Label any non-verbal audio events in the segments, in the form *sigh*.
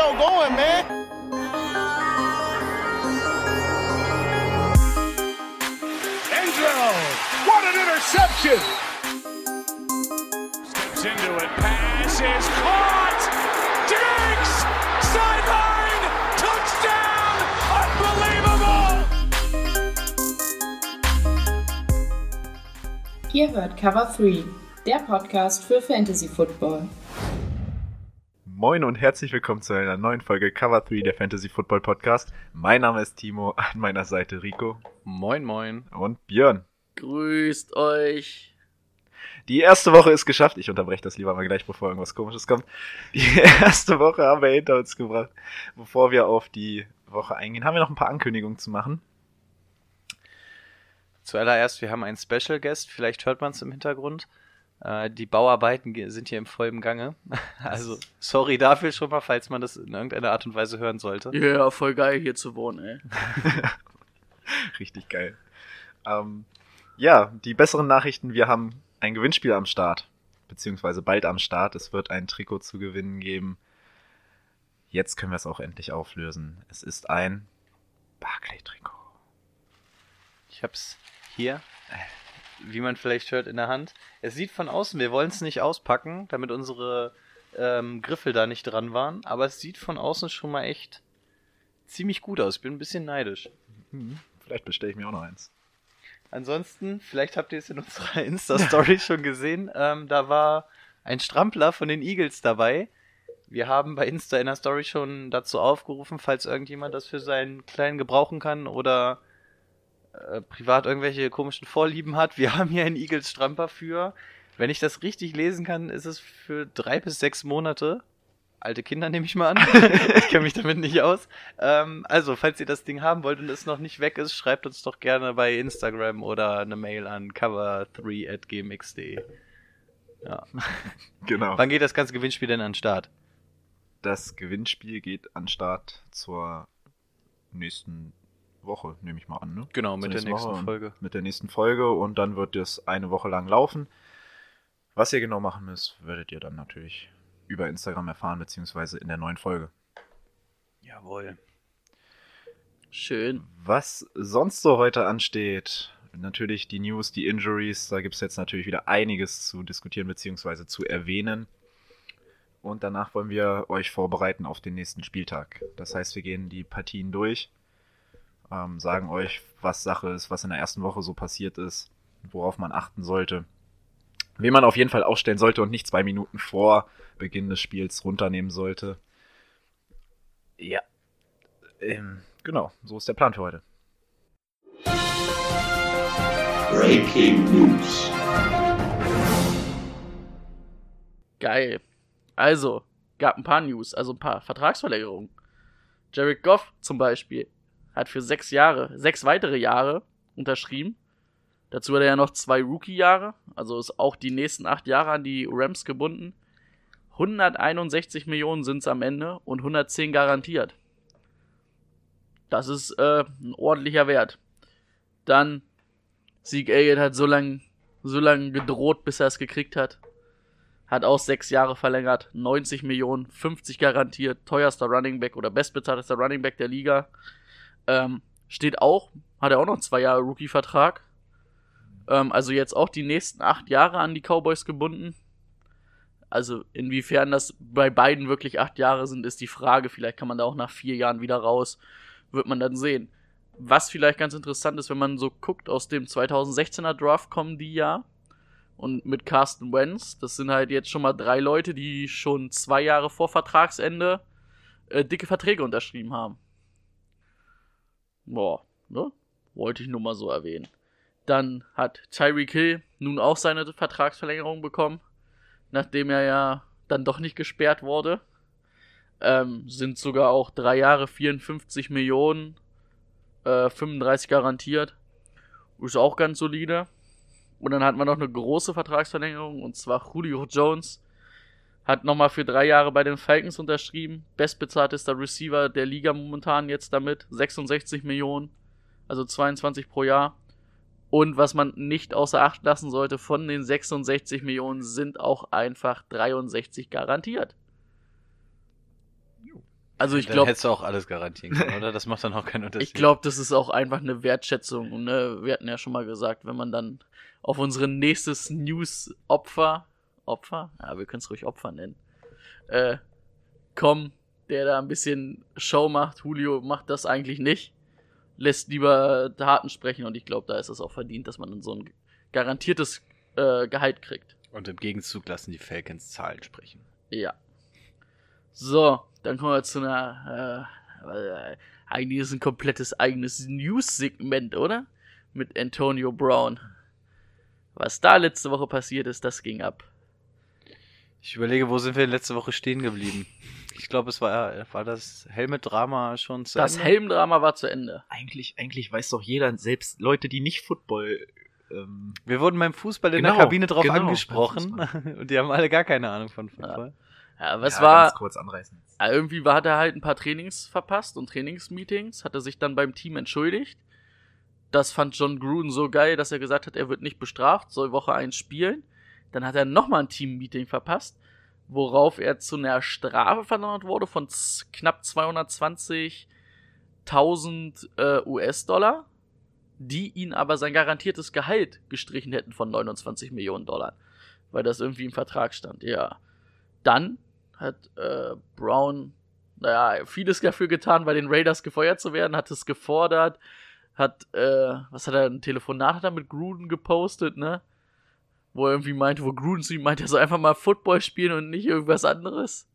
show going, man. Enzo, what an interception! Steps into it, pass is caught! Diggs! Sideline! Touchdown! Unbelievable! Ihr hört Cover 3, der Podcast für Fantasy Football. Moin und herzlich willkommen zu einer neuen Folge Cover 3 der Fantasy Football Podcast. Mein Name ist Timo, an meiner Seite Rico. Moin, moin. Und Björn. Grüßt euch. Die erste Woche ist geschafft. Ich unterbreche das lieber mal gleich, bevor irgendwas komisches kommt. Die *laughs* erste Woche haben wir hinter uns gebracht. Bevor wir auf die Woche eingehen, haben wir noch ein paar Ankündigungen zu machen. Zuallererst, wir haben einen Special Guest, vielleicht hört man es im Hintergrund. Äh, die Bauarbeiten sind hier im vollen Gange. *laughs* Also, *laughs* sorry dafür schon mal, falls man das in irgendeiner Art und Weise hören sollte. Ja, voll geil hier zu wohnen, ey. *laughs* Richtig geil. Ähm, ja, die besseren Nachrichten, wir haben ein Gewinnspiel am Start. Beziehungsweise bald am Start. Es wird ein Trikot zu gewinnen geben. Jetzt können wir es auch endlich auflösen. Es ist ein Barclay-Trikot. Ich hab's hier wie man vielleicht hört, in der Hand. Es sieht von außen, wir wollen es nicht auspacken, damit unsere ähm, Griffel da nicht dran waren, aber es sieht von außen schon mal echt ziemlich gut aus. Ich bin ein bisschen neidisch. Hm, vielleicht bestelle ich mir auch noch eins. Ansonsten, vielleicht habt ihr es in unserer *laughs* Insta-Story *laughs* schon gesehen, ähm, da war ein Strampler von den Eagles dabei. Wir haben bei Insta in der Story schon dazu aufgerufen, falls irgendjemand das für seinen Kleinen gebrauchen kann oder äh, privat irgendwelche komischen Vorlieben hat. Wir *laughs* haben hier einen Eagles Stramper für, wenn ich das richtig lesen kann, ist es für drei bis sechs Monate. Alte Kinder nehme ich mal an. *laughs* ich kenne mich damit nicht aus. Ähm, also, falls ihr das Ding haben wollt und es noch nicht weg ist, schreibt uns doch gerne bei Instagram oder eine Mail an cover3 at gmx.de. Ja. *laughs* Genau. Wann geht das ganze Gewinnspiel denn an den Start? Das Gewinnspiel geht an Start zur nächsten Woche, nehme ich mal an. Ne? Genau, mit der nächsten Woche Folge. Mit der nächsten Folge und dann wird das eine Woche lang laufen. Was ihr genau machen müsst, werdet ihr dann natürlich über Instagram erfahren, beziehungsweise in der neuen Folge. Jawohl. Schön. Was sonst so heute ansteht, natürlich die News, die Injuries, da gibt es jetzt natürlich wieder einiges zu diskutieren beziehungsweise zu erwähnen. Und danach wollen wir euch vorbereiten auf den nächsten Spieltag. Das heißt, wir gehen die Partien durch ähm, sagen euch, was Sache ist, was in der ersten Woche so passiert ist, worauf man achten sollte. Wen man auf jeden Fall aufstellen sollte und nicht zwei Minuten vor Beginn des Spiels runternehmen sollte. Ja. Ähm, genau, so ist der Plan für heute. Breaking News. Geil. Also, gab ein paar News, also ein paar Vertragsverlängerungen. Jared Goff zum Beispiel hat für sechs Jahre, sechs weitere Jahre unterschrieben. Dazu hat er ja noch zwei Rookie-Jahre, also ist auch die nächsten acht Jahre an die Rams gebunden. 161 Millionen sind es am Ende und 110 garantiert. Das ist äh, ein ordentlicher Wert. Dann Sieg Elliott hat so lange so lang gedroht, bis er es gekriegt hat. Hat auch sechs Jahre verlängert, 90 Millionen, 50 garantiert, teuerster Running Back oder bestbezahltester Running Back der Liga. Ähm, steht auch, hat er auch noch zwei Jahre Rookie-Vertrag. Ähm, also jetzt auch die nächsten acht Jahre an die Cowboys gebunden. Also inwiefern das bei beiden wirklich acht Jahre sind, ist die Frage. Vielleicht kann man da auch nach vier Jahren wieder raus. Wird man dann sehen. Was vielleicht ganz interessant ist, wenn man so guckt, aus dem 2016er Draft kommen die ja. Und mit Carsten Wentz, das sind halt jetzt schon mal drei Leute, die schon zwei Jahre vor Vertragsende äh, dicke Verträge unterschrieben haben. Boah, ne? Wollte ich nur mal so erwähnen. Dann hat Tyreek Hill nun auch seine Vertragsverlängerung bekommen, nachdem er ja dann doch nicht gesperrt wurde. Ähm, sind sogar auch drei Jahre 54 Millionen, äh, 35 garantiert. Ist auch ganz solide. Und dann hat man noch eine große Vertragsverlängerung, und zwar Julio Jones hat nochmal für drei Jahre bei den Falcons unterschrieben. Bestbezahltester Receiver der Liga momentan jetzt damit. 66 Millionen, also 22 pro Jahr. Und was man nicht außer Acht lassen sollte, von den 66 Millionen sind auch einfach 63 garantiert. Also ich glaube, hättest du auch alles garantieren können, oder? Das macht dann auch keinen *laughs* Unterschied. ich glaube, das ist auch einfach eine Wertschätzung. Ne? Wir hatten ja schon mal gesagt, wenn man dann auf unsere nächstes News-Opfer, Opfer? Ja, wir können es ruhig Opfer nennen, äh, kommen, der da ein bisschen Show macht. Julio macht das eigentlich nicht. Lässt lieber Taten sprechen und ich glaube, da ist es auch verdient, dass man dann so ein garantiertes äh, Gehalt kriegt. Und im Gegenzug lassen die Falcons Zahlen sprechen. Ja. So, dann kommen wir zu einer. Äh, äh, eigentlich ist es ein komplettes eigenes News-Segment, oder? Mit Antonio Brown. Was da letzte Woche passiert ist, das ging ab. Ich überlege, wo sind wir letzte Woche stehen geblieben? Ich glaube, es war, war das Helmet-Drama schon zu Das Ende? Helmdrama war zu Ende. Eigentlich, eigentlich weiß doch jeder, selbst Leute, die nicht Football. Ähm, Wir wurden beim Fußball in Genau, der Kabine drauf genau, angesprochen *laughs* und die haben alle gar keine Ahnung von Football. Ja, was ja, war. Ganz kurz anreißen. Ja, irgendwie war, hat er halt ein paar Trainings verpasst und Trainingsmeetings, hat er sich dann beim Team entschuldigt. Das fand John Gruden so geil, dass er gesagt hat, er wird nicht bestraft, soll Woche 1 spielen. Dann hat er nochmal ein Teammeeting verpasst, worauf er zu einer Strafe verdonnert wurde von knapp 220.000 äh, US-Dollar, die ihn aber sein garantiertes Gehalt gestrichen hätten von 29 Millionen Dollar, weil das irgendwie im Vertrag stand. Ja. Dann hat äh, Brown, naja, vieles dafür getan, bei den Raiders gefeuert zu werden, hat es gefordert, hat, äh, was hat er, ein Telefonat hat er mit Gruden gepostet, ne? Wo er irgendwie meinte, wo Gruden zu ihm meinte, er soll einfach mal Football spielen und nicht irgendwas anderes.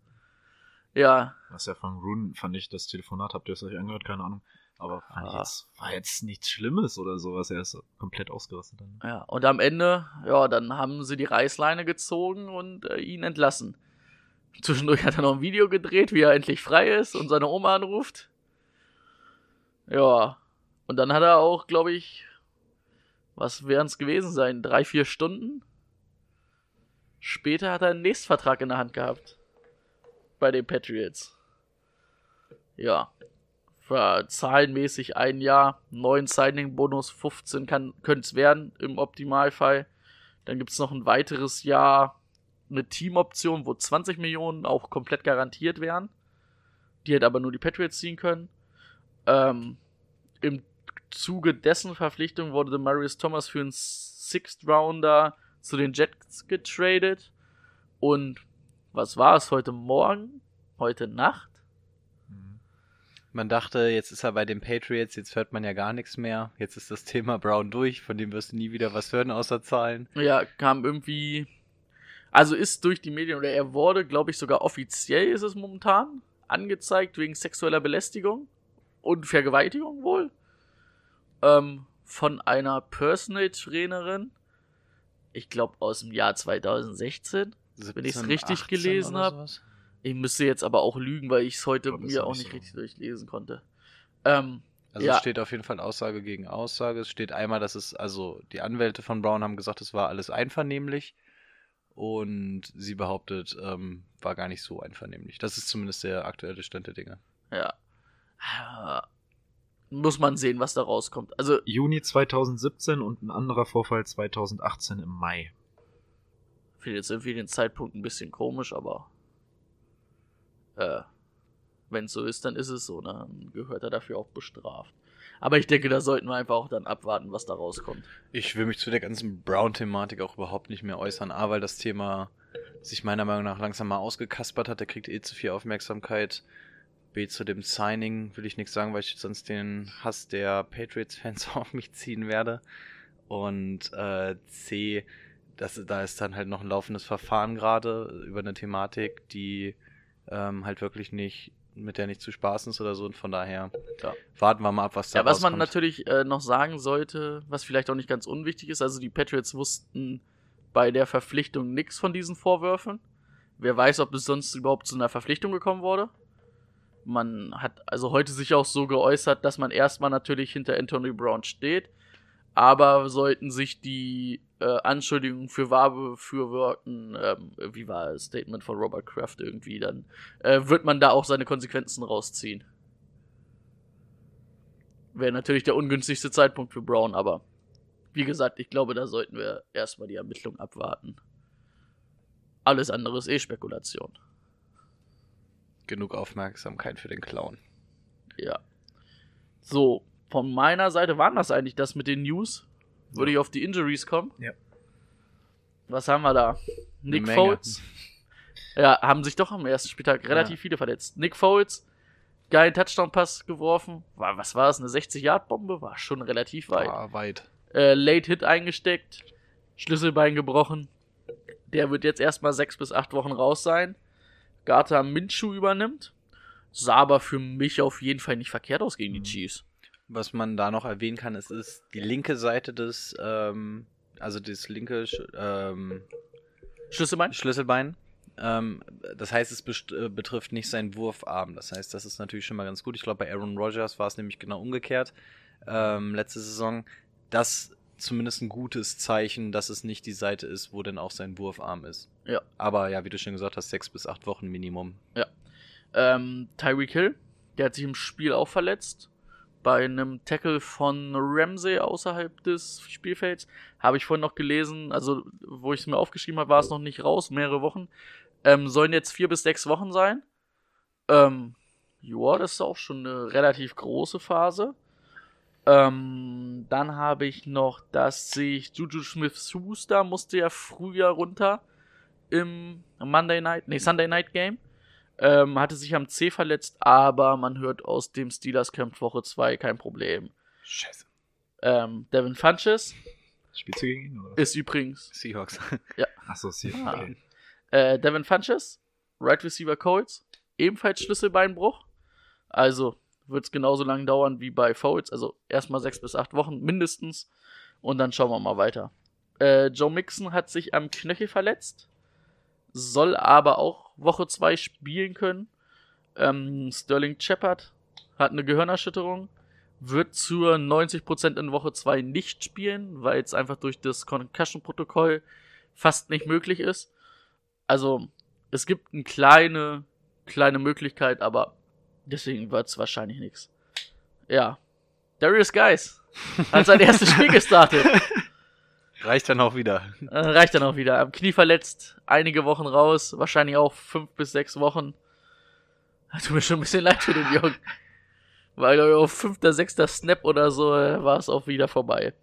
Ja, Was ja von Rune fand ich, das Telefonat, habt ihr es euch angehört? Keine Ahnung. Aber fand Ah. jetzt, war jetzt nichts Schlimmes oder sowas. Er ist komplett ausgerastet dann. ja. Und am Ende, ja, dann haben sie die Reißleine gezogen und äh, ihn entlassen. Zwischendurch hat er noch ein Video gedreht, wie er endlich frei ist und seine Oma anruft. Ja. Und dann hat er auch, glaube ich, was wären es gewesen sein? Drei, vier Stunden? Später hat er einen Nächstvertrag in der Hand gehabt. Bei den Patriots. Ja. War zahlenmäßig ein Jahr, neun Signing-Bonus, 15 könnte es werden im Optimalfall. Dann gibt es noch ein weiteres Jahr eine Teamoption, wo 20 Millionen auch komplett garantiert wären. Die hätte aber nur die Patriots ziehen können. Ähm, Im Zuge dessen Verpflichtung wurde der Marius Thomas für einen Sixth Rounder zu den Jets getradet. Und was war es heute Morgen? Heute Nacht? Mhm. Man dachte, jetzt ist er bei den Patriots, jetzt hört man ja gar nichts mehr. Jetzt ist das Thema Brown durch, von dem wirst du nie wieder was hören außer Zahlen. Ja, kam irgendwie. Also ist durch die Medien oder er wurde, glaube ich, sogar offiziell ist es momentan angezeigt wegen sexueller Belästigung und Vergewaltigung wohl. Ähm, von einer Personal Trainerin. Ich glaube aus dem Jahr 2016. Wenn ich's 17, richtig 18 gelesen oder hab. sowas? Ich müsste jetzt aber auch lügen, weil ich es heute glaub, mir auch ich nicht so. richtig durchlesen konnte. Ähm, Also Ja. es steht auf jeden Fall Aussage gegen Aussage. Es steht einmal, dass es, also die Anwälte von Brown haben gesagt, es war alles einvernehmlich. Und sie behauptet, ähm, war gar nicht so einvernehmlich. Das ist zumindest der aktuelle Stand der Dinge. ja. Muss man sehen, was da rauskommt. Also, Juni 2017 und ein anderer Vorfall 2018 im Mai. finde jetzt irgendwie den Zeitpunkt ein bisschen komisch, aber äh, wenn es so ist, dann ist es so, ne? dann gehört er dafür auch bestraft. Aber ich denke, da sollten wir einfach auch dann abwarten, was da rauskommt. Ich will mich zu der ganzen Brown-Thematik auch überhaupt nicht mehr äußern. A, weil das Thema sich meiner Meinung nach langsam mal ausgekaspert hat. Der kriegt eh zu viel Aufmerksamkeit. B, zu dem Signing will ich nichts sagen, weil ich sonst den Hass der Patriots-Fans *laughs* auf mich ziehen werde. Und äh, C, das, da ist dann halt noch ein laufendes Verfahren gerade über eine Thematik, die ähm, halt wirklich nicht, mit der nicht zu spaßen ist oder so. Und von daher Ja. warten wir mal ab, was da Ja, was man rauskommt. natürlich äh, noch sagen sollte, was vielleicht auch nicht ganz unwichtig ist, also die Patriots wussten bei der Verpflichtung nichts von diesen Vorwürfen. Wer weiß, ob es sonst überhaupt zu einer Verpflichtung gekommen wurde. Man hat also heute sich auch so geäußert, dass man erstmal natürlich hinter Anthony Brown steht, aber sollten sich die äh, Anschuldigungen für wahr befürworten, ähm, wie war das Statement von Robert Kraft irgendwie, dann äh, wird man da auch seine Konsequenzen rausziehen. Wäre natürlich der ungünstigste Zeitpunkt für Brown, aber wie gesagt, ich glaube, da sollten wir erstmal die Ermittlung abwarten. Alles andere ist eh Spekulation. Genug Aufmerksamkeit für den Clown. Ja. So, von meiner Seite waren das eigentlich das mit den News. Würde ich auf die Injuries kommen? Ja. Was haben wir da? Nick. Foles. Ja, haben sich doch am ersten Spieltag relativ viele verletzt. Nick Foles, geilen Touchdown-Pass geworfen. War, was war das? Eine 60-Yard-Bombe? War schon relativ weit. Ah, weit. Äh, Late Hit eingesteckt. Schlüsselbein gebrochen. Der wird jetzt erstmal sechs bis acht Wochen raus sein. Gata Minshew übernimmt. Sah aber für mich auf jeden Fall nicht verkehrt aus gegen die Chiefs. Was man da noch erwähnen kann, ist, ist die linke Seite des, ähm, also das linke ähm, Schlüsselbein? Schlüsselbein. Ähm, das heißt, es äh, betrifft nicht seinen Wurfarm. Das heißt, das ist natürlich schon mal ganz gut. Ich glaube, bei Aaron Rodgers war es nämlich genau umgekehrt. Ähm, letzte Saison. Das zumindest ein gutes Zeichen, dass es nicht die Seite ist, wo denn auch sein Wurfarm ist. Ja. Aber ja, wie du schon gesagt hast, sechs bis acht Wochen Minimum. Ähm, Tyreek Hill, der hat sich im Spiel auch verletzt. Bei einem Tackle von Ramsey außerhalb des Spielfelds. Habe ich vorhin noch gelesen, also wo ich es mir aufgeschrieben habe, war es noch nicht raus, mehrere Wochen. Ähm, sollen jetzt vier bis sechs Wochen sein. Ähm, ja, das ist auch schon eine relativ große Phase. Ähm, dann habe ich noch, dass sich Juju Smith-Schuster musste ja früher runter im Monday Night, nee, Sunday Night Game. Ähm, hatte sich am C verletzt, aber man hört aus dem Steelers Camp Woche 2 kein Problem. Scheiße. Ähm, Devin Funches Spielst du gegen ihn? Oder? ist übrigens Seahawks. *laughs* Achso, sie. Ah. Okay. äh, Devin Funches, Right Receiver Colts, ebenfalls Schlüsselbeinbruch. Also wird es genauso lange dauern wie bei Foles. Also erstmal sechs bis acht Wochen mindestens. Und dann schauen wir mal weiter. Äh, Joe Mixon hat sich am Knöchel verletzt. Soll aber auch Woche 2 spielen können. Ähm, Sterling Shepard hat eine Gehirnerschütterung. Wird zur 90% in Woche 2 nicht spielen, weil es einfach durch das Concussion-Protokoll fast nicht möglich ist. Also, es gibt eine kleine, kleine Möglichkeit, aber deswegen wird es wahrscheinlich nichts. Ja. Darius Guys hat sein erstes Spiel gestartet. *laughs* Reicht dann auch wieder. Äh, reicht dann auch wieder. Am Knie verletzt, einige Wochen raus, wahrscheinlich auch fünf bis sechs Wochen. *laughs* Tut mir schon ein bisschen leid für den Jungen. Weil glaub ich, auf fünfter, sechster Snap oder so äh, war es auch wieder vorbei.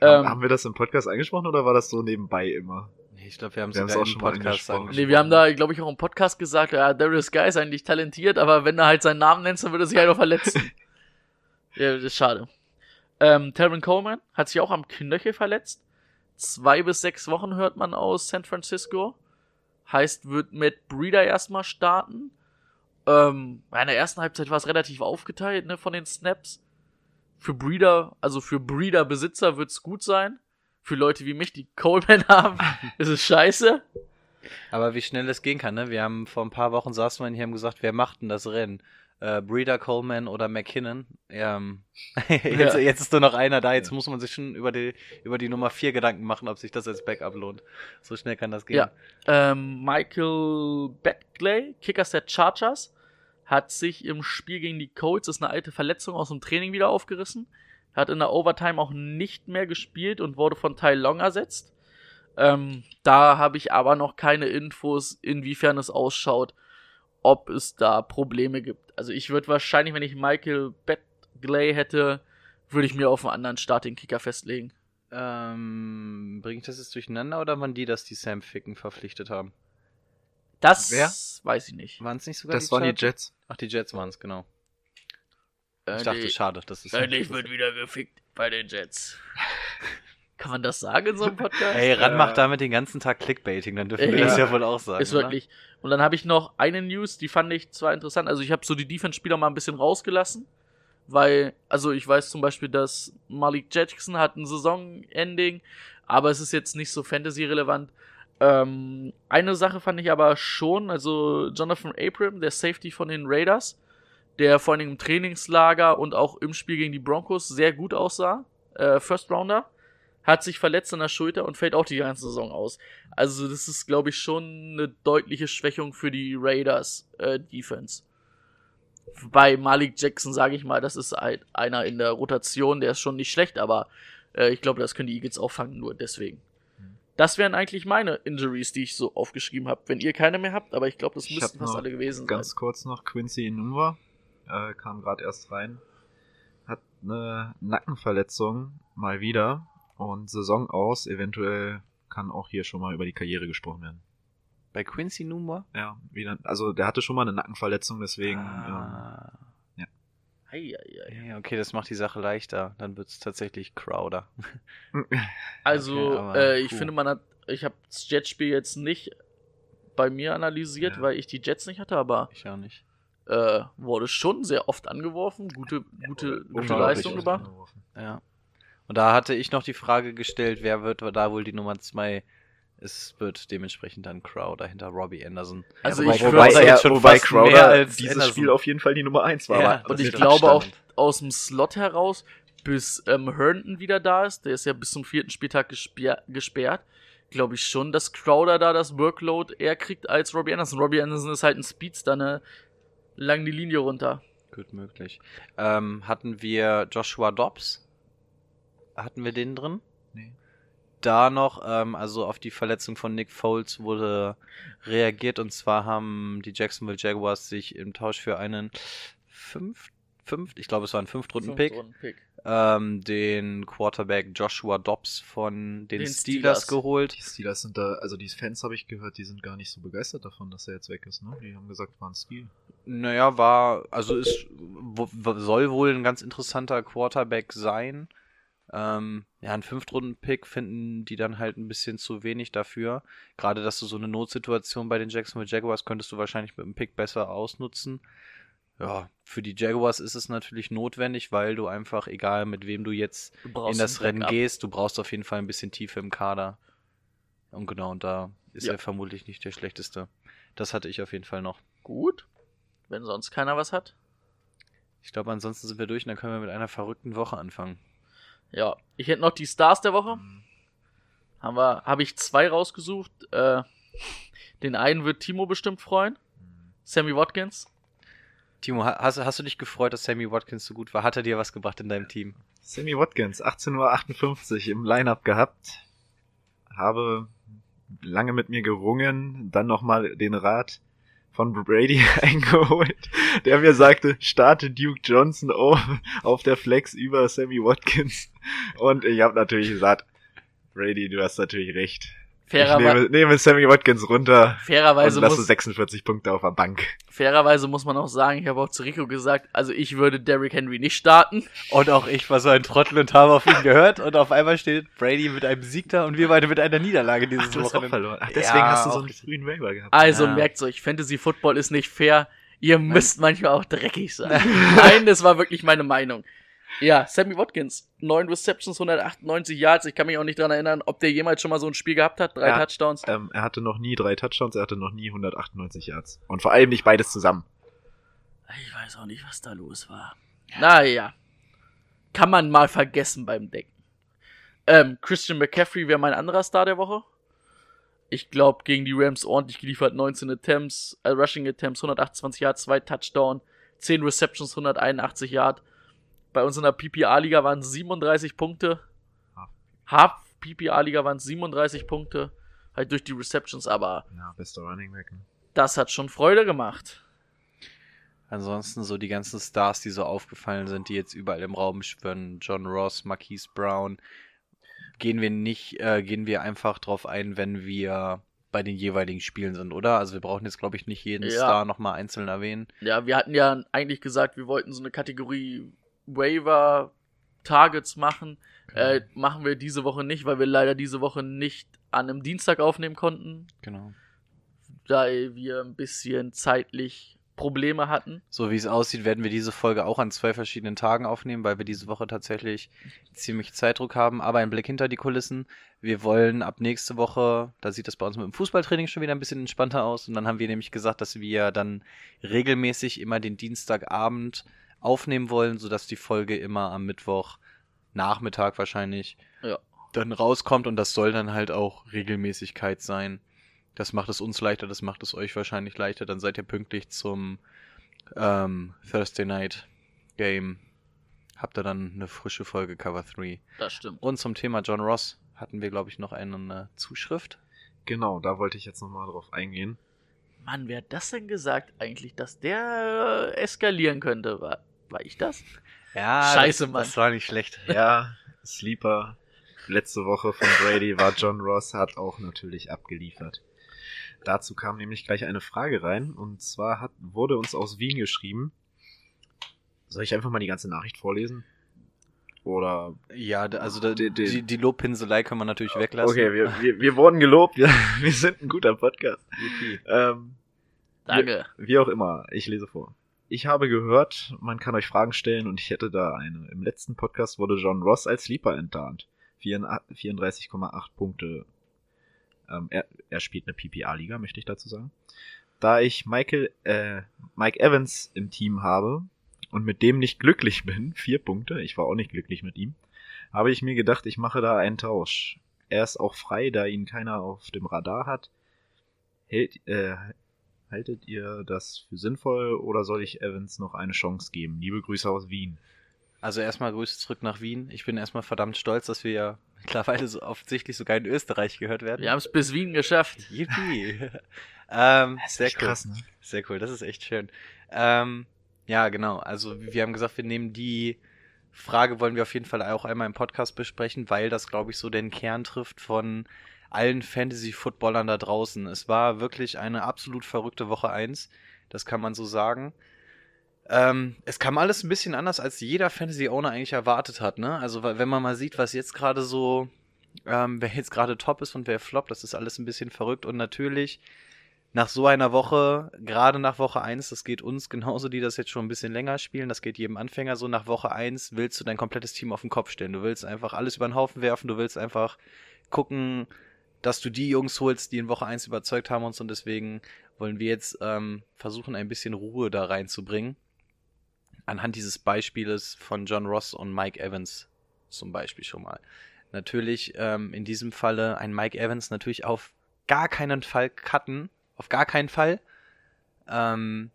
Ähm, haben wir das im Podcast angesprochen oder war das so nebenbei immer? Ich glaube, wir haben es sogar auch im schon Podcast angesprochen. nee, wir haben da, glaube ich, auch im Podcast gesagt, ja, Darius Guy ist eigentlich talentiert, aber wenn er halt seinen Namen nennt, dann würde er sich halt auch verletzen. *laughs* ja, das ist schade. Ähm, Terran Coleman hat sich auch am Knöchel verletzt. Zwei bis sechs Wochen hört man aus San Francisco. Heißt, wird Matt Breeder erstmal starten. Ähm, in der ersten Halbzeit war es relativ aufgeteilt, ne, von den Snaps. Für Breeder, also für Breeder-Besitzer wird's gut sein. Für Leute wie mich, die Coleman *laughs* haben, ist es scheiße. Aber wie schnell es gehen kann, ne? Wir haben vor ein paar Wochen saßen wir hier und haben gesagt, wer macht denn das Rennen? Äh, Breeder, Coleman oder McKinnon? Ähm, *laughs* jetzt, Ja. jetzt ist nur noch einer da, jetzt muss man sich schon über die, über die Nummer 4 Gedanken machen, ob sich das als Backup lohnt. So schnell kann das gehen. Ja. Ähm, Michael Betgley, Kickers der Chargers, hat sich im Spiel gegen die Colts, ist eine alte Verletzung aus dem Training wieder aufgerissen. Hat in der Overtime auch nicht mehr gespielt und wurde von Ty Long ersetzt. Ähm, da habe ich aber noch keine Infos, inwiefern es ausschaut, ob es da Probleme gibt. Also ich würde wahrscheinlich, wenn ich Michael Betgley hätte, würde ich mir auf einen anderen Starting-Kicker festlegen. Ähm, bringe ich das jetzt durcheinander oder waren die, dass die Sam Ficken verpflichtet haben? Das Wer? weiß ich nicht. Waren es nicht sogar Das die waren die? Jets. Ach, die Jets waren es, genau. Ich dachte, schade, das ist. Endlich wird wieder gefickt bei den Jets. *laughs* Kann man das sagen in so einem Podcast? Ey, Ran Ja. macht damit den ganzen Tag Clickbaiting, dann dürfen wir Ja. das ja wohl auch sagen. ist oder? wirklich. Und dann habe ich noch eine News, die fand ich zwar interessant. Also ich habe so die Defense-Spieler mal ein bisschen rausgelassen, weil, also ich weiß zum Beispiel, dass Malik Jackson hat ein Saisonending, aber es ist jetzt nicht so Fantasy-relevant. Ähm, eine Sache fand ich aber schon, also Jonathan Abram, der Safety von den Raiders, der vor Dingen im Trainingslager und auch im Spiel gegen die Broncos sehr gut aussah, äh, First Rounder, hat sich verletzt an der Schulter und fällt auch die ganze Saison aus. Also das ist, glaube ich, schon eine deutliche Schwächung für die Raiders äh, Defense. Bei Malik Jackson sage ich mal, das ist halt einer in der Rotation, der ist schon nicht schlecht, aber äh, ich glaube, das können die Eagles auffangen, nur deswegen. Das wären eigentlich meine Injuries, die ich so aufgeschrieben habe. Wenn ihr keine mehr habt, aber ich glaube, das Ich müssten fast alle gewesen Ganz sein. kurz noch, Quincy Inumba äh, kam gerade erst rein, hat eine Nackenverletzung mal wieder und Saison aus. Eventuell kann auch hier schon mal über die Karriere gesprochen werden. Bei Quincy Numa? Ja, wieder, also der hatte schon mal eine Nackenverletzung, deswegen. Ah. Ei, ei, ei. Ja, okay, das macht die Sache leichter. Dann wird es tatsächlich Crowder. Ähm, Also, Okay, aber äh, ich cool. finde, man hat, ich habe das Jetspiel jetzt nicht bei mir analysiert, Ja. weil ich die Jets nicht hatte, aber Ich auch nicht. Äh, wurde schon sehr oft angeworfen, gute, gute, gute Leistung gebracht. Ja. Und da hatte ich noch die Frage gestellt, wer wird da wohl die Nummer 2? Es wird dementsprechend dann Crowder hinter Robbie Anderson. Also wobei, ich wobei, würde jetzt schon wobei Crowder als dieses Anderson. Spiel auf jeden Fall die Nummer 1 war. Ja, Und ich glaube auch Abstand. aus dem Slot heraus, bis ähm, Herndon wieder da ist, der ist ja bis zum vierten Spieltag gesperr gesperrt, glaube ich schon, dass Crowder da das Workload eher kriegt als Robbie Anderson. Robbie Anderson ist halt ein Speedster, ne? Lang die Linie runter. Gut möglich. Ähm, hatten wir Joshua Dobbs? Hatten wir den drin? Nee. Da noch, ähm, also auf die Verletzung von Nick Foles wurde reagiert und zwar haben die Jacksonville Jaguars sich im Tausch für einen fünf, fünf, ich glaube es war ein Fünftrunden-Pick, Fünftrunden-Pick. ähm, den Quarterback Joshua Dobbs von den, Den Steelers, Steelers. geholt. Die Steelers sind da, also die Fans habe ich gehört, die sind gar nicht so begeistert davon, dass er jetzt weg ist, ne? Die haben gesagt, war ein Stil. Naja, war, also ist, soll wohl ein ganz interessanter Quarterback sein. Ähm, ja, ein Fünftrunden-Pick finden die dann halt ein bisschen zu wenig dafür. Gerade, dass du so eine Notsituation bei den Jacksonville Jaguars könntest du wahrscheinlich mit dem Pick besser ausnutzen. Ja, für die Jaguars ist es natürlich notwendig, weil du einfach, egal mit wem du jetzt Du in das Rennen Backup. gehst, du brauchst auf jeden Fall ein bisschen Tiefe im Kader. Und genau, und da ist Ja. er vermutlich nicht der schlechteste. Das hatte ich auf jeden Fall noch. Gut. Wenn sonst keiner was hat. Ich glaube, ansonsten sind wir durch und dann können wir mit einer verrückten Woche anfangen. Ja, ich hätte noch die Stars der Woche. Mhm. Haben wir, habe ich zwei rausgesucht. Äh, den einen wird Timo bestimmt freuen. Sammy Watkins. Timo, ha- hast, hast du dich gefreut, dass Sammy Watkins so gut war? Hat er dir was gebracht in deinem Team? Sammy Watkins, 18.58 Uhr im Lineup gehabt. Habe lange mit mir gerungen, dann nochmal den Rat von Brady *laughs* eingeholt, der mir sagte, starte Duke Johnson auf der Flex über Sammy Watkins. Und ich habe natürlich gesagt, Brady, du hast natürlich recht. Ich Fairerwe nehme, nehme Sammy Watkins runter fairerweise, und lasse muss, 46 Punkte auf der Bank. fairerweise muss man auch sagen, ich habe auch zu Rico gesagt, also ich würde Derrick Henry nicht starten. Und auch ich war so ein Trottel und habe auf ihn gehört und auf einmal steht Brady mit einem Sieg da und wir beide mit einer Niederlage dieses auch Wochenende. verloren. Ach, deswegen Ja, hast du so einen frühen Waiver gehabt. Also Ja. merkt euch, Fantasy Football ist nicht fair. Ihr müsst manchmal auch dreckig sein. *laughs* Nein, das war wirklich meine Meinung. Ja, Sammy Watkins, 9 Receptions, 198 Yards. Ich kann mich auch nicht dran erinnern, ob der jemals schon mal so ein Spiel gehabt hat. Drei Ja. Touchdowns. Ähm, er hatte noch nie drei Touchdowns, er hatte noch nie 198 Yards. Und vor allem nicht beides zusammen. Ich weiß auch nicht, was da los war. Naja. Kann man mal vergessen beim Decken. Ähm, Christian McCaffrey wäre mein anderer Star der Woche. Ich glaube, gegen die Rams ordentlich geliefert. 19 Attempts, äh, Rushing Attempts, 128 Yards, 2 Touchdown, 10 Receptions, 181 Yards. Bei uns in der PPA-Liga waren es 37 Punkte. Half PPA-Liga waren es 37 Punkte. Halt durch die Receptions, aber Ja, bester Running Back. ne? das hat schon Freude gemacht. Ansonsten so die ganzen Stars, die so aufgefallen sind, die jetzt überall im Raum schwören, John Ross, Marquise Brown, gehen wir nicht, äh, gehen wir einfach drauf ein, wenn wir bei den jeweiligen Spielen sind, oder? Also wir brauchen jetzt, glaube ich, nicht jeden Ja. Star nochmal einzeln erwähnen. Ja, wir hatten ja eigentlich gesagt, wir wollten so eine Kategorie Waiver Targets machen. Äh, machen wir diese Woche nicht, weil wir leider diese Woche nicht an einem Dienstag aufnehmen konnten, Genau. da wir ein bisschen zeitlich Probleme hatten. So wie es aussieht, werden wir diese Folge auch an zwei verschiedenen Tagen aufnehmen, weil wir diese Woche tatsächlich ziemlich Zeitdruck haben. Aber ein Blick hinter die Kulissen. Wir wollen ab nächste Woche, da sieht das bei uns mit dem Fußballtraining schon wieder ein bisschen entspannter aus. Und dann haben wir nämlich gesagt, dass wir dann regelmäßig immer den Dienstagabend aufnehmen wollen, sodass die Folge immer am Mittwoch Nachmittag wahrscheinlich Ja. dann rauskommt. Und das soll dann halt auch Regelmäßigkeit sein. Das macht es uns leichter, das macht es euch wahrscheinlich leichter. Dann seid ihr pünktlich zum ähm, Thursday Night Game. Habt ihr dann eine frische Folge Cover 3. Das stimmt. Und zum Thema John Ross hatten wir, glaube ich, noch eine Zuschrift. Genau, da wollte ich jetzt nochmal drauf eingehen. Mann, wer hat das denn gesagt eigentlich, dass der äh, eskalieren könnte? War, war ich das? Ja, Scheiße, das, Mann. Das war nicht schlecht. Ja, *laughs* Sleeper letzte Woche von Brady war John Ross, hat auch natürlich abgeliefert. Dazu kam nämlich gleich eine Frage rein und zwar hat, wurde uns aus Wien geschrieben. Soll ich einfach mal die ganze Nachricht vorlesen? Oder Ja, also da, Die- die- die, die Lobpinselei können wir natürlich weglassen. Okay, wir, wir, wir *laughs* wurden gelobt. Wir, wir sind ein guter Podcast. Yippie. Ähm, Danke. wie auch immer, ich lese vor. Ich habe gehört, man kann euch Fragen stellen und ich hätte da eine. Im letzten Podcast wurde John Ross als Sleeper enttarnt. 34,8 Punkte. Ähm, er, er spielt eine PPA-Liga, möchte ich dazu sagen. Da ich Michael, äh, Mike Evans im Team habe und mit dem nicht glücklich *laughs* bin, vier Punkte, ich war auch nicht glücklich mit ihm, habe ich mir gedacht, ich mache da einen Tausch. Er ist auch frei, da ihn keiner auf dem Radar hat. Hält, äh, haltet ihr das für sinnvoll oder soll ich Evans noch eine Chance geben? Liebe Grüße aus Wien. Also erstmal Grüße zurück nach Wien. Ich bin erstmal verdammt stolz, dass wir ja mittlerweile so offensichtlich sogar in Österreich gehört werden. Wir haben es bis Wien geschafft. Yippie. *laughs* ähm, sehr cool. krass, ne? Sehr cool, das ist echt schön. Ähm, ja, genau. Also wir haben gesagt, wir nehmen die Frage, wollen wir auf jeden Fall auch einmal im Podcast besprechen, weil das, glaube ich, so den Kern trifft von allen Fantasy-Footballern da draußen. Es war wirklich eine absolut verrückte Woche eins. Das kann man so sagen. Ähm, es kam alles ein bisschen anders, als jeder Fantasy-Owner eigentlich erwartet hat. Ne? Also wenn man mal sieht, was jetzt gerade so, ähm, wer jetzt gerade top ist und wer floppt, das ist alles ein bisschen verrückt. Und natürlich nach so einer Woche, gerade nach Woche 1, das geht uns genauso, die das jetzt schon ein bisschen länger spielen, das geht jedem Anfänger so, nach Woche 1 willst du dein komplettes Team auf den Kopf stellen. Du willst einfach alles über den Haufen werfen, du willst einfach gucken, dass du die Jungs holst, die in Woche 1 überzeugt haben uns und deswegen wollen wir jetzt ähm, versuchen, ein bisschen Ruhe da reinzubringen. Anhand dieses Beispieles von John Ross und Mike Evans zum Beispiel schon mal. Natürlich ähm, in diesem Falle ein Mike Evans natürlich auf gar keinen Fall cutten, auf gar keinen Fall. Ähm,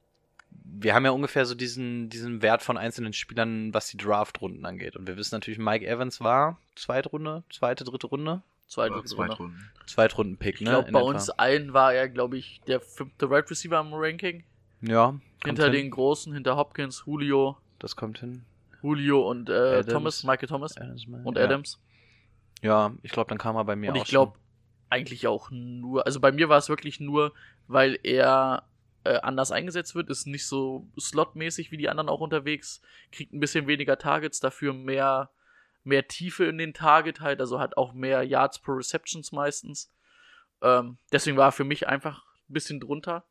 wir haben ja ungefähr so diesen, diesen Wert von einzelnen Spielern, was die Draft-Runden angeht. Und wir wissen natürlich, Mike Evans war zweite, dritte Runde, Zweite Oder Runde. Zweitrunden. Zweitrunden-Pick, Ich ne? glaube, in bei etwa. uns allen war er, glaube ich, der fünfte Right Receiver im Ranking. Ja, Hinter hin. den Großen, hinter Hopkins, Julio, Das kommt hin. Julio und äh. Thomas, Michael Thomas Adams, und ja. Adams. Ja, ich glaube, dann kam er bei mir und auch ich glaube eigentlich auch nur, also bei mir war es wirklich nur, weil er äh, anders eingesetzt wird, ist nicht so slotmäßig wie die anderen auch unterwegs, kriegt ein bisschen weniger Targets, dafür mehr, mehr Tiefe in den Target halt, also hat auch mehr Yards pro Receptions meistens. Ähm, deswegen war er für mich einfach ein bisschen drunter.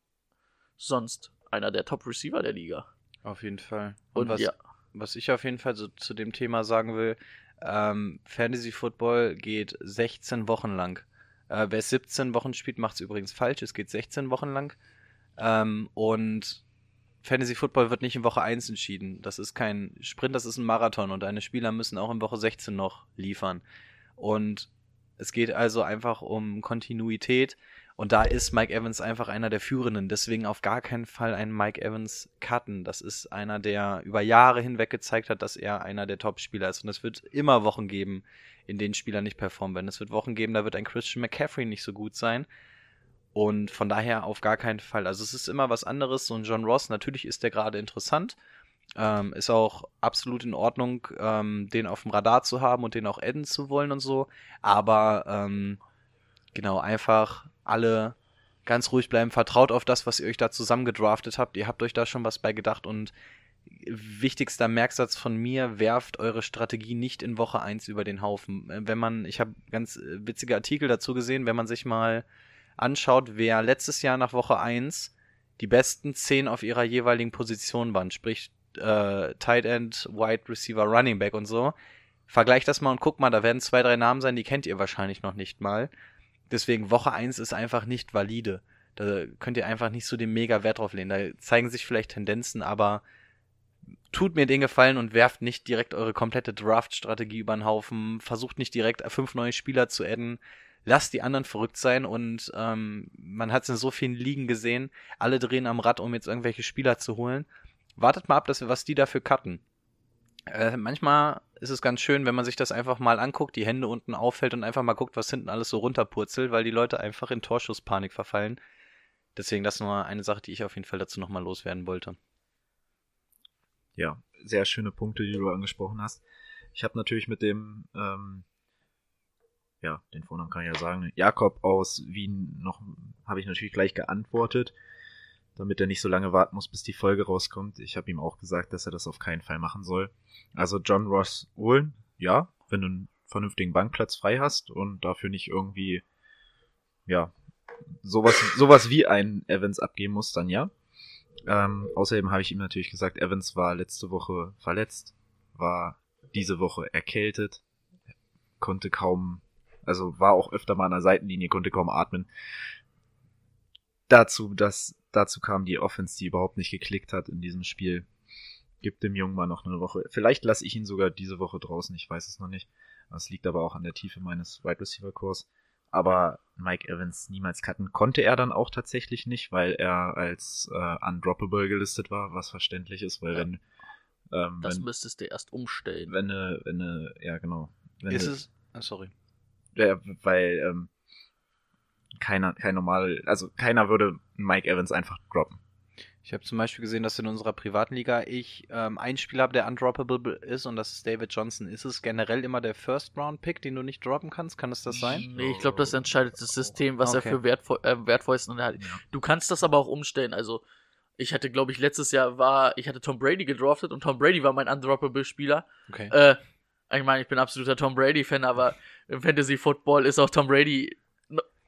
Sonst einer der Top-Receiver der Liga. Auf jeden Fall. Und, Und, was, ja, was ich auf jeden Fall so zu dem Thema sagen will, ähm, Fantasy Football geht 16 Wochen lang. Äh, wer 17 Wochen spielt, macht es übrigens falsch. Es geht 16 Wochen lang. Ähm, und Fantasy Football wird nicht in Woche 1 entschieden. Das ist kein Sprint, das ist ein Marathon und deine Spieler müssen auch in Woche 16 noch liefern. Und es geht also einfach um Kontinuität. Und da ist Mike Evans einfach einer der Führenden. Deswegen auf gar keinen Fall einen Mike Evans cutten. Das ist einer, der über Jahre hinweg gezeigt hat, dass er einer der Top-Spieler ist. Und es wird immer Wochen geben, in denen Spieler nicht performen werden. Es wird Wochen geben, da wird ein Christian McCaffrey nicht so gut sein. Und von daher auf gar keinen Fall. Also es ist immer was anderes. So ein John Ross, natürlich ist der gerade interessant. Ähm, ist auch absolut in Ordnung, ähm, den auf dem Radar zu haben und den auch adden zu wollen und so. Aber ähm, genau, einfach alle ganz ruhig bleiben. Vertraut auf das, was ihr euch da zusammen gedraftet habt. Ihr habt euch da schon was bei gedacht und wichtigster Merksatz von mir, werft eure Strategie nicht in Woche 1 über den Haufen. Äh, Wenn man, ich habe ganz äh, witzige Artikel dazu gesehen, wenn man sich mal anschaut, wer letztes Jahr nach Woche 1 die besten 10 auf ihrer jeweiligen Position waren, sprich äh, Tight End, Wide Receiver, Running Back und so. Vergleicht das mal und guck mal, da werden zwei, drei Namen sein, die kennt ihr wahrscheinlich noch nicht mal. Deswegen Woche 1 ist einfach nicht valide. Da könnt ihr einfach nicht so den mega Wert drauf legen. Da zeigen sich vielleicht Tendenzen, aber tut mir den Gefallen und werft nicht direkt eure komplette Draft-Strategie über den Haufen. Versucht nicht direkt fünf neue Spieler zu adden. Lasst die anderen verrückt sein und ähm, man hat es in so vielen Ligen gesehen. Alle drehen am Rad, um jetzt irgendwelche Spieler zu holen. Wartet mal ab, dass wir, was die dafür cutten. Äh, manchmal ist es ganz schön, wenn man sich das einfach mal anguckt, die Hände unten auffällt und einfach mal guckt, was hinten alles so runterpurzelt, weil die Leute einfach in Torschusspanik verfallen. Deswegen das nur eine Sache, die ich auf jeden Fall dazu nochmal loswerden wollte. Ja, sehr schöne Punkte, die du angesprochen hast. Ich habe natürlich mit dem, ähm, ja, den Vornamen kann ich ja sagen, Jakob aus Wien noch, habe ich natürlich gleich geantwortet, damit er nicht so lange warten muss, bis die Folge rauskommt. Ich habe ihm auch gesagt, dass er das auf keinen Fall machen soll. Also John Ross holen, ja, wenn du einen vernünftigen Bankplatz frei hast und dafür nicht irgendwie, ja, sowas, sowas wie ein Evans abgeben musst, dann ja. Ähm, außerdem habe ich ihm natürlich gesagt, Evans war letzte Woche verletzt, war diese Woche erkältet, konnte kaum, also war auch öfter mal an der Seitenlinie, konnte kaum atmen. Dazu, dass, dazu kam die Offense, die überhaupt nicht geklickt hat in diesem Spiel. Gibt dem Jungen mal noch eine Woche. Vielleicht lasse ich ihn sogar diese Woche draußen, ich weiß es noch nicht. Das liegt aber auch an der Tiefe meines Wide Receiver Kurs. Aber Mike Evans niemals cutten konnte er dann auch tatsächlich nicht, weil er als äh, undroppable gelistet war, was verständlich ist, weil Ja. wenn ähm, Das wenn, müsstest du erst umstellen. wenn eine, wenn eine, ja genau. Wenn Ist es? Ah, sorry. Ja, weil ähm, keiner, kein normal, also keiner würde Mike Evans einfach droppen. Ich habe zum Beispiel gesehen, dass in unserer privaten Liga ich ähm, einen Spieler habe, der undroppable ist und das ist David Johnson. Ist es generell immer der First-Round-Pick, den du nicht droppen kannst? Kann es das sein? Nee, ich glaube, das entscheidet das System, was Okay. er für wertvoll, äh, wertvollsten hat. Du kannst das aber auch umstellen. Also, ich hatte, glaube ich, letztes Jahr war, ich hatte Tom Brady gedraftet und Tom Brady war mein undroppable Spieler. Okay. Äh, ich meine, ich bin absoluter Tom Brady-Fan, aber im Fantasy Football ist auch Tom Brady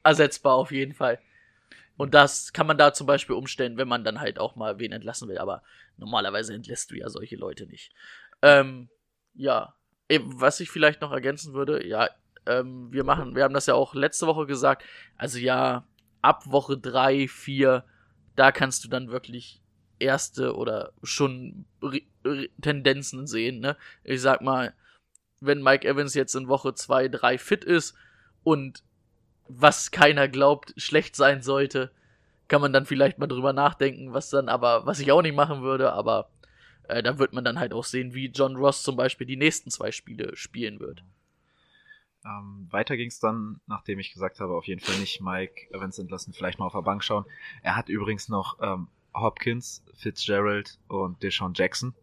ersetzbar auf jeden Fall. Und das kann man da zum Beispiel umstellen, wenn man dann halt auch mal wen entlassen will. Aber normalerweise entlässt du ja solche Leute nicht. Ähm, ja. Eben, Was ich vielleicht noch ergänzen würde, ja, ähm, wir machen, wir haben das ja auch letzte Woche gesagt. Also ja, ab Woche drei, vier, da kannst du dann wirklich erste oder schon Tendenzen sehen, ne? Ich sag mal, wenn Mike Evans jetzt in Woche zwei, drei fit ist und was keiner glaubt, schlecht sein sollte, kann man dann vielleicht mal drüber nachdenken, was dann aber, was ich auch nicht machen würde, aber äh, da wird man dann halt auch sehen, wie John Ross zum Beispiel die nächsten zwei Spiele spielen wird. Ähm, weiter ging es dann, nachdem ich gesagt habe, auf jeden Fall nicht Mike Evans entlassen, vielleicht mal auf der Bank schauen. Er hat übrigens noch ähm, Hopkins, Fitzgerald und Deshaun Jackson.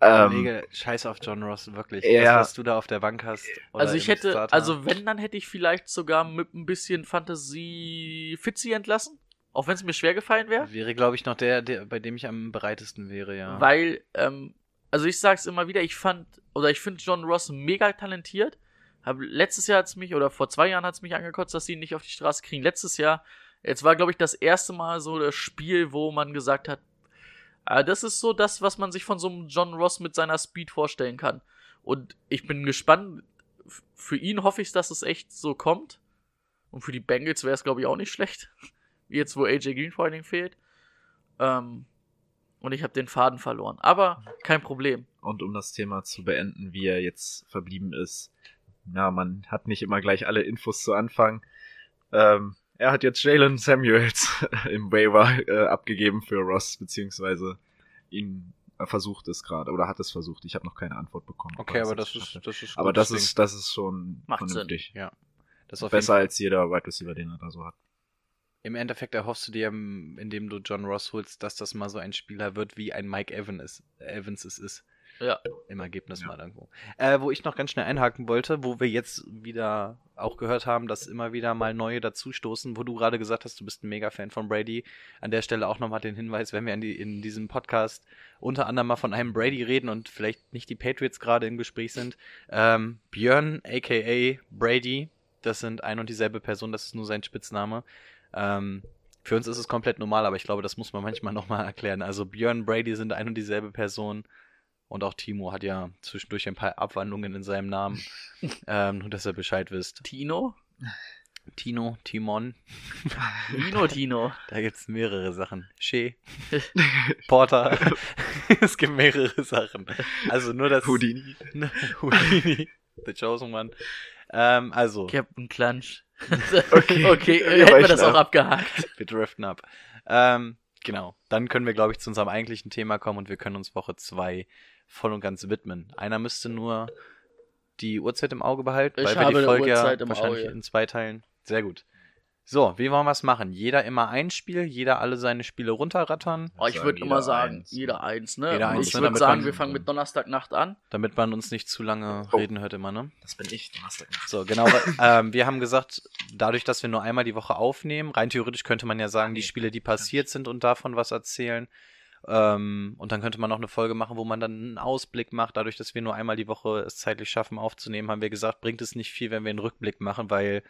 Ähm, Kollege, scheiß auf John Ross, wirklich. Ja. Das, was du da auf der Bank hast. oder also ich hätte, Starter. also wenn, dann hätte ich vielleicht sogar mit ein bisschen Fantasie Fitzy entlassen, auch wenn es mir schwer gefallen wäre. Wäre, glaube ich, noch der, der, bei dem ich am bereitesten wäre, ja. Weil, ähm, also ich sag's immer wieder, ich fand, oder ich finde John Ross mega talentiert. Hab, letztes Jahr hat's mich, oder vor zwei Jahren hat's mich angekotzt, dass sie ihn nicht auf die Straße kriegen. Letztes Jahr, jetzt war, glaube ich, das erste Mal so das Spiel, wo man gesagt hat, ah, das ist so das, was man sich von so einem John Ross mit seiner Speed vorstellen kann. Und ich bin gespannt, für ihn hoffe ich, dass es echt so kommt. Und für die Bengals wäre es, glaube ich, auch nicht schlecht. *laughs* Jetzt, wo AJ Green vor allen Dingen fehlt. Ähm, und ich habe den Faden verloren. Aber kein Problem. Und um das Thema zu beenden, wie er jetzt verblieben ist, ja, man hat nicht immer gleich alle Infos zu Anfang. Ähm, er hat jetzt Jalen Samuels im Waiver äh, abgegeben für Ross, beziehungsweise ihn äh, versucht es gerade oder hat es versucht. Ich habe noch keine Antwort bekommen. okay, er aber das ist, das ist aber das ist, das ist schon Macht vernünftig. Ja. Das ist Besser als jeder Wide Receiver, den er da so hat. Im Endeffekt erhoffst du dir, ähm, indem du John Ross holst, dass das mal so ein Spieler wird, wie ein Mike Evans, Evans es ist. Ja. Im Ergebnis Ja. mal irgendwo. Äh, wo ich noch ganz schnell einhaken wollte, wo wir jetzt wieder auch gehört haben, dass immer wieder mal neue dazustoßen, wo du gerade gesagt hast, du bist ein Mega-Fan von Brady. An der Stelle auch nochmal den Hinweis, wenn wir in, die, in diesem Podcast unter anderem mal von einem Brady reden und vielleicht nicht die Patriots gerade im Gespräch sind. Ähm, Björn, aka Brady, das sind ein und dieselbe Person, das ist nur sein Spitzname. Ähm, für uns ist es komplett normal, aber ich glaube, das muss man manchmal nochmal erklären. Also Björn, Brady sind ein und dieselbe Person. Und auch Timo hat ja zwischendurch ein paar Abwandlungen in seinem Namen. *laughs* ähm, nur, dass ihr Bescheid wisst. Tino? Tino, Timon, Tino, Tino. da gibt's mehrere Sachen. Shea, *laughs* Porter. *laughs* es gibt mehrere Sachen. Also nur das. Houdini. Houdini. The Chosen One. Ähm, also, Captain Clunch. Okay. okay, Wir hätten wir das auch ab. abgehakt. wir driften ab. Ähm, Genau. Dann können wir, glaube ich, zu unserem eigentlichen Thema kommen und wir können uns Woche 2 voll und ganz widmen. Einer müsste nur die Uhrzeit im Auge behalten, Ich weil wir die Folge ja wahrscheinlich Auge. in zwei Teilen. Sehr gut. So, wie wollen wir es machen? Jeder immer ein Spiel, jeder alle seine Spiele runterrattern, Oh, ich würde immer sagen, eins. jeder eins, ne? Jeder eins, ich ne, würde sagen, man- wir fangen mit Donnerstagnacht an. damit man uns nicht zu lange Oh. reden hört immer, ne? Das bin ich, Donnerstag. So, genau. weil, *laughs* ähm, wir haben gesagt, dadurch, dass wir nur einmal die Woche aufnehmen, rein theoretisch könnte man ja sagen, die Spiele, die passiert sind und davon was erzählen. Ähm, und dann könnte man noch eine Folge machen, wo man dann einen Ausblick macht. Dadurch, dass wir nur einmal die Woche es zeitlich schaffen aufzunehmen, haben wir gesagt, bringt es nicht viel, wenn wir einen Rückblick machen, weil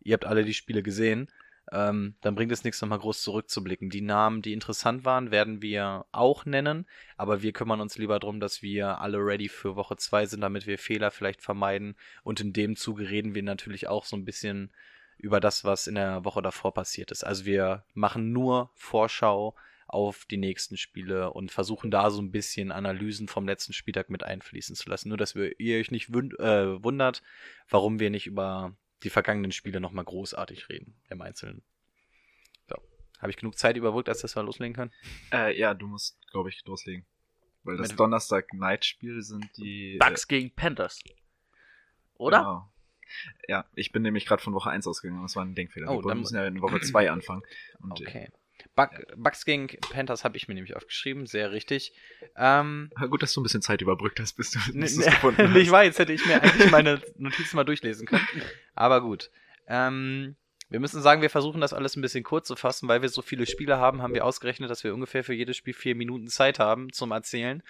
ihr habt alle die Spiele gesehen. Ähm, dann bringt es nichts, nochmal groß zurückzublicken. Die Namen, die interessant waren, werden wir auch nennen, aber wir kümmern uns lieber darum, dass wir alle ready für Woche 2 sind, damit wir Fehler vielleicht vermeiden. Und in dem Zuge reden wir natürlich auch so ein bisschen über das, was in der Woche davor passiert ist. Also wir machen nur Vorschau auf die nächsten Spiele und versuchen da so ein bisschen Analysen vom letzten Spieltag mit einfließen zu lassen. Nur, dass wir, ihr euch nicht wund äh, wundert, warum wir nicht über die vergangenen Spiele nochmal großartig reden im Einzelnen. So. Habe ich genug Zeit überbrückt, als dass wir loslegen können? Äh, ja, du musst, glaube ich, loslegen. Weil das Mit- Donnerstag-Night-Spiel sind die. Bucks gegen Panthers. Oder? Genau. Ja, ich bin nämlich gerade von Woche 1 ausgegangen, das war ein Denkfehler. Oh, wir dann- müssen ja in Woche 2 anfangen. Und Okay. Bucks gegen Panthers habe ich mir nämlich aufgeschrieben, sehr richtig. Ähm, äh, gut, dass du ein bisschen Zeit überbrückt hast, bis du du's *laughs* gefunden hast. ich weiß, hätte ich mir eigentlich meine *laughs* Notizen mal durchlesen können. Aber gut. Ähm, wir müssen sagen, wir versuchen das alles ein bisschen kurz zu fassen, weil wir so viele Spiele haben, haben wir ausgerechnet, dass wir ungefähr für jedes Spiel vier Minuten Zeit haben zum Erzählen,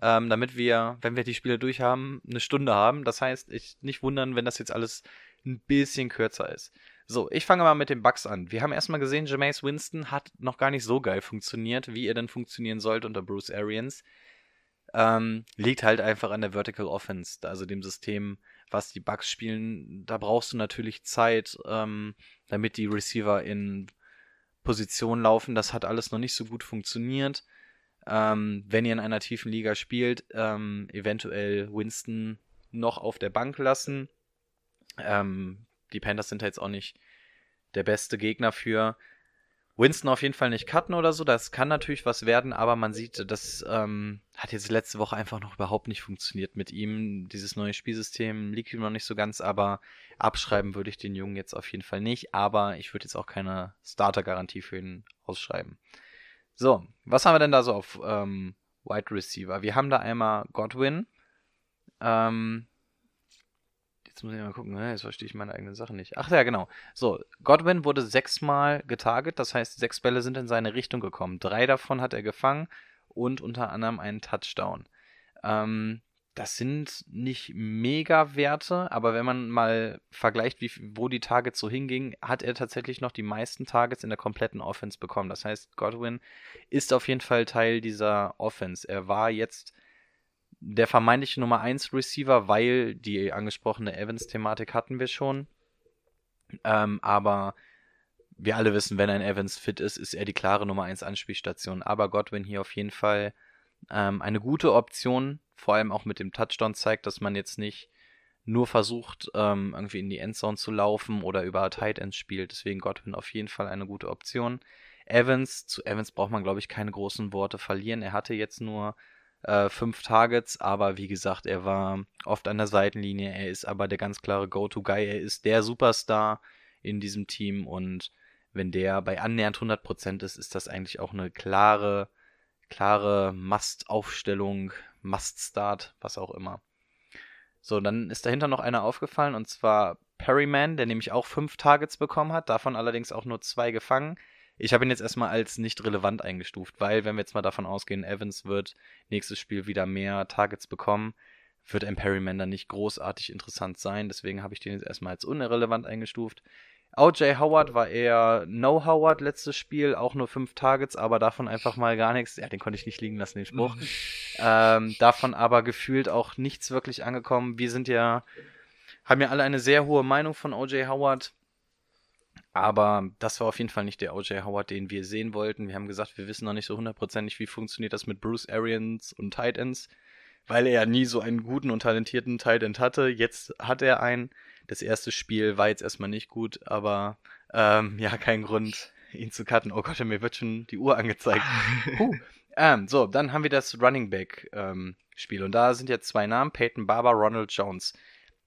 ähm, damit wir, wenn wir die Spiele durch haben, eine Stunde haben. Das heißt, ich nicht wundern, wenn das jetzt alles ein bisschen kürzer ist. So, ich fange mal mit den Bugs an. Wir haben erstmal gesehen, Jameis Winston hat noch gar nicht so geil funktioniert, wie er denn funktionieren sollte unter Bruce Arians. Ähm, liegt halt einfach an der Vertical Offense, also dem System, was die Bugs spielen. Da brauchst du natürlich Zeit, ähm, damit die Receiver in Position laufen. Das hat alles noch nicht so gut funktioniert. Ähm, wenn ihr in einer tiefen Liga spielt, ähm, eventuell Winston noch auf der Bank lassen. Ähm, die Panthers sind da jetzt auch nicht der beste Gegner für. Winston auf jeden Fall nicht cutten oder so, das kann natürlich was werden, aber man sieht, das ähm, hat jetzt letzte Woche einfach noch überhaupt nicht funktioniert mit ihm. Dieses neue Spielsystem liegt ihm noch nicht so ganz, aber abschreiben würde ich den Jungen jetzt auf jeden Fall nicht, aber ich würde jetzt auch keine Starter-Garantie für ihn ausschreiben. So, was haben wir denn da so auf ähm, Wide Receiver? Wir haben da einmal Godwin. Ähm, jetzt muss ich mal gucken, ne? jetzt verstehe ich meine eigenen Sachen nicht. Ach ja, genau. So, Godwin wurde sechsmal getarget, das heißt, sechs Bälle sind in seine Richtung gekommen. Drei davon hat er gefangen und unter anderem einen Touchdown. Ähm, das sind nicht mega Werte, aber wenn man mal vergleicht, wie, wo die Targets so hingingen, hat er tatsächlich noch die meisten Targets in der kompletten Offense bekommen. Das heißt, Godwin ist auf jeden Fall Teil dieser Offense. Er war jetzt der vermeintliche Nummer 1 Receiver, weil die angesprochene Evans-Thematik hatten wir schon. Ähm, aber wir alle wissen, wenn ein Evans fit ist, ist er die klare Nummer 1 Anspielstation. Aber Godwin hier auf jeden Fall ähm, eine gute Option, vor allem auch mit dem Touchdown zeigt, dass man jetzt nicht nur versucht, ähm, irgendwie in die Endzone zu laufen oder über Tight Ends spielt. Deswegen Godwin auf jeden Fall eine gute Option. Evans, zu Evans braucht man, glaube ich, keine großen Worte verlieren. Er hatte jetzt nur äh, fünf Targets, aber wie gesagt, er war oft an der Seitenlinie. Er ist aber der ganz klare Go-To-Guy. Er ist der Superstar in diesem Team und wenn der bei annähernd 100% ist, ist das eigentlich auch eine klare, klare Must-Aufstellung, Must-Start, was auch immer. So, dann ist dahinter noch einer aufgefallen und zwar Perryman, der nämlich auch fünf Targets bekommen hat, davon allerdings auch nur zwei gefangen. Ich habe ihn jetzt erstmal als nicht relevant eingestuft, weil, wenn wir jetzt mal davon ausgehen, Evans wird nächstes Spiel wieder mehr Targets bekommen, wird ein Perryman dann nicht großartig interessant sein. Deswegen habe ich den jetzt erstmal als unerrelevant eingestuft. OJ Howard war eher No Howard letztes Spiel, auch nur fünf Targets, aber davon einfach mal gar nichts. Ja, den konnte ich nicht liegen lassen, den Spruch. *laughs* ähm, davon aber gefühlt auch nichts wirklich angekommen. Wir sind ja, haben ja alle eine sehr hohe Meinung von OJ Howard. Aber das war auf jeden Fall nicht der OJ Howard, den wir sehen wollten. Wir haben gesagt, wir wissen noch nicht so hundertprozentig, wie funktioniert das mit Bruce Arians und Tight Ends, weil er ja nie so einen guten und talentierten Tight End hatte. Jetzt hat er einen. Das erste Spiel war jetzt erstmal nicht gut, aber ähm, ja, kein Grund, ihn zu cutten. Oh Gott, mir wird schon die Uhr angezeigt. *laughs* Puh. Ähm, so, dann haben wir das Running Back ähm, Spiel und da sind jetzt zwei Namen, Peyton Barber, Ronald Jones.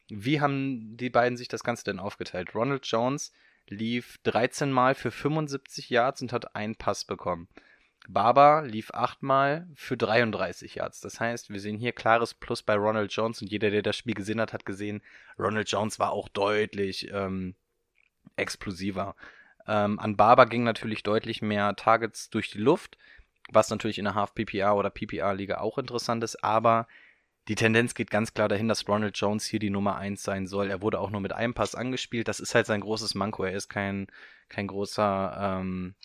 Wie haben die beiden sich das Ganze denn aufgeteilt? Ronald Jones lief 13 Mal für 75 Yards und hat einen Pass bekommen. Barber lief 8 Mal für 33 Yards. Das heißt, wir sehen hier klares Plus bei Ronald Jones und jeder, der das Spiel gesehen hat, hat gesehen, Ronald Jones war auch deutlich ähm, explosiver. Ähm, an Barber ging natürlich deutlich mehr Targets durch die Luft, was natürlich in der Half-PPR oder PPR-Liga auch interessant ist, aber die Tendenz geht ganz klar dahin, dass Ronald Jones hier die Nummer 1 sein soll. Er wurde auch nur mit einem Pass angespielt. Das ist halt sein großes Manko. Er ist kein, kein großer ähm,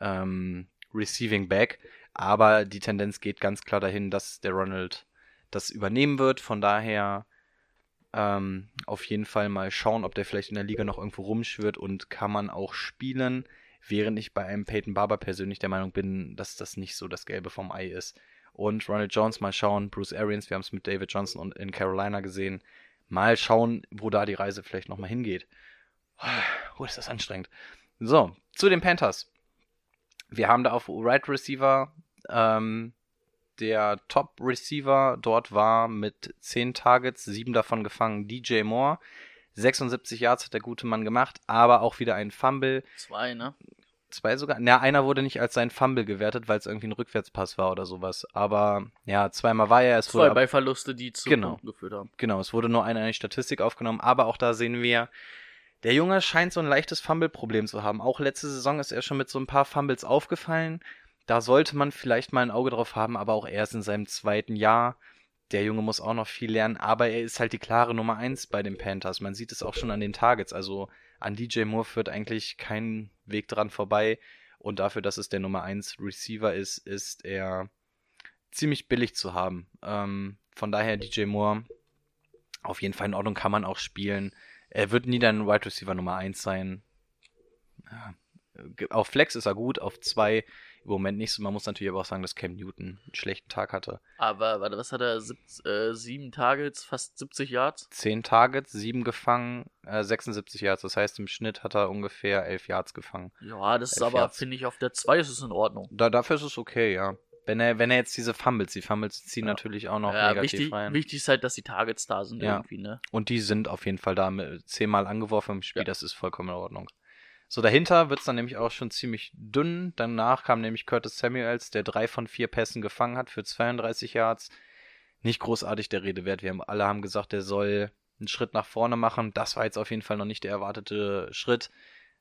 ähm, Receiving Back. Aber die Tendenz geht ganz klar dahin, dass der Ronald das übernehmen wird. Von daher ähm, auf jeden Fall mal schauen, ob der vielleicht in der Liga noch irgendwo rumschwirrt und kann man auch spielen. Während ich bei einem Peyton Barber persönlich der Meinung bin, dass das nicht so das Gelbe vom Ei ist und Ronald Jones mal schauen. Bruce Arians, wir haben es mit David Johnson und in Carolina gesehen. Mal schauen, wo da die Reise vielleicht nochmal hingeht. *sighs* Oh, ist das anstrengend. So, zu den Panthers. Wir haben da auf Right Receiver ähm, der Top Receiver dort war mit 10 Targets, 7 davon gefangen, DJ Moore. 76 Yards hat der gute Mann gemacht, aber auch wieder ein Fumble. Zwei, ne? Zwei sogar. Na, einer wurde nicht als sein Fumble gewertet, weil es irgendwie ein Rückwärtspass war oder sowas. Aber ja, zweimal war er. Es Zwei wurde ab- Beiverluste, die zu Genau. Punkten geführt haben. Genau, es wurde nur eine, eine Statistik aufgenommen, aber auch da sehen wir, der Junge scheint so ein leichtes Fumble-Problem zu haben. Auch letzte Saison ist er schon mit so ein paar Fumbles aufgefallen. Da sollte man vielleicht mal ein Auge drauf haben, aber auch erst in seinem zweiten Jahr. Der Junge muss auch noch viel lernen, aber er ist halt die klare Nummer eins bei den Panthers. Man sieht es auch schon an den Targets. Also an DJ Moore führt eigentlich kein Weg dran vorbei. Und dafür, dass es der Nummer eins Receiver ist, ist er ziemlich billig zu haben. Ähm, von daher DJ Moore auf jeden Fall in Ordnung, kann man auch spielen. Er wird nie dein Wide Receiver Nummer 1 sein. Ja. Auf Flex ist er gut, auf 2 im Moment nicht so. Man muss natürlich aber auch sagen, dass Cam Newton einen schlechten Tag hatte. Aber, warte, was hat er? Sieb, äh, sieben Targets, fast 70 Yards? 10 Targets, 7 gefangen, äh, 76 Yards. Das heißt, im Schnitt hat er ungefähr 11 Yards gefangen. Ja, das ist Elf aber, finde ich, auf der 2 ist es in Ordnung. Da, dafür ist es okay, ja. Wenn er, wenn er jetzt diese Fumbles, die Fumbles ziehen Ja. natürlich auch noch Ja, negativ wichtig, rein. wichtig ist halt, dass die Targets da sind Ja. irgendwie, ne? Und die sind auf jeden Fall da zehnmal angeworfen im Spiel, das ist vollkommen in Ordnung. So, dahinter wird es dann nämlich auch schon ziemlich dünn. Danach kam nämlich Curtis Samuels, der drei von vier Pässen gefangen hat für 32 Yards. Nicht großartig der Rede wert. Wir haben, alle haben gesagt, der soll einen Schritt nach vorne machen. Das war jetzt auf jeden Fall noch nicht der erwartete Schritt.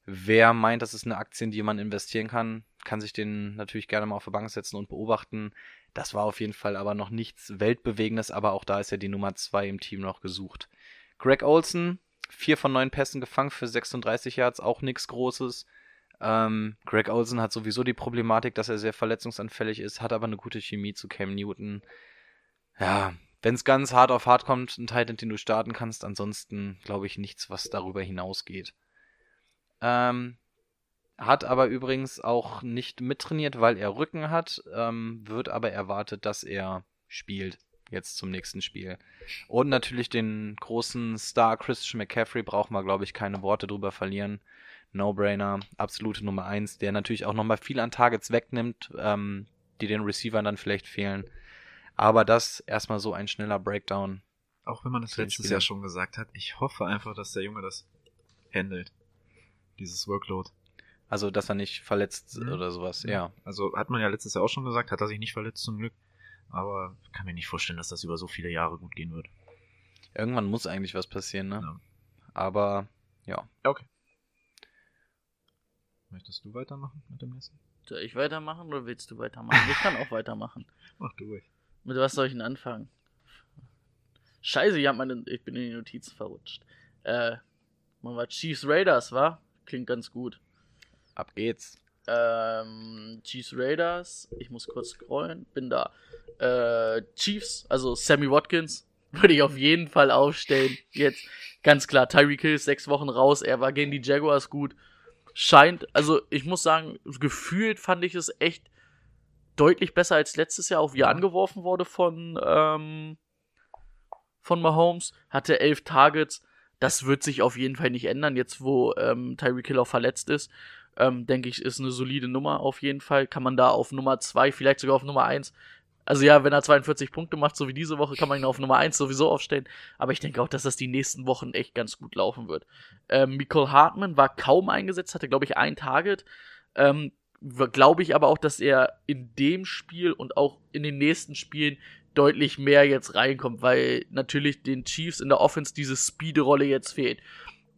Wer meint, das ist eine Aktie, in die man investieren kann, kann sich den natürlich gerne mal auf die Bank setzen und beobachten. Das war auf jeden Fall aber noch nichts Weltbewegendes, aber auch da ist ja die Nummer zwei im Team noch gesucht. Greg Olson, vier von neun Pässen gefangen für 36 Yards, auch nichts Großes. Ähm, Greg Olson hat sowieso die Problematik, dass er sehr verletzungsanfällig ist, hat aber eine gute Chemie zu Cam Newton. Ja, wenn es ganz hart auf hart kommt, ein Titan, den du starten kannst, ansonsten glaube ich nichts, was darüber hinausgeht. Ähm, hat aber übrigens auch nicht mittrainiert, weil er Rücken hat, ähm, wird aber erwartet, dass er spielt jetzt zum nächsten Spiel. Und natürlich den großen Star Christian McCaffrey brauchen wir, glaube ich, keine Worte drüber verlieren. No-Brainer, absolute Nummer eins, der natürlich auch nochmal viel an Targets wegnimmt, ähm, die den Receivern dann vielleicht fehlen. Aber das erstmal so ein schneller Breakdown. Auch wenn man das letztes Spieler. Jahr schon gesagt hat, ich hoffe einfach, dass der Junge das handelt. Dieses Workload. Also, dass er nicht verletzt Mhm. oder sowas, ja. Also hat man ja letztes Jahr auch schon gesagt, hat er sich nicht verletzt zum Glück. Aber ich kann mir nicht vorstellen, dass das über so viele Jahre gut gehen wird. Irgendwann muss eigentlich was passieren, ne? Ja. Aber, ja. Okay. Möchtest du weitermachen mit dem nächsten? Soll ich weitermachen oder willst du weitermachen? Ich kann auch weitermachen. *laughs* Mach du ruhig. Mit was soll ich denn anfangen? Scheiße, ich, hab meine, ich bin in die Notizen verrutscht. Äh, machen wir Chiefs Raiders, wa? Klingt ganz gut. Ab geht's. Ähm, Chiefs Raiders, ich muss kurz scrollen, bin da. Äh, Chiefs, also Sammy Watkins, *laughs* würde ich auf jeden Fall aufstellen. Jetzt, ganz klar, Tyreek Hill ist sechs Wochen raus, er war gegen die Jaguars gut. Scheint, also ich muss sagen, gefühlt fand ich es echt deutlich besser als letztes Jahr, auch wie er angeworfen wurde von, ähm, von Mahomes. Hatte elf Targets. Das wird sich auf jeden Fall nicht ändern, jetzt wo ähm, Tyreek Hill auch verletzt ist. Ähm, denke ich, ist eine solide Nummer auf jeden Fall. Kann man da auf Nummer 2, vielleicht sogar auf Nummer 1. Also ja, wenn er 42 Punkte macht, so wie diese Woche, kann man ihn auf Nummer 1 sowieso aufstellen. Aber ich denke auch, dass das die nächsten Wochen echt ganz gut laufen wird. Ähm, Michael Hartmann war kaum eingesetzt, hatte, glaube ich, ein Target. Ähm, glaube ich aber auch, dass er in dem Spiel und auch in den nächsten Spielen deutlich mehr jetzt reinkommt, weil natürlich den Chiefs in der Offense diese Speed-Rolle jetzt fehlt.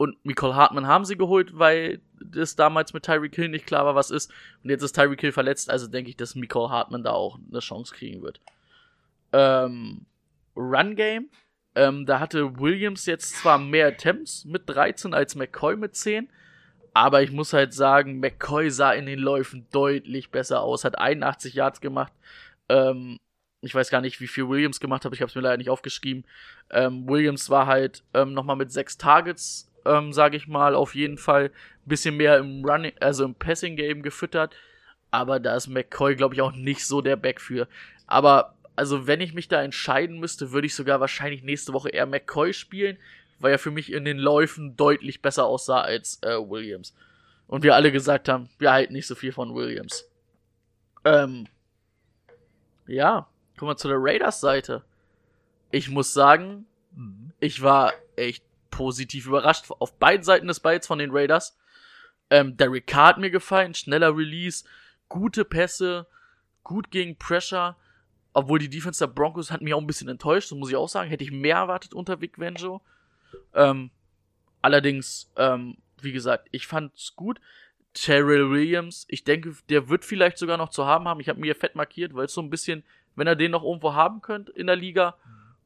Und Michael Hartmann haben sie geholt, weil das damals mit Tyreek Hill nicht klar war, was ist. Und jetzt ist Tyreek Hill verletzt, also denke ich, dass Michael Hartmann da auch eine Chance kriegen wird. Ähm, Run Game. Ähm, da hatte Williams jetzt zwar mehr Attempts mit 13 als McCoy mit 10. Aber ich muss halt sagen, McCoy sah in den Läufen deutlich besser aus, hat 81 Yards gemacht. Ähm, ich weiß gar nicht, wie viel Williams gemacht hat, ich habe es mir leider nicht aufgeschrieben. Ähm, Williams war halt ähm, nochmal mit sechs Targets, ähm, sage ich mal, auf jeden Fall ein bisschen mehr im Running, also im Passing Game gefüttert. Aber da ist McCoy, glaube ich, auch nicht so der Back für. Aber also wenn ich mich da entscheiden müsste, würde ich sogar wahrscheinlich nächste Woche eher McCoy spielen, weil er für mich in den Läufen deutlich besser aussah als äh, Williams. Und wir alle gesagt haben, wir halten nicht so viel von Williams. Ähm, ja, kommen wir zu der Raiders-Seite. Ich muss sagen, Mhm. ich war echt positiv überrascht auf beiden Seiten des Balls von den Raiders. Ähm, Derek Carr hat mir gefallen, schneller Release, gute Pässe, gut gegen Pressure. Obwohl die Defense der Broncos hat mich auch ein bisschen enttäuscht, so muss ich auch sagen. Hätte ich mehr erwartet unter Vic Venjo. Ähm, allerdings, ähm, wie gesagt, ich fand's gut. Terrell Williams, ich denke, der wird vielleicht sogar noch zu haben haben. Ich habe mir fett markiert, weil es so ein bisschen, wenn ihr den noch irgendwo haben könnt in der Liga,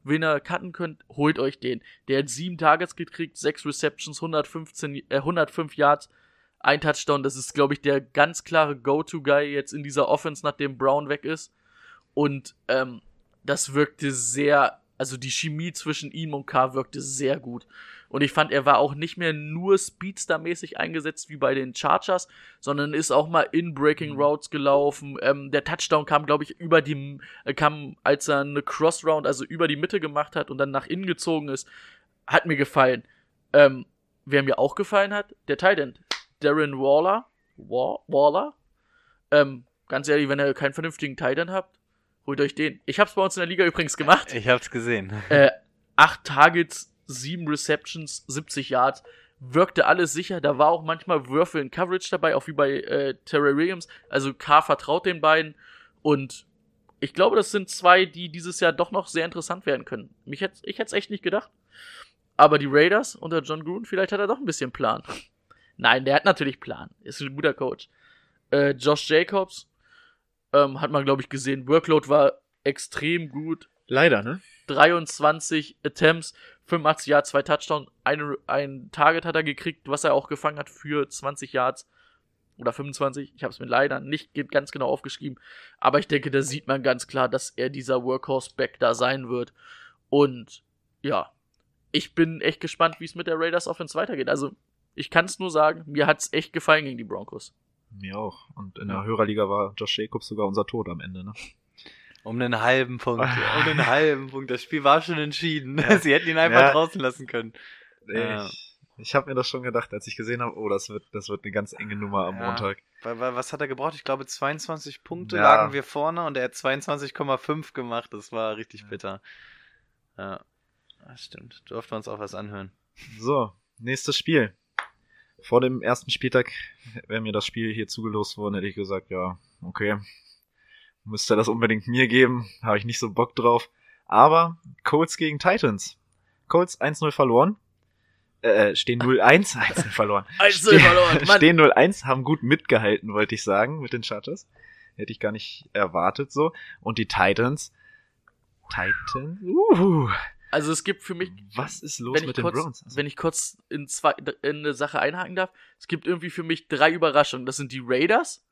wen ihr cutten könnt, holt euch den. Der hat sieben Targets gekriegt, sechs Receptions, 115, äh, 105 Yards, ein Touchdown. Das ist, glaube ich, der ganz klare Go-To-Guy jetzt in dieser Offense, nachdem Brown weg ist. Und ähm, das wirkte sehr, also die Chemie zwischen ihm und K wirkte sehr gut. Und ich fand, er war auch nicht mehr nur Speedster-mäßig eingesetzt wie bei den Chargers, sondern ist auch mal in Breaking Routes gelaufen. Ähm, der Touchdown kam, glaube ich, über die, äh, kam, als er eine Cross-Round, also über die Mitte gemacht hat und dann nach innen gezogen ist. Hat mir gefallen. Ähm, wer mir auch gefallen hat, der Titan. Darren Waller. Wa Waller. Ähm, ganz ehrlich, wenn ihr keinen vernünftigen Titan habt, holt euch den. Ich hab's bei uns in der Liga übrigens gemacht. Ich hab's gesehen. Äh, acht Targets, sieben Receptions, 70 Yards. Wirkte alles sicher. Da war auch manchmal Würfel in Coverage dabei, auch wie bei äh, Terry Williams. Also K vertraut den beiden. Und ich glaube, das sind zwei, die dieses Jahr doch noch sehr interessant werden können. Mich hätt, ich hätte es echt nicht gedacht. Aber die Raiders unter John Gruden, vielleicht hat er doch ein bisschen Plan. Nein, der hat natürlich Plan. Ist ein guter Coach. Äh, Josh Jacobs ähm, hat man, glaube ich, gesehen. Workload war extrem gut. Leider, ne? 23 Attempts, 85 Yards, zwei Touchdowns, ein, ein Target hat er gekriegt, was er auch gefangen hat für 20 Yards oder 25. Ich habe es mir leider nicht ganz genau aufgeschrieben, aber ich denke, da sieht man ganz klar, dass er dieser Workhorse-Back da sein wird. Und ja, ich bin echt gespannt, wie es mit der Raiders Offense weitergeht. Also, ich kann es nur sagen, mir hat's echt gefallen gegen die Broncos. Mir auch. Und in der Hörerliga war Josh Jacobs sogar unser Tod am Ende, ne? Um einen halben Punkt. Um einen *laughs* halben Punkt. Das Spiel war schon entschieden. *laughs* Sie hätten ihn einfach Ja. draußen lassen können. Ja. Ich, ich habe mir das schon gedacht, als ich gesehen habe, oh, das wird, das wird eine ganz enge Nummer am Ja. Montag. Weil, weil, was hat er gebraucht? Ich glaube, 22 Punkte Ja. lagen wir vorne und er hat 22,5 gemacht. Das war richtig Ja. bitter. Ja. Das stimmt. Durften wir uns auch was anhören. So, nächstes Spiel. Vor dem ersten Spieltag wäre mir das Spiel hier zugelost worden, hätte ich gesagt, ja, okay, müsste das unbedingt mir geben, habe ich nicht so Bock drauf. Aber Colts gegen Titans. Colts 1-0 verloren. Äh, stehen 0-1, 1-0 *laughs* verloren. 1-0 verloren, Mann. Stehen 0-1, haben gut mitgehalten, wollte ich sagen, mit den Chargers. Hätte ich gar nicht erwartet so. Und die Titans. Titans? Uh, Also, es gibt für mich was ist los mit den kurz, Browns? Also, wenn ich kurz in, zwei, in eine Sache einhaken darf, es gibt irgendwie für mich drei Überraschungen. Das sind die Raiders,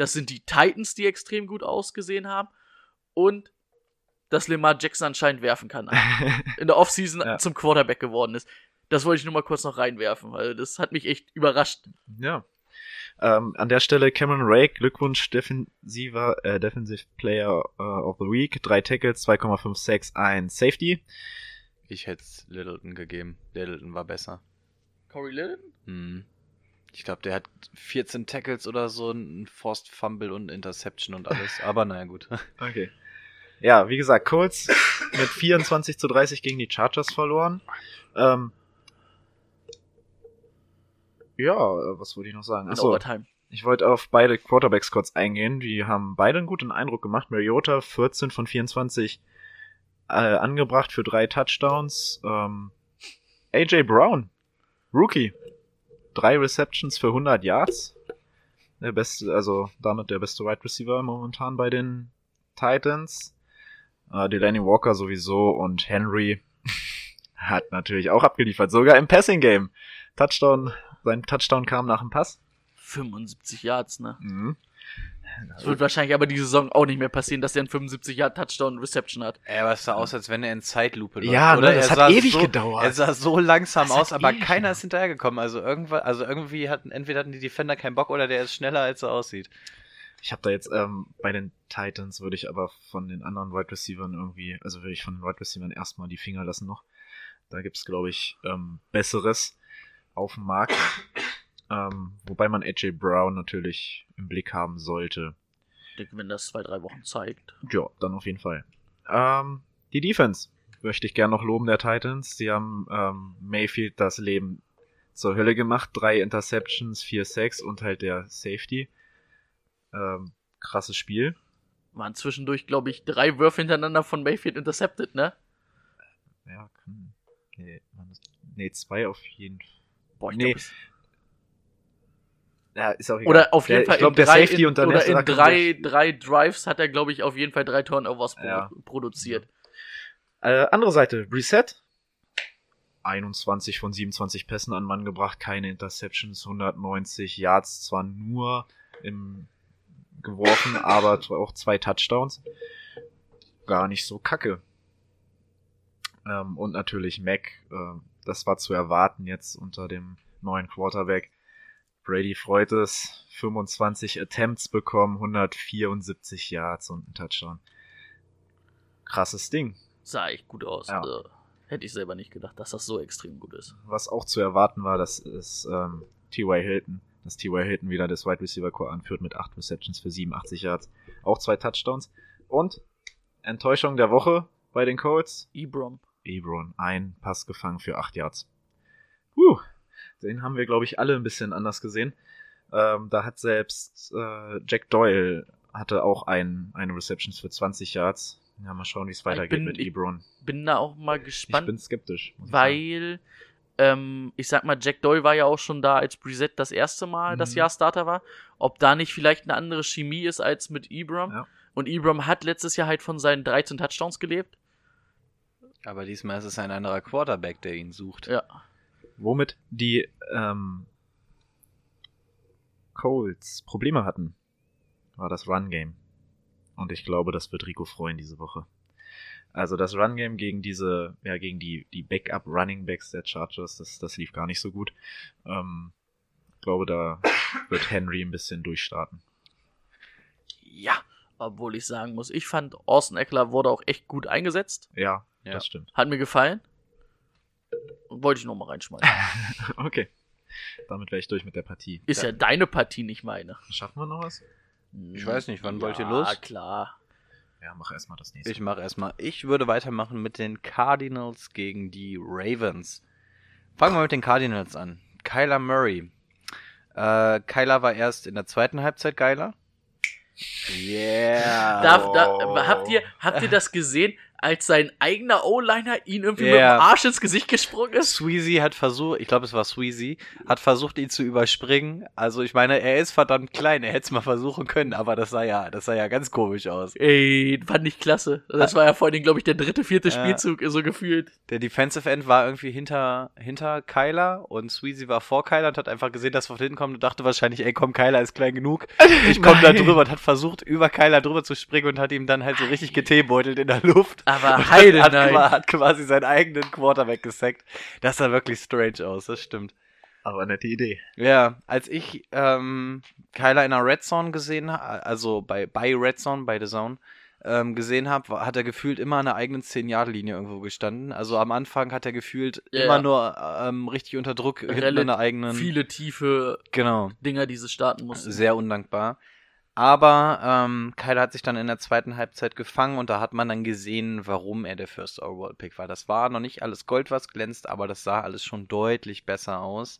das sind die Titans, die extrem gut ausgesehen haben und dass Lamar Jackson anscheinend werfen kann. *laughs* In der Offseason Ja. zum Quarterback geworden ist. Das wollte ich nur mal kurz noch reinwerfen, weil das hat mich echt überrascht. Ja. Ähm, an der Stelle Cameron Ray, Glückwunsch, defensiver, äh, Defensive Player äh, of the Week, drei Tackles, 2,56, ein Safety. Ich hätte Littleton gegeben. Littleton war besser. Corey Littleton? Hm. Ich glaube, der hat 14 Tackles oder so, ein Forced Fumble und Interception und alles. Aber naja, gut. *laughs* Okay. Ja, wie gesagt, Colts mit 24 zu 30 gegen die Chargers verloren. Ähm, ja, was wollte ich noch sagen? Achso, Overtime. ich wollte auf beide Quarterbacks kurz eingehen. Die haben beide einen guten Eindruck gemacht. Mariota 14 von 24 äh, angebracht für drei Touchdowns. Ähm, AJ Brown, Rookie, drei Receptions für 100 Yards. Der beste, also damit der beste Wide Receiver momentan bei den Titans. Äh, Delaney Walker sowieso und Henry *laughs* hat natürlich auch abgeliefert, sogar im Passing Game. Touchdown, sein Touchdown kam nach dem Pass. 75 Yards, ne? Mhm. Das wird wahrscheinlich aber die Saison auch nicht mehr passieren, dass er einen 75 Yard Touchdown Reception hat. Ey, aber es sah aus, als wenn er in Zeitlupe läuft. Ja, oder? ne, das Er hat ewig so, gedauert. Er sah so langsam Das aus, aber keiner ist hinterhergekommen. Also, irgendwann, also irgendwie hatten, entweder hatten die Defender keinen Bock oder der ist schneller, als er aussieht. Ich habe da jetzt ähm, bei den Titans würde ich aber von den anderen Wide Receivern irgendwie, also würde ich von den Wide Receivern erstmal die Finger lassen noch. Da gibt's glaube ich ähm, besseres auf dem Markt. Ähm, wobei man AJ Brown natürlich im Blick haben sollte. Ich denke, wenn das zwei, drei Wochen zeigt. Ja, dann auf jeden Fall. Ähm, die Defense möchte ich gern noch loben der Titans. Sie haben ähm, Mayfield das Leben zur Hölle gemacht. Drei Interceptions, vier Sacks und halt der Safety. Ähm, krasses Spiel. Waren zwischendurch, glaube ich, drei Würfe hintereinander von Mayfield intercepted, ne? Ja, kann. Nee, nee zwei auf jeden Fall. Boah, ich Nee, glaub, Ja, ist auch egal. Oder auf jeden der, Fall ich glaub, in der drei, Safety in, und dann oder in drei, drei Drives hat er, glaube ich, auf jeden Fall drei Turnovers Ja. produziert. Äh, andere Seite, Reset. 21 von 27 Pässen an Mann gebracht, keine Interceptions, 190 Yards, zwar nur im geworfen, *laughs* aber auch zwei Touchdowns. Gar nicht so kacke. Ähm, und natürlich Mac, äh, das war zu erwarten jetzt unter dem neuen Quarterback. Brady freut es, 25 Attempts bekommen, 174 Yards und ein Touchdown. Krasses Ding. Sah echt gut aus. Ja. Also, hätte ich selber nicht gedacht, dass das so extrem gut ist. was auch zu erwarten war, das ist ähm, T.Y. Hilton. Dass T.Y. Hilton wieder das Wide Receiver Core anführt mit 8 Receptions für 87 Yards. Auch zwei Touchdowns. Und Enttäuschung der Woche bei den Colts. Ebrom. Ebron, ein Pass gefangen für 8 Yards. Puh, den haben wir, glaube ich, alle ein bisschen anders gesehen. Ähm, da hat selbst äh, Jack Doyle hatte auch ein, eine Receptions für 20 Yards. Ja, mal schauen, wie es weitergeht bin- mit ich Ebron. Bin da auch mal Ich gespannt, bin skeptisch. muss ich weil, ähm, ich sag mal, Jack Doyle war ja auch schon da, als Brissett das erste Mal das Mhm. Jahr Starter war. Ob da nicht vielleicht eine andere Chemie ist als mit Ebrom. Ja. Und Ebrom hat letztes Jahr halt von seinen 13 Touchdowns gelebt. Aber diesmal ist es ein anderer Quarterback, der ihn sucht. Ja. Womit die ähm, Colts Probleme hatten, war das Run-Game. Und ich glaube, das wird Rico freuen diese Woche. Also das Run-Game gegen diese, ja, gegen die, die Backup-Running-Backs der Chargers, das, das lief gar nicht so gut. Ähm, ich glaube, da wird Henry ein bisschen durchstarten. Ja. Obwohl ich sagen muss, ich fand, Austin Eckler wurde auch echt gut eingesetzt. Ja, Ja. das stimmt. Hat mir gefallen. Wollte ich noch mal reinschmeißen. *laughs* okay. Damit wäre ich durch mit der Partie. Ist ja deine Partie, nicht meine. Schaffen wir noch was? Ich weiß nicht, wann wollt ihr Ja, los? klar. Ja, mach erstmal das nächste. Ich mache erstmal. Ich würde weitermachen mit den Cardinals gegen die Ravens. Fangen wir mit den Cardinals an. Kyler Murray. Äh, Kyler war erst in der zweiten Halbzeit geiler. Yeah. Darf, da, habt, ihr, habt ihr das gesehen, als sein eigener O-Liner ihn irgendwie mit Ja. dem Arsch ins Gesicht gesprungen ist? Sweezy hat versucht, ich glaube es war Sweezy, hat versucht ihn zu überspringen. Also ich meine, er ist verdammt klein, er hätte es mal versuchen können, aber das sah ja, das sah ja ganz komisch aus. Ey, fand ich klasse. Das war ja vor allem, glaube ich, der dritte, vierte Ja. Spielzug, so gefühlt. Der Defensive End war irgendwie hinter, hinter Kyler und Sweezy war vor Kyler und hat einfach gesehen, dass er von hinten kommt und dachte wahrscheinlich, ey komm, Kyler ist klein genug. *laughs* Ich komm da drüber und hat versucht, über Kyler drüber zu springen und hat ihm dann halt so richtig geteebeutelt in der Luft. Aber heide hat, hat quasi seinen eigenen Quarterback gesackt. Das sah wirklich strange aus, das stimmt. Aber nette Idee. Ja, als ich ähm, Kyler in der Red Zone gesehen habe, also bei, bei Red Zone, bei The Zone, ähm, gesehen habe, hat er gefühlt immer an der eigenen 10-Jahre-Linie irgendwo gestanden. Also am Anfang hat er gefühlt Ja, immer ja. nur ähm, richtig unter Druck hinten Relativ der eigenen. Viele tiefe Genau. Dinger, die sie starten mussten. Sehr undankbar. Aber ähm, Kyler hat sich dann in der zweiten Halbzeit gefangen und da hat man dann gesehen, warum er der First Overall Pick war. Das war noch nicht alles Gold, was glänzt, aber das sah alles schon deutlich besser aus.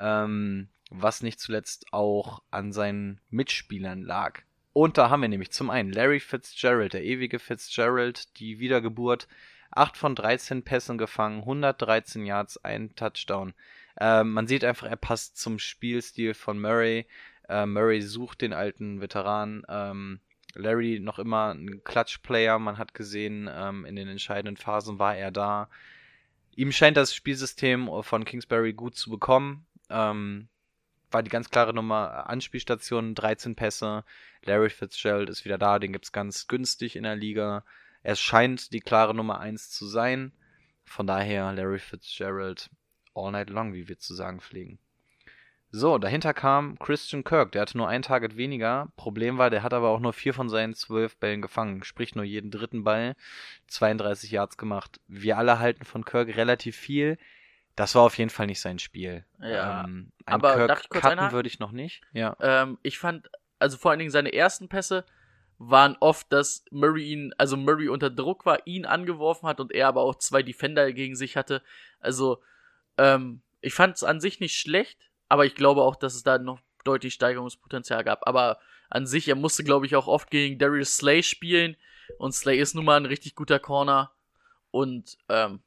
Ähm, was nicht zuletzt auch an seinen Mitspielern lag. Und da haben wir nämlich zum einen Larry Fitzgerald, der ewige Fitzgerald, die Wiedergeburt. 8 von 13 Pässen gefangen, 113 Yards, ein Touchdown. Ähm, man sieht einfach, er passt zum Spielstil von Murray. Äh, Murray sucht den alten Veteran. Ähm, Larry noch immer ein Clutch-Player. Man hat gesehen, ähm, in den entscheidenden Phasen war er da. Ihm scheint das Spielsystem von Kingsbury gut zu bekommen. Ähm, war die ganz klare Nummer äh, Anspielstation, 13 Pässe. Larry Fitzgerald ist wieder da, den gibt's ganz günstig in der Liga. Er scheint die klare Nummer 1 zu sein. Von daher Larry Fitzgerald all night long, wie wir zu sagen pflegen. So, dahinter kam Christian Kirk, der hatte nur ein Target weniger. Problem war, der hat aber auch nur vier von seinen zwölf Bällen gefangen, sprich nur jeden dritten Ball, 32 Yards gemacht. Wir alle halten von Kirk relativ viel. Das war auf jeden Fall nicht sein Spiel. Ja, ähm, aber Kirk darf ich kurz cutten würde ich noch nicht. Ja. Ähm, ich fand, also vor allen Dingen seine ersten Pässe waren oft, dass Murray ihn, also Murray unter Druck war, ihn angeworfen hat und er aber auch zwei Defender gegen sich hatte. Also, ähm, ich fand es an sich nicht schlecht, aber ich glaube auch, dass es da noch deutlich Steigerungspotenzial gab. Aber an sich, er musste, glaube ich, auch oft gegen Darius Slay spielen und Slay ist nun mal ein richtig guter Corner und ähm,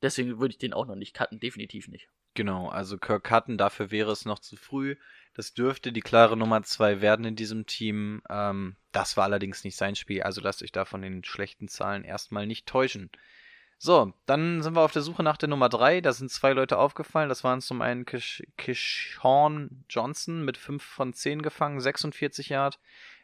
deswegen würde ich den auch noch nicht cutten, definitiv nicht. Genau, also Kirk Hutton, dafür wäre es noch zu früh. Das dürfte die klare Nummer zwei werden in diesem Team. Ähm, das war allerdings nicht sein Spiel, also lasst euch da von den schlechten Zahlen erstmal nicht täuschen. So, dann sind wir auf der Suche nach der Nummer drei. Da sind zwei Leute aufgefallen. Das waren zum einen Kish Kishorn Johnson mit 5 von 10 gefangen, 46 Yard.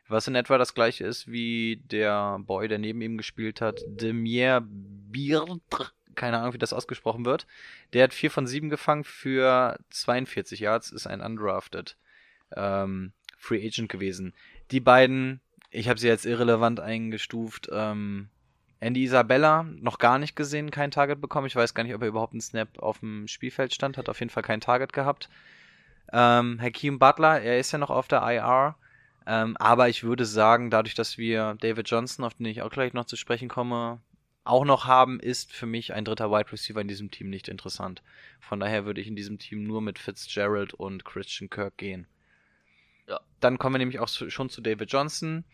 Was in etwa das gleiche ist wie der Boy, der neben ihm gespielt hat, Demir Birdr. Keine Ahnung, wie das ausgesprochen wird. Der hat 4 von 7 gefangen für 42 Yards, ist ein undrafted ähm, Free Agent gewesen. Die beiden, ich habe sie als irrelevant eingestuft. Ähm, Andy Isabella noch gar nicht gesehen, kein Target bekommen. Ich weiß gar nicht, ob er überhaupt einen Snap auf dem Spielfeld stand, hat auf jeden Fall kein Target gehabt. Ähm, Hakeem Butler, er ist ja noch auf der IR. Ähm, aber ich würde sagen, dadurch, dass wir David Johnson, auf den ich auch gleich noch zu sprechen komme, auch noch haben, ist für mich ein dritter Wide Receiver in diesem Team nicht interessant. Von daher würde ich in diesem Team nur mit Fitzgerald und Christian Kirk gehen. Ja. Dann kommen wir nämlich auch schon zu David Johnson.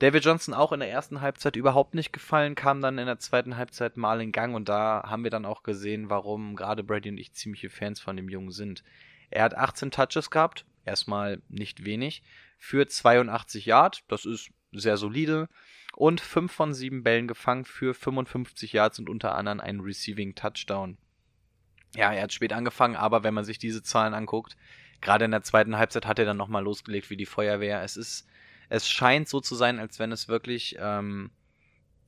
David Johnson auch in der ersten Halbzeit überhaupt nicht gefallen, kam dann in der zweiten Halbzeit mal in Gang und da haben wir dann auch gesehen, warum gerade Brady und ich ziemliche Fans von dem Jungen sind. Er hat 18 Touches gehabt, erstmal nicht wenig, für 82 Yard, das ist sehr solide, und 5 von 7 Bällen gefangen für 55 Yards und unter anderem einen Receiving Touchdown. Ja, er hat spät angefangen, aber wenn man sich diese Zahlen anguckt, gerade in der zweiten Halbzeit hat er dann nochmal losgelegt wie die Feuerwehr. Es ist, es scheint so zu sein, als wenn es wirklich ähm,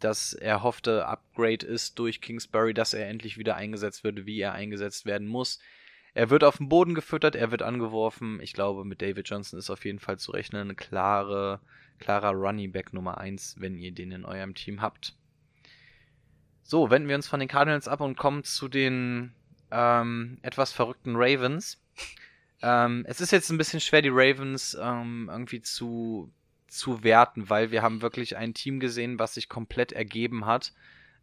das erhoffte Upgrade ist durch Kingsbury, dass er endlich wieder eingesetzt wird, wie er eingesetzt werden muss. Er wird auf den Boden gefüttert, er wird angeworfen. Ich glaube, mit David Johnson ist auf jeden Fall zu rechnen. Eine klare, klarer Running Back Nummer 1, wenn ihr den in eurem Team habt. So, wenden wir uns von den Cardinals ab und kommen zu den ähm, etwas verrückten Ravens. Ähm, es ist jetzt ein bisschen schwer, die Ravens ähm, irgendwie zu, zu werten, weil wir haben wirklich ein Team gesehen, was sich komplett ergeben hat,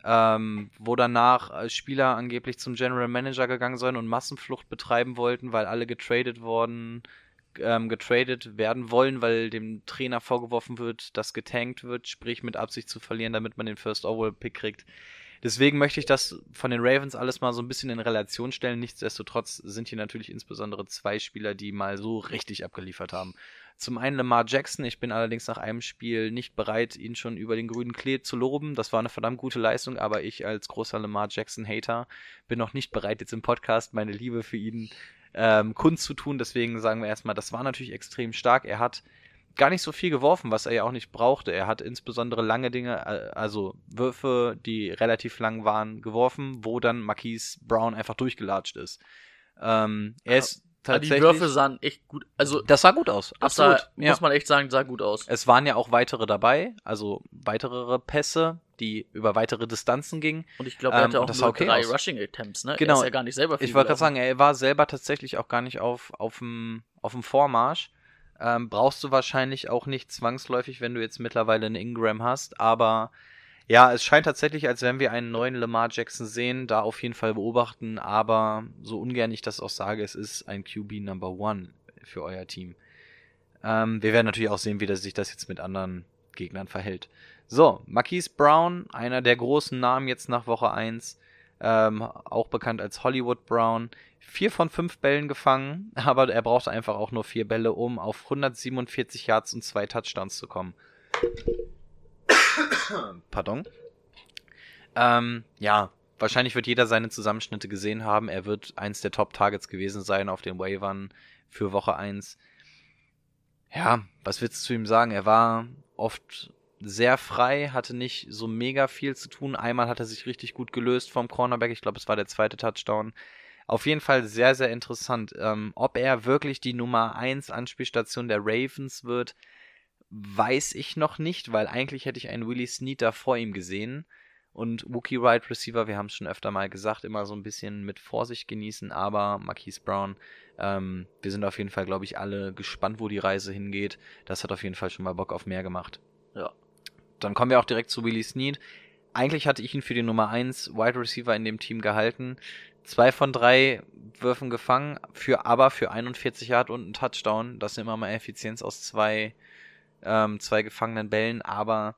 ähm, wo danach äh, Spieler angeblich zum General Manager gegangen sind und Massenflucht betreiben wollten, weil alle getradet worden, ähm, getradet werden wollen, weil dem Trainer vorgeworfen wird, dass getankt wird, sprich mit Absicht zu verlieren, damit man den First Overall Pick kriegt. Deswegen möchte ich das von den Ravens alles mal so ein bisschen in Relation stellen. Nichtsdestotrotz sind hier natürlich insbesondere zwei Spieler, die mal so richtig abgeliefert haben. Zum einen Lamar Jackson. Ich bin allerdings nach einem Spiel nicht bereit, ihn schon über den grünen Klee zu loben. Das war eine verdammt gute Leistung, aber ich als großer Lamar Jackson-Hater bin noch nicht bereit, jetzt im Podcast meine Liebe für ihn ähm, kundzutun. Deswegen sagen wir erstmal, das war natürlich extrem stark. Er hat gar nicht so viel geworfen, was er ja auch nicht brauchte. Er hat insbesondere lange Dinge, äh, also Würfe, die relativ lang waren, geworfen, wo dann Marquise Brown einfach durchgelatscht ist. Ähm, er ist die Würfe sahen echt gut. Also, das sah gut aus. sah, Absolut. ja. muss man echt sagen, sah gut aus. Es waren ja auch weitere dabei, also weitere Pässe, die über weitere Distanzen gingen. Und ich glaube, er Ähm, hatte und auch nur sah okay drei aus. Rushing Attempts, ne? Genau. Er ist ja gar nicht selber Ich wollte gerade sagen, er war selber tatsächlich auch gar nicht auf, auf, dem, auf dem Vormarsch. Ähm, brauchst du wahrscheinlich auch nicht zwangsläufig, wenn du jetzt mittlerweile einen Ingram hast. Aber ja, es scheint tatsächlich, als wenn wir einen neuen Lamar Jackson sehen, da auf jeden Fall beobachten. Aber so ungern ich das auch sage, es ist ein QB Number One für euer Team. Ähm, wir werden natürlich auch sehen, wie das sich das jetzt mit anderen Gegnern verhält. So, Marquise Brown, einer der großen Namen jetzt nach Woche 1 ähm, auch bekannt als Hollywood Brown. Vier von fünf Bällen gefangen, *laughs* aber er brauchte einfach auch nur vier Bälle, um auf 147 Yards und zwei Touchdowns zu kommen. *coughs* Pardon. Ähm, ja, wahrscheinlich wird jeder seine Zusammenschnitte gesehen haben. Er wird eins der Top-Targets gewesen sein auf den Waivern für Woche 1. Ja, was willst du zu ihm sagen? Er war oft sehr frei, hatte nicht so mega viel zu tun. Einmal hat er sich richtig gut gelöst vom Cornerback. Ich glaube, es war der zweite Touchdown. Auf jeden Fall sehr, sehr interessant. Ähm, ob er wirklich die Nummer 1 Anspielstation der Ravens wird, weiß ich noch nicht, weil eigentlich hätte ich einen Willie Snead da vor ihm gesehen. Und Wookie Wide Receiver, wir haben es schon öfter mal gesagt, immer so ein bisschen mit Vorsicht genießen, aber Marquise Brown, ähm, wir sind auf jeden Fall, glaube ich, alle gespannt, wo die Reise hingeht. Das hat auf jeden Fall schon mal Bock auf mehr gemacht. Ja. Dann kommen wir auch direkt zu Willie Snead. Eigentlich hatte ich ihn für die Nummer 1 Wide Receiver in dem Team gehalten. Zwei von drei Würfen gefangen, für aber für 41 Yard und einen Touchdown. Das ist immer mal Effizienz aus zwei, ähm, zwei gefangenen Bällen, aber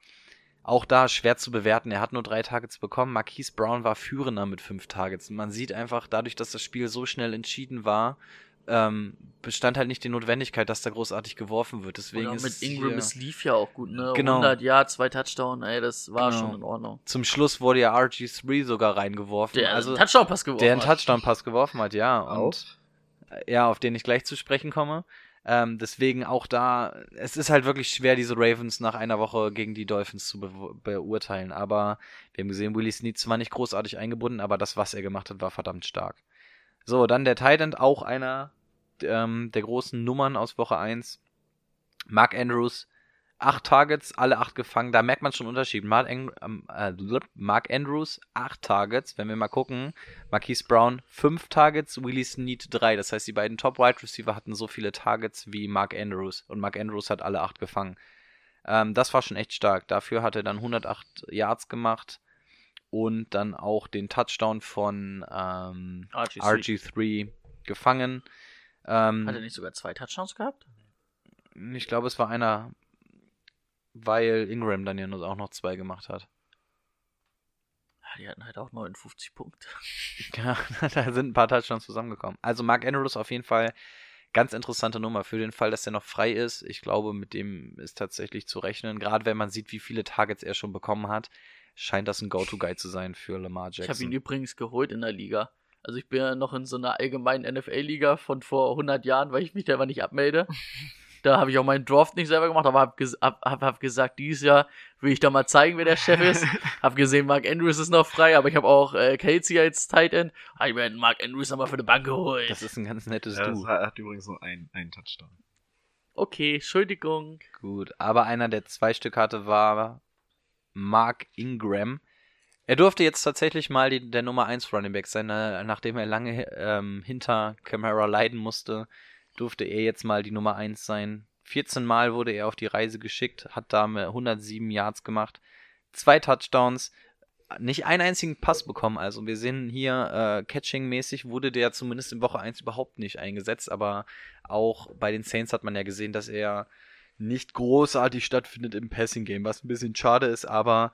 auch da schwer zu bewerten. Er hat nur drei Targets bekommen. Marquise Brown war führender mit fünf Targets. Man sieht einfach, dadurch, dass das Spiel so schnell entschieden war, ähm, bestand halt nicht die Notwendigkeit, dass da großartig geworfen wird. Deswegen Oder ist mit Ingram, es lief ja auch gut, ne? Genau. 100 Yards, zwei Touchdown, ey, das war Genau. schon in Ordnung. Zum Schluss wurde ja RG3 sogar reingeworfen. Der also, einen Touchdown-Pass geworfen der einen hat. Touchdown-Pass geworfen hat, ja. Und äh, ja, auf den ich gleich zu sprechen komme. Ähm, deswegen auch da, es ist halt wirklich schwer, diese Ravens nach einer Woche gegen die Dolphins zu be beurteilen. Aber wir haben gesehen, Willie Snead zwar nicht großartig eingebunden, aber das, was er gemacht hat, war verdammt stark. So, dann der Titan, auch einer ähm, der großen Nummern aus Woche 1. Mark Andrews, acht Targets, alle acht gefangen. Da merkt man schon Unterschied. Mark, ähm, äh, Mark Andrews, acht Targets. Wenn wir mal gucken, Marquise Brown, fünf Targets, Willie Snead, drei. Das heißt, die beiden Top-Wide Receiver hatten so viele Targets wie Mark Andrews. Und Mark Andrews hat alle acht gefangen. Ähm, das war schon echt stark. Dafür hat er dann 108 Yards gemacht. Und dann auch den Touchdown von ähm, RG3. RG3 gefangen. Ähm, Hat er nicht sogar zwei Touchdowns gehabt? ich glaube, es war einer, weil Ingram dann ja nur auch noch zwei gemacht hat. Ja, die hatten halt auch 59 Punkte. *laughs* Ja, *laughs* da sind ein paar Touchdowns zusammengekommen. Also Mark Andrews auf jeden Fall ganz interessante Nummer für den Fall, dass er noch frei ist. Ich glaube, mit dem ist tatsächlich zu rechnen. Gerade wenn man sieht, wie viele Targets er schon bekommen hat, scheint das ein Go-To-Guy zu sein für Lamar Ich habe Jackson. ihn übrigens geholt in der Liga. Also ich bin ja noch in so einer allgemeinen NFL-Liga von vor 100 Jahren, weil ich mich da aber nicht abmelde. *laughs* Da habe ich auch meinen Draft nicht selber gemacht, aber habe ges hab, hab, hab gesagt, dieses Jahr will ich da mal zeigen, wer der Chef ist. *laughs* hab gesehen, Mark Andrews ist noch frei, aber ich habe auch äh, Casey als Tight End. Ich mir Mark Andrews nochmal für die Bank geholt. das ist ein ganz nettes Ja, Du. das hat übrigens nur einen, einen Touchdown. okay, Entschuldigung. Gut, aber einer, der zwei Stück hatte, war Mark Ingram. Er durfte jetzt tatsächlich mal die, der Nummer 1 Running Back sein, nachdem er lange ähm, hinter Camara leiden musste, durfte er jetzt mal die Nummer 1 sein. 14 Mal wurde er auf die Reise geschickt, hat damit 107 Yards gemacht, zwei Touchdowns, nicht einen einzigen Pass bekommen. Also wir sehen hier, äh, Catching-mäßig wurde der zumindest in Woche 1 überhaupt nicht eingesetzt, aber auch bei den Saints hat man ja gesehen, dass er nicht großartig stattfindet im Passing-Game, was ein bisschen schade ist, aber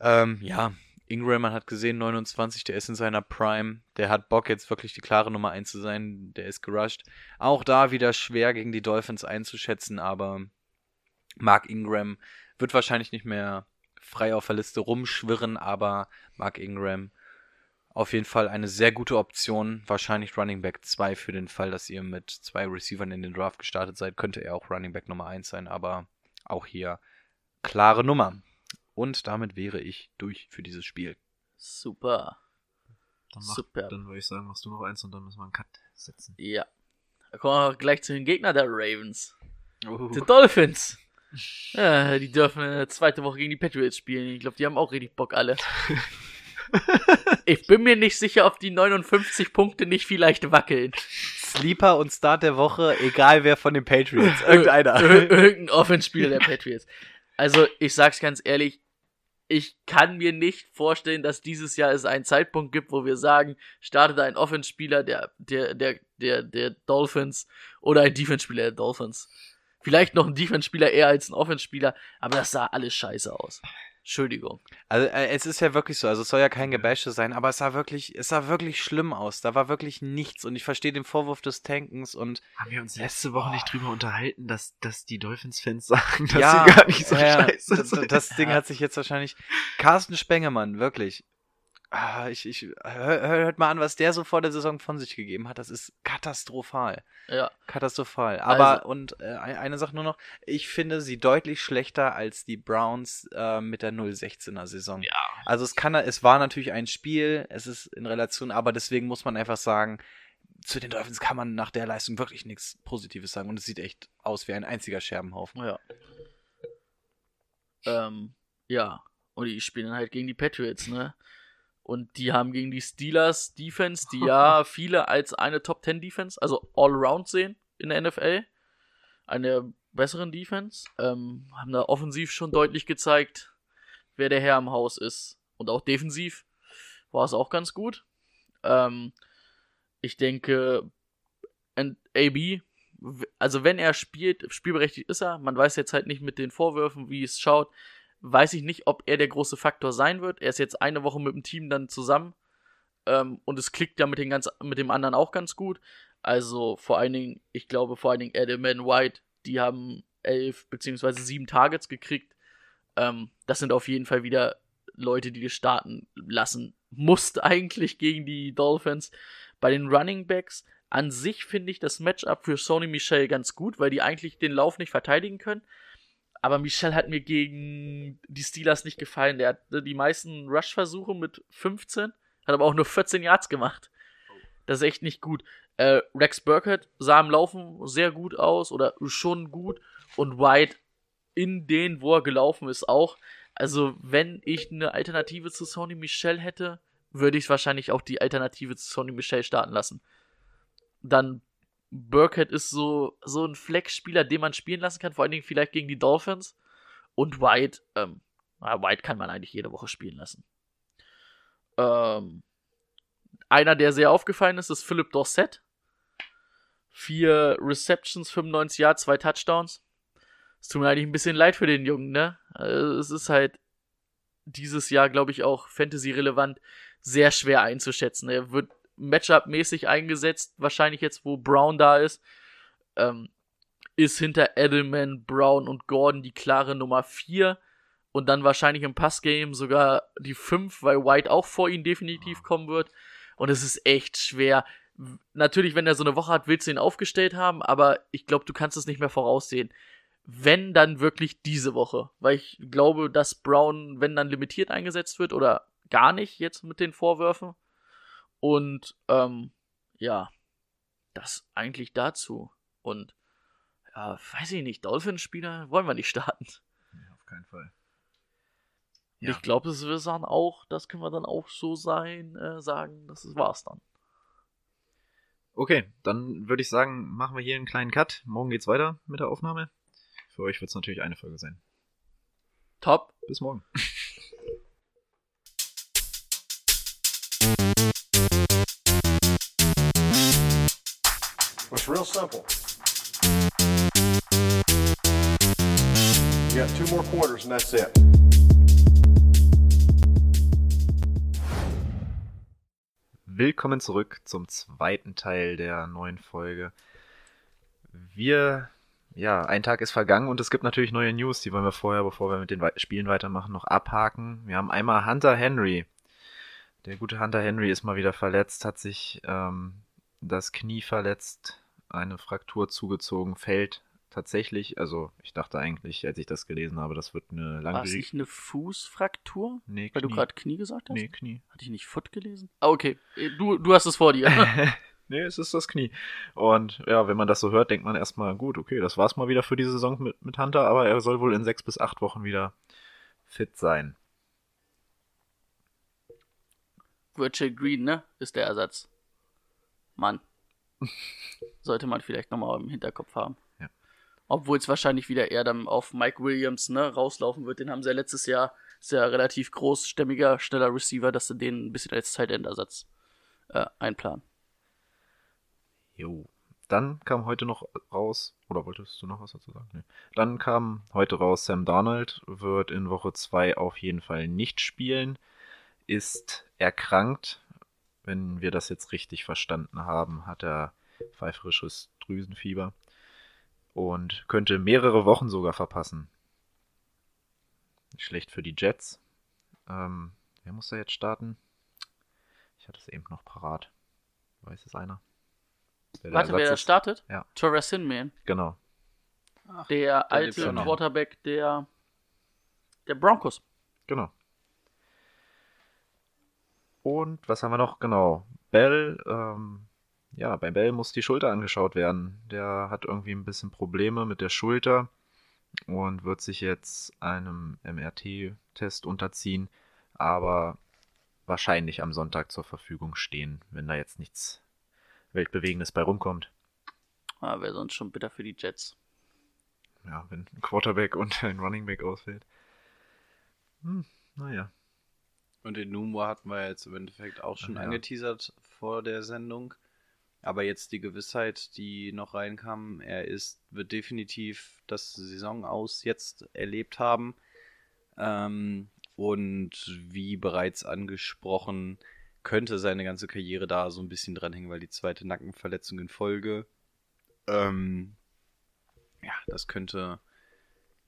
ähm, ja, Ingram, man hat gesehen, 29, der ist in seiner Prime, der hat Bock jetzt wirklich die klare Nummer 1 zu sein, der ist gerusht. Auch da wieder schwer gegen die Dolphins einzuschätzen, aber Mark Ingram wird wahrscheinlich nicht mehr frei auf der Liste rumschwirren, aber Mark Ingram auf jeden Fall eine sehr gute Option. Wahrscheinlich Running Back 2 für den Fall, dass ihr mit zwei Receivern in den Draft gestartet seid, könnte er auch Running Back Nummer 1 sein, aber auch hier klare Nummer. Und damit wäre ich durch für dieses Spiel. Super. Dann, mach, Super. dann würde ich sagen, machst du noch eins und dann müssen wir einen Cut setzen. Ja. Da kommen wir gleich zu den Gegnern der Ravens. Uh. Die Dolphins. *laughs* Ja, die dürfen eine zweite Woche gegen die Patriots spielen. Ich glaube, die haben auch richtig Bock alle. *laughs* Ich bin mir nicht sicher, ob die 59 Punkte nicht vielleicht wackeln. Sleeper und Start der Woche, egal wer von den Patriots. *laughs* Irgendeiner. Ir irgendein Offenspieler der Patriots. Also, ich sag's ganz ehrlich, ich kann mir nicht vorstellen, dass dieses Jahr es einen Zeitpunkt gibt, wo wir sagen, startet ein Offenspieler der, der, der, der, der Dolphins oder ein Defense-Spieler der Dolphins. Vielleicht noch ein Defense-Spieler eher als ein Offenspieler, aber das sah alles scheiße aus. Entschuldigung. Also äh, es ist ja wirklich so, also es soll ja kein Gebäsche sein, aber es sah wirklich, es sah wirklich schlimm aus. Da war wirklich nichts und ich verstehe den Vorwurf des Tankens und Haben wir uns letzte Woche nicht drüber unterhalten, dass, dass die Dolphins-Fans *laughs* sagen, dass ja, sie gar nicht so ja, scheiße das, sind? das Ding hat sich jetzt wahrscheinlich. Carsten Spengemann, wirklich. Ah, ich, ich, hör, hört mal an, was der so vor der Saison von sich gegeben hat. Das ist katastrophal. Ja. Katastrophal. Aber, Also- und äh, eine Sache nur noch, ich finde sie deutlich schlechter als die Browns äh, mit der 016er Saison. Ja. Also es kann, es war natürlich ein Spiel, es ist in Relation, aber deswegen muss man einfach sagen, zu den Dolphins kann man nach der Leistung wirklich nichts Positives sagen und es sieht echt aus wie ein einziger Scherbenhaufen. Ja. Ähm, ja. Und die spielen halt gegen die Patriots, ne? Und die haben gegen die Steelers Defense, die *laughs* ja viele als eine Top 10 Defense, also All-Round sehen in der NFL. Eine besseren Defense. Ähm, haben da offensiv schon deutlich gezeigt, wer der Herr im Haus ist. Und auch defensiv war es auch ganz gut. Ähm, ich denke, and AB, also wenn er spielt, spielberechtigt ist er. Man weiß jetzt halt nicht mit den Vorwürfen, wie es schaut. Weiß ich nicht, ob er der große Faktor sein wird. Er ist jetzt eine Woche mit dem Team dann zusammen. Ähm, und es klickt ja mit, den ganz, mit dem anderen auch ganz gut. Also vor allen Dingen, ich glaube vor allen Dingen Edelman White, die haben elf beziehungsweise sieben Targets gekriegt. Ähm, das sind auf jeden Fall wieder Leute, die du starten lassen musst *laughs* eigentlich gegen die Dolphins. Bei den Running Backs an sich finde ich das Matchup für Sony Michel ganz gut, weil die eigentlich den Lauf nicht verteidigen können. Aber Michel hat mir gegen die Steelers nicht gefallen. Der hatte die meisten Rush-Versuche mit 15, hat aber auch nur 14 Yards gemacht. Das ist echt nicht gut. Äh, Rex Burkhead sah im Laufen sehr gut aus oder schon gut. Und White in den, wo er gelaufen ist, auch. Also, wenn ich eine Alternative zu Sony Michel hätte, würde ich wahrscheinlich auch die Alternative zu Sony Michel starten lassen. Dann Burkhead ist so, so ein Flex-Spieler, den man spielen lassen kann, vor allen Dingen vielleicht gegen die Dolphins. Und White, ähm, White kann man eigentlich jede Woche spielen lassen. Ähm, einer, der sehr aufgefallen ist, ist Philip Dorset. Vier Receptions, 95 Yards, zwei Touchdowns. Es tut mir eigentlich ein bisschen leid für den Jungen, ne? Also, es ist halt dieses Jahr, glaube ich, auch Fantasy-relevant sehr schwer einzuschätzen. Er wird Matchup-mäßig eingesetzt, wahrscheinlich jetzt, wo Brown da ist. Ähm, ist hinter Edelman, Brown und Gordon die klare Nummer 4 und dann wahrscheinlich im Passgame sogar die 5, weil White auch vor ihm definitiv kommen wird. Und es ist echt schwer. Natürlich, wenn er so eine Woche hat, willst du ihn aufgestellt haben, aber ich glaube, du kannst es nicht mehr voraussehen. Wenn dann wirklich diese Woche, weil ich glaube, dass Brown, wenn dann limitiert eingesetzt wird oder gar nicht jetzt mit den Vorwürfen. Und ähm, ja, das eigentlich dazu. Und ja, weiß ich nicht, Dolphins-Spieler wollen wir nicht starten. Auf keinen Fall. Und Ich glaube, das wird dann auch, das können wir dann auch so sein, äh, sagen, das war's dann. Okay, dann würde ich sagen, machen wir hier einen kleinen Cut. Morgen geht's weiter mit der Aufnahme. Für euch wird es natürlich eine Folge sein. Top. Bis morgen. It's real simple. You got two more quarters and that's it. Willkommen zurück zum zweiten Teil der neuen Folge. Wir, ja, ein Tag ist vergangen und es gibt natürlich neue News, die wollen wir vorher, bevor wir mit den Spielen weitermachen, noch abhaken. Wir haben einmal Hunter Henry. Der gute Hunter Henry ist mal wieder verletzt, hat sich ähm, das Knie verletzt, eine Fraktur zugezogen, fällt tatsächlich, also ich dachte eigentlich, als ich das gelesen habe, das wird eine War es nicht eine Fußfraktur? Nee, Weil du Knie. gerade Knie gesagt hast? Nee, Knie. Hatte ich nicht Foot gelesen? Ah, okay. Äh, Du, du hast es vor dir. *laughs* *laughs* Nee, es ist das Knie. Und ja, wenn man das so hört, denkt man erstmal, gut, okay, das war's mal wieder für die Saison mit, mit Hunter, aber er soll wohl in sechs bis acht Wochen wieder fit sein. Virtual Green, ne? Ist der Ersatz. Mann. Sollte man vielleicht nochmal im Hinterkopf haben. Ja. Obwohl es wahrscheinlich wieder eher dann auf Mike Williams, ne, rauslaufen wird. Den haben sie ja letztes Jahr. Ist ja relativ großstämmiger, schneller Receiver, dass sie den ein bisschen als Zeitendersatz äh, einplanen. Jo. Dann kam heute noch raus, oder wolltest du noch was dazu sagen? Nee. Dann kam heute raus, Sam Darnold wird in Woche 2 auf jeden Fall nicht spielen, ist erkrankt. Wenn wir das jetzt richtig verstanden haben, hat er pfeiferisches Drüsenfieber und könnte mehrere Wochen sogar verpassen. Schlecht für die Jets. Ähm, wer muss da jetzt starten? Ich hatte es eben noch parat. Weiß es einer? Wer der Warte, wer da startet? Ja. Torres Sinman. Genau. Der alte. Quarterback der, der Broncos. Genau. Und was haben wir noch? Genau. Bell, ähm, ja, bei Bell muss die Schulter angeschaut werden. Der hat irgendwie ein bisschen Probleme mit der Schulter und wird sich jetzt einem MRT-Test unterziehen, aber wahrscheinlich am Sonntag zur Verfügung stehen, wenn da jetzt nichts Weltbewegendes bei rumkommt. Ah, Wäre sonst schon bitter für die Jets. Ja, wenn ein Quarterback und ein Running Back ausfällt. Hm, naja. Und den Numor hatten wir jetzt im Endeffekt auch schon ja. angeteasert vor der Sendung. Aber jetzt die Gewissheit, die noch reinkam, er ist, wird definitiv das Saison aus jetzt erlebt haben. Ähm, und wie bereits angesprochen, könnte seine ganze Karriere da so ein bisschen dranhängen, weil die zweite Nackenverletzung in Folge, ähm, ja, das könnte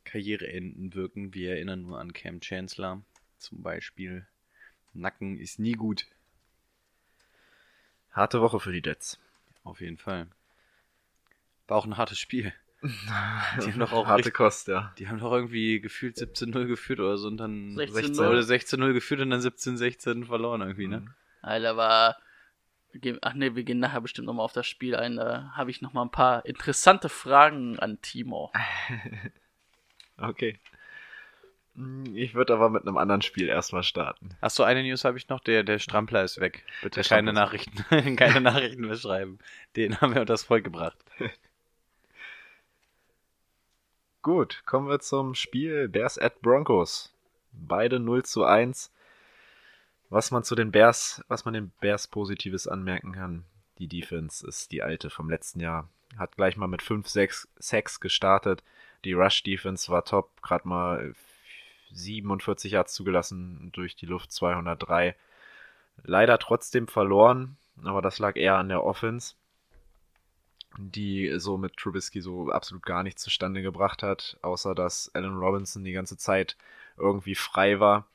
Karriereenden wirken. Wir erinnern nur an Cam Chancellor zum Beispiel. Nacken ist nie gut. Harte Woche für die Jets. Auf jeden Fall. War auch ein hartes Spiel. *laughs* Die haben doch auch Harte richtig- Kost, ja. Die haben doch irgendwie gefühlt 17-0 geführt oder so und dann 16-0. oder 16-0 geführt und dann 17-16 verloren irgendwie, ne? Mhm. Alter, war. Ach ne, wir gehen nachher bestimmt nochmal auf das Spiel ein. Da habe ich nochmal ein paar interessante Fragen an Timo. *laughs* Okay. Hm, Ich würde aber mit einem anderen Spiel erstmal starten. Achso, eine News habe ich noch, der, der Strampler ist weg. Bitte keine Nachrichten, *laughs* keine Nachrichten mehr schreiben. Den haben wir unter das Volk gebracht. *laughs* Gut, kommen wir zum Spiel Bears at Broncos. Beide 0 zu 1. Was man zu den Bears, was man den Bears Positives anmerken kann, die Defense ist die alte vom letzten Jahr. Hat gleich mal mit 5, 6 Sacks gestartet. Die Rush Defense war top, gerade mal 47 Yards zugelassen durch die Luft 203. Leider trotzdem verloren, aber das lag eher an der Offense die so mit Trubisky so absolut gar nichts zustande gebracht hat, außer dass Allen Robinson die ganze Zeit irgendwie frei war.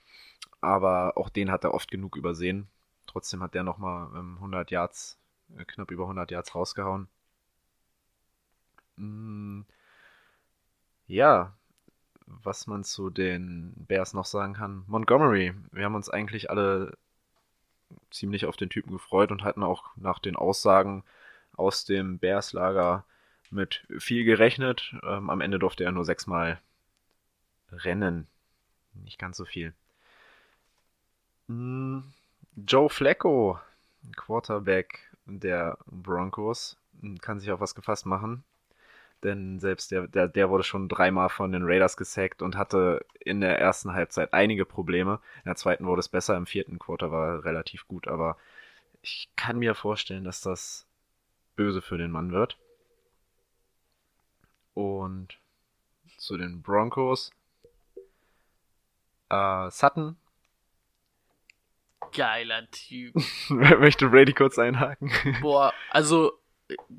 Aber auch den hat er oft genug übersehen. Trotzdem hat der nochmal ähm, 100 Yards, äh, knapp über 100 Yards rausgehauen. Mm, ja, was man zu den Bears noch sagen kann. Montgomery, wir haben uns eigentlich alle ziemlich auf den Typen gefreut und hatten auch nach den Aussagen aus dem Bears-Lager mit viel gerechnet. Ähm, am Ende durfte er nur sechsmal rennen. Nicht ganz so viel. Mm, Joe Flacco, Quarterback der Broncos, kann sich auf was gefasst machen. Denn selbst der, der, der wurde schon dreimal von den Raiders gesackt und hatte in der ersten Halbzeit einige Probleme. In der zweiten wurde es besser, im vierten Quarter war er relativ gut, aber ich kann mir vorstellen, dass das böse für den Mann wird. Und zu den Broncos. Äh, Sutton. Geiler Typ. *laughs* Möchte Brady kurz einhaken? Boah, also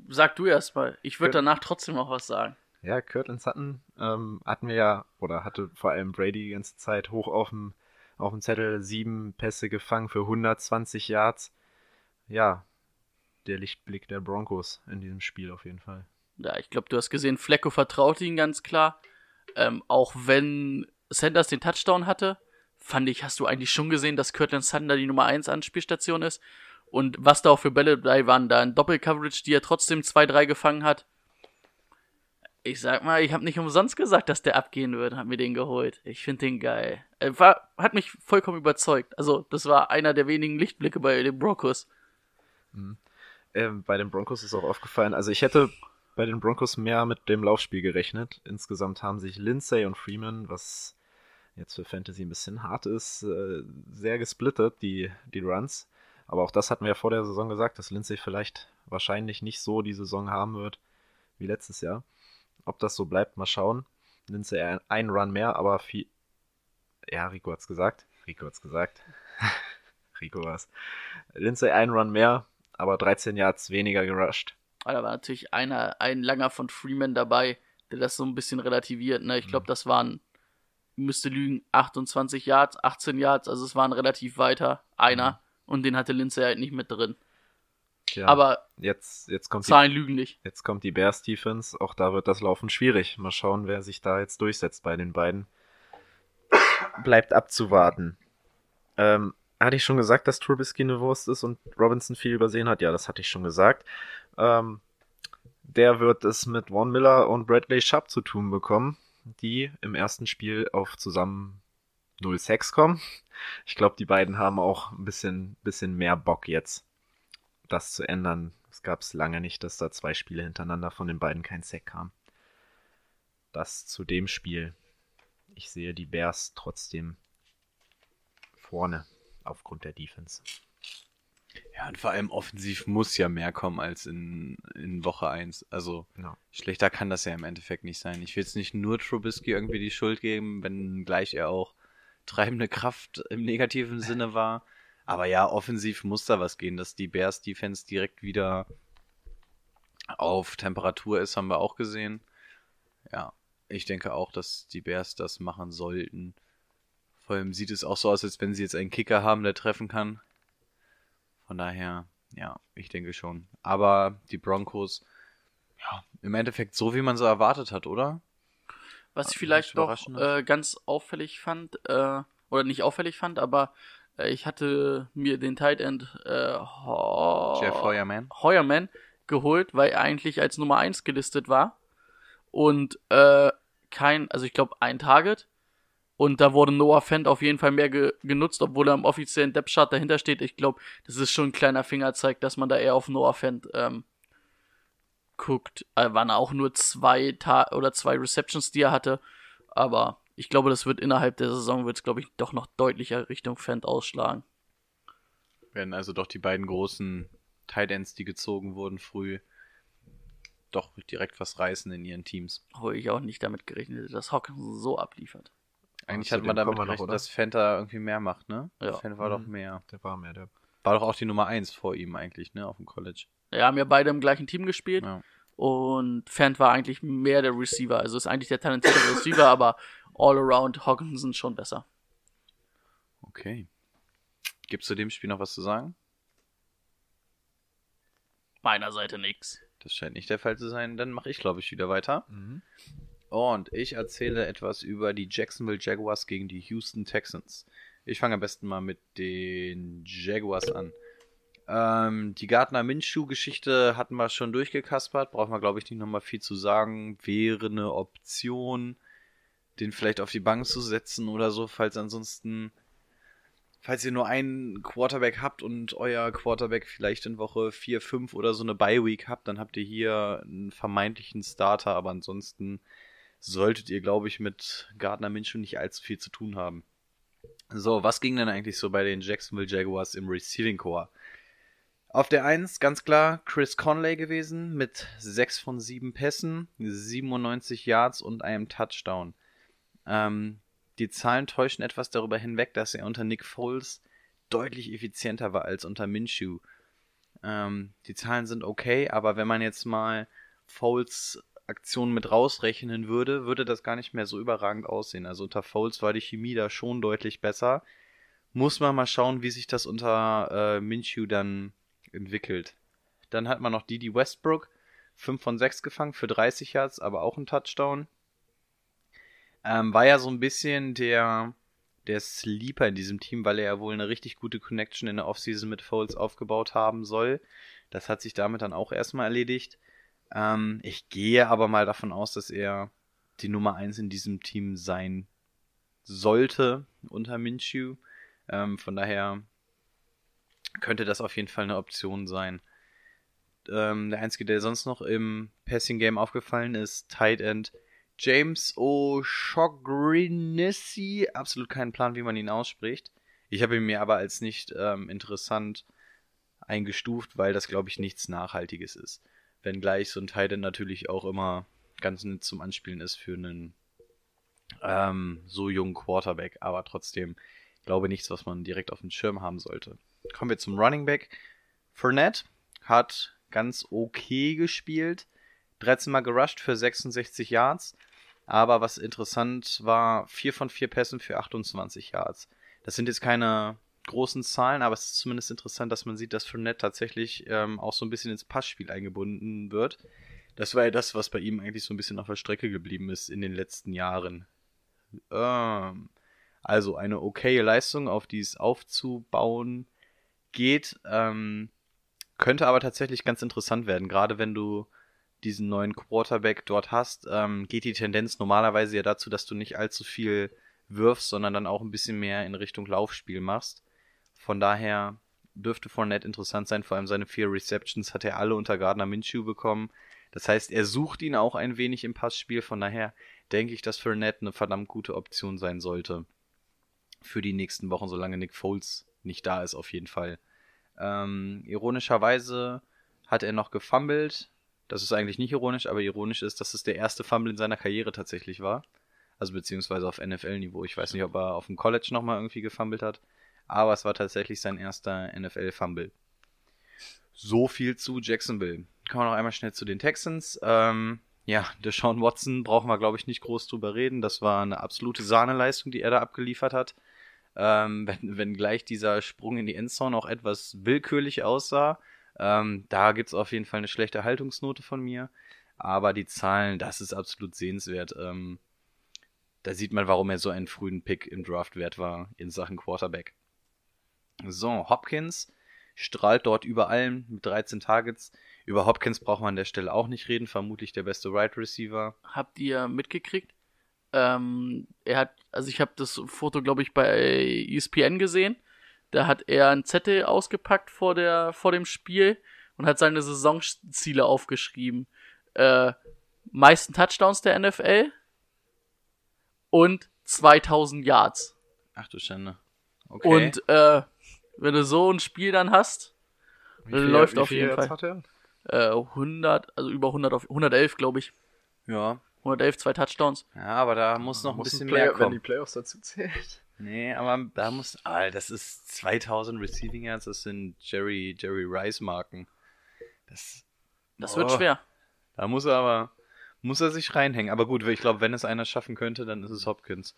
sag du erst mal. Ich würde danach trotzdem noch was sagen. Ja, Kirtland Sutton ähm, hatten wir ja, oder hatte vor allem Brady die ganze Zeit hoch auf dem, auf dem Zettel, sieben Pässe gefangen für 120 Yards. Ja, der Lichtblick der Broncos in diesem Spiel auf jeden Fall. Ja, ich glaube, du hast gesehen, Flecko vertraut ihn ganz klar. Ähm, auch wenn Sanders den Touchdown hatte, fand ich, hast du eigentlich schon gesehen, dass Kirtland Sunder die Nummer 1 Anspielstation ist. Und was da auch für Bälle dabei waren, da in Doppelcoverage, die er trotzdem 2-3 gefangen hat. Ich sag mal, ich habe nicht umsonst gesagt, dass der abgehen wird, hab mir den geholt. Ich finde den geil. Er war, hat mich vollkommen überzeugt. Also, das war einer der wenigen Lichtblicke bei den Broncos. Ähm, bei den Broncos ist auch aufgefallen, also ich hätte bei den Broncos mehr mit dem Laufspiel gerechnet. Insgesamt haben sich Lindsay und Freeman, was jetzt für Fantasy ein bisschen hart ist, äh, sehr gesplittet, die, die Runs. Aber auch das hatten wir ja vor der Saison gesagt, dass Lindsay vielleicht wahrscheinlich nicht so die Saison haben wird wie letztes Jahr. Ob das so bleibt, mal schauen. Lindsay ein, Run mehr, aber viel. Ja, Rico hat's gesagt. Rico hat's gesagt. *laughs* Rico war's. Lindsay ein Run mehr, aber 13 Yards weniger gerusht. Aber da war natürlich einer, ein langer von Freeman dabei, der das so ein bisschen relativiert. Ne? Ich glaube, das waren, müsste lügen, 28 Yards, 18 Yards, also es waren relativ weiter, einer. Und den hatte Lindsay halt nicht mit drin. Tja, Aber jetzt, jetzt kommt die Zahlen lügen nicht. Jetzt kommt die Bears Defense. Auch da wird das Laufen schwierig. Mal schauen, wer sich da jetzt durchsetzt bei den beiden. Bleibt abzuwarten. Ähm, hatte ich schon gesagt, dass Trubisky eine Wurst ist und Robinson viel übersehen hat? Ja, das hatte ich schon gesagt. Ähm, der wird es mit Von Miller und Bradley Sharp zu tun bekommen, die im ersten Spiel auf zusammen 0 Sex kommen. Ich glaube, die beiden haben auch ein bisschen, bisschen mehr Bock jetzt, das zu ändern. Es gab es lange nicht, dass da zwei Spiele hintereinander von den beiden kein Sack kam. Das zu dem Spiel. Ich sehe die Bears trotzdem vorne aufgrund der Defense. Ja, und vor allem offensiv muss ja mehr kommen als in, in Woche 1. Also Ja. schlechter kann das ja im Endeffekt nicht sein. Ich will jetzt nicht nur Trubisky irgendwie die Schuld geben, wenn gleich er auch treibende Kraft im negativen Sinne war. Aber ja, offensiv muss da was gehen, dass die Bears Defense direkt wieder auf Temperatur ist, haben wir auch gesehen. Ja, ich denke auch, dass die Bears das machen sollten. Vor allem sieht es auch so aus, als wenn sie jetzt einen Kicker haben, der treffen kann. Von daher, ja, ich denke schon. Aber die Broncos, ja, im Endeffekt so, wie man so erwartet hat, oder? Was ich vielleicht noch äh, ganz auffällig fand, äh, oder nicht auffällig fand, aber äh, ich hatte mir den Tight End äh, Ho Jeff Heuerman. Heuerman geholt, weil er eigentlich als Nummer 1 gelistet war. Und äh, kein, also ich glaube ein Target. Und da wurde Noah Fent auf jeden Fall mehr ge genutzt, obwohl er im offiziellen Depth Chart dahinter steht. Ich glaube, das ist schon ein kleiner Fingerzeig, dass man da eher auf Noah Fent ähm, guckt. Äh, waren auch nur zwei Ta oder zwei Receptions, die er hatte. Aber ich glaube, das wird innerhalb der Saison, wird es, glaube ich, doch noch deutlicher Richtung Fent ausschlagen. Werden also doch die beiden großen Tight Ends, die gezogen wurden früh, doch direkt was reißen in ihren Teams. Wo ich auch nicht damit gerechnet hätte, dass Hawkinson so abliefert. Eigentlich hat man damit gerechnet, dass Fenta irgendwie mehr macht, ne? Ja. Fenta war doch Mhm. mehr. Der war mehr der. War doch auch die Nummer 1 vor ihm eigentlich, ne? Auf dem College. Ja, haben ja beide im gleichen Team gespielt. Ja. Und Fant war eigentlich mehr der Receiver. Also ist eigentlich der talentierte *laughs* Receiver, aber all around Hawkinson schon besser. Okay. Gibt's zu dem Spiel noch was zu sagen? Meiner Seite nix. Das scheint nicht der Fall zu sein. Dann mache ich, glaube ich, wieder weiter. Und ich erzähle etwas über die Jacksonville Jaguars gegen die Houston Texans. Ich fange am besten mal mit den Jaguars an. Ähm, die Gardner Minshew-Geschichte hatten wir schon durchgekaspert. Brauchen wir, glaube ich, nicht nochmal viel zu sagen. Wäre eine Option, den vielleicht auf die Bank zu setzen oder so, falls ansonsten, falls ihr nur einen Quarterback habt und euer Quarterback vielleicht in Woche 4, 5 oder so eine Bye-Week habt, dann habt ihr hier einen vermeintlichen Starter, aber ansonsten solltet ihr, glaube ich, mit Gardner Minshew nicht allzu viel zu tun haben. So, was ging denn eigentlich so bei den Jacksonville Jaguars im Receiving Core? Auf der 1 ganz klar Chris Conley gewesen mit 6 von 7 Pässen, 97 Yards und einem Touchdown. Ähm, die Zahlen täuschen etwas darüber hinweg, dass er unter Nick Foles deutlich effizienter war als unter Minshew. Ähm, die Zahlen sind okay, aber wenn man jetzt mal Foles Aktionen mit rausrechnen würde, würde das gar nicht mehr so überragend aussehen. Also unter Foles war die Chemie da schon deutlich besser. Muss man mal schauen, wie sich das unter äh, Minshew dann entwickelt. Dann hat man noch Didi Westbrook, 5 von 6 gefangen für 30 Yards, aber auch ein Touchdown. Ähm, war ja so ein bisschen der der Sleeper in diesem Team, weil er ja wohl eine richtig gute Connection in der Offseason mit Foles aufgebaut haben soll. Das hat sich damit dann auch erstmal erledigt. Ähm, ich gehe aber mal davon aus, dass er die Nummer 1 in diesem Team sein sollte unter Minshew. Ähm, von daher könnte das auf jeden Fall eine Option sein. Ähm, der einzige, der sonst noch im Passing Game aufgefallen ist, Tight End James O'Shogrinessi. Absolut keinen Plan, wie man ihn ausspricht. Ich habe ihn mir aber als nicht ähm, interessant eingestuft, weil das, glaube ich, nichts Nachhaltiges ist. Wenngleich so ein Tight End natürlich auch immer ganz nett zum Anspielen ist für einen ähm, so jungen Quarterback, aber trotzdem glaube nichts, was man direkt auf dem Schirm haben sollte. Kommen wir zum Running Back. Fournette hat ganz okay gespielt. 13 Mal gerusht für 66 Yards. Aber was interessant war, 4 von 4 Pässen für 28 Yards. Das sind jetzt keine großen Zahlen, aber es ist zumindest interessant, dass man sieht, dass Fournette tatsächlich ähm, auch so ein bisschen ins Passspiel eingebunden wird. Das war ja das, was bei ihm eigentlich so ein bisschen auf der Strecke geblieben ist in den letzten Jahren. Ähm, also eine okaye Leistung, auf die es aufzubauen geht. Ähm, könnte aber tatsächlich ganz interessant werden, gerade wenn du diesen neuen Quarterback dort hast, ähm, geht die Tendenz normalerweise ja dazu, dass du nicht allzu viel wirfst, sondern dann auch ein bisschen mehr in Richtung Laufspiel machst. Von daher dürfte Fournette interessant sein, vor allem seine vier Receptions hat er alle unter Gardner Minshew bekommen. Das heißt, er sucht ihn auch ein wenig im Passspiel, von daher denke ich, dass Fournette eine verdammt gute Option sein sollte. Für die nächsten Wochen, solange Nick Foles nicht da ist, auf jeden Fall. Ähm, ironischerweise hat er noch gefummelt. Das ist eigentlich nicht ironisch, aber ironisch ist, dass es der erste Fumble in seiner Karriere tatsächlich war. Also beziehungsweise auf NFL-Niveau. Ich weiß nicht, ob er auf dem College nochmal irgendwie gefummelt hat. Aber es war tatsächlich sein erster NFL-Fumble. So viel zu Jacksonville. Kommen wir noch einmal schnell zu den Texans. Ähm, ja, Deshaun Watson brauchen wir, glaube ich, nicht groß drüber reden. Das war eine absolute Sahneleistung, die er da abgeliefert hat. Ähm, *laughs* wenn, wenn gleich dieser Sprung in die Endzone auch etwas willkürlich aussah. Ähm, da gibt es auf jeden Fall eine schlechte Haltungsnote von mir. Aber die Zahlen, das ist absolut sehenswert. Ähm, da sieht man, warum er so einen frühen Pick im Draft wert war in Sachen Quarterback. So, Hopkins strahlt dort über allem mit 13 Targets. Über Hopkins braucht man an der Stelle auch nicht reden, vermutlich der beste Wide right Receiver. Habt ihr mitgekriegt? Ähm, er hat, also ich habe das Foto, glaube ich, bei ESPN gesehen. Da hat er einen Zettel ausgepackt vor, der, vor dem Spiel und hat seine Saisonziele aufgeschrieben. Äh, meisten Touchdowns der NFL und 2000 Yards. Ach du Schande. Okay. Und äh, wenn du so ein Spiel dann hast, Wie viel, läuft wie auf viel jeden Yards Fall. Hat er? Äh, 100, also über 100 auf 111, glaube ich. ja. 111, zwei Touchdowns. Ja, aber da muss noch ein Muss bisschen Player- mehr Wenn die kommen. Playoffs dazu zählt. Nee, aber da muss. Ah, das ist 2000 Receiving Yards, das sind Jerry, Jerry Rice Marken. Das, Das wird Oh. schwer. Da muss er aber. Muss er sich reinhängen. Aber gut, ich glaube, wenn es einer schaffen könnte, dann ist es Hopkins.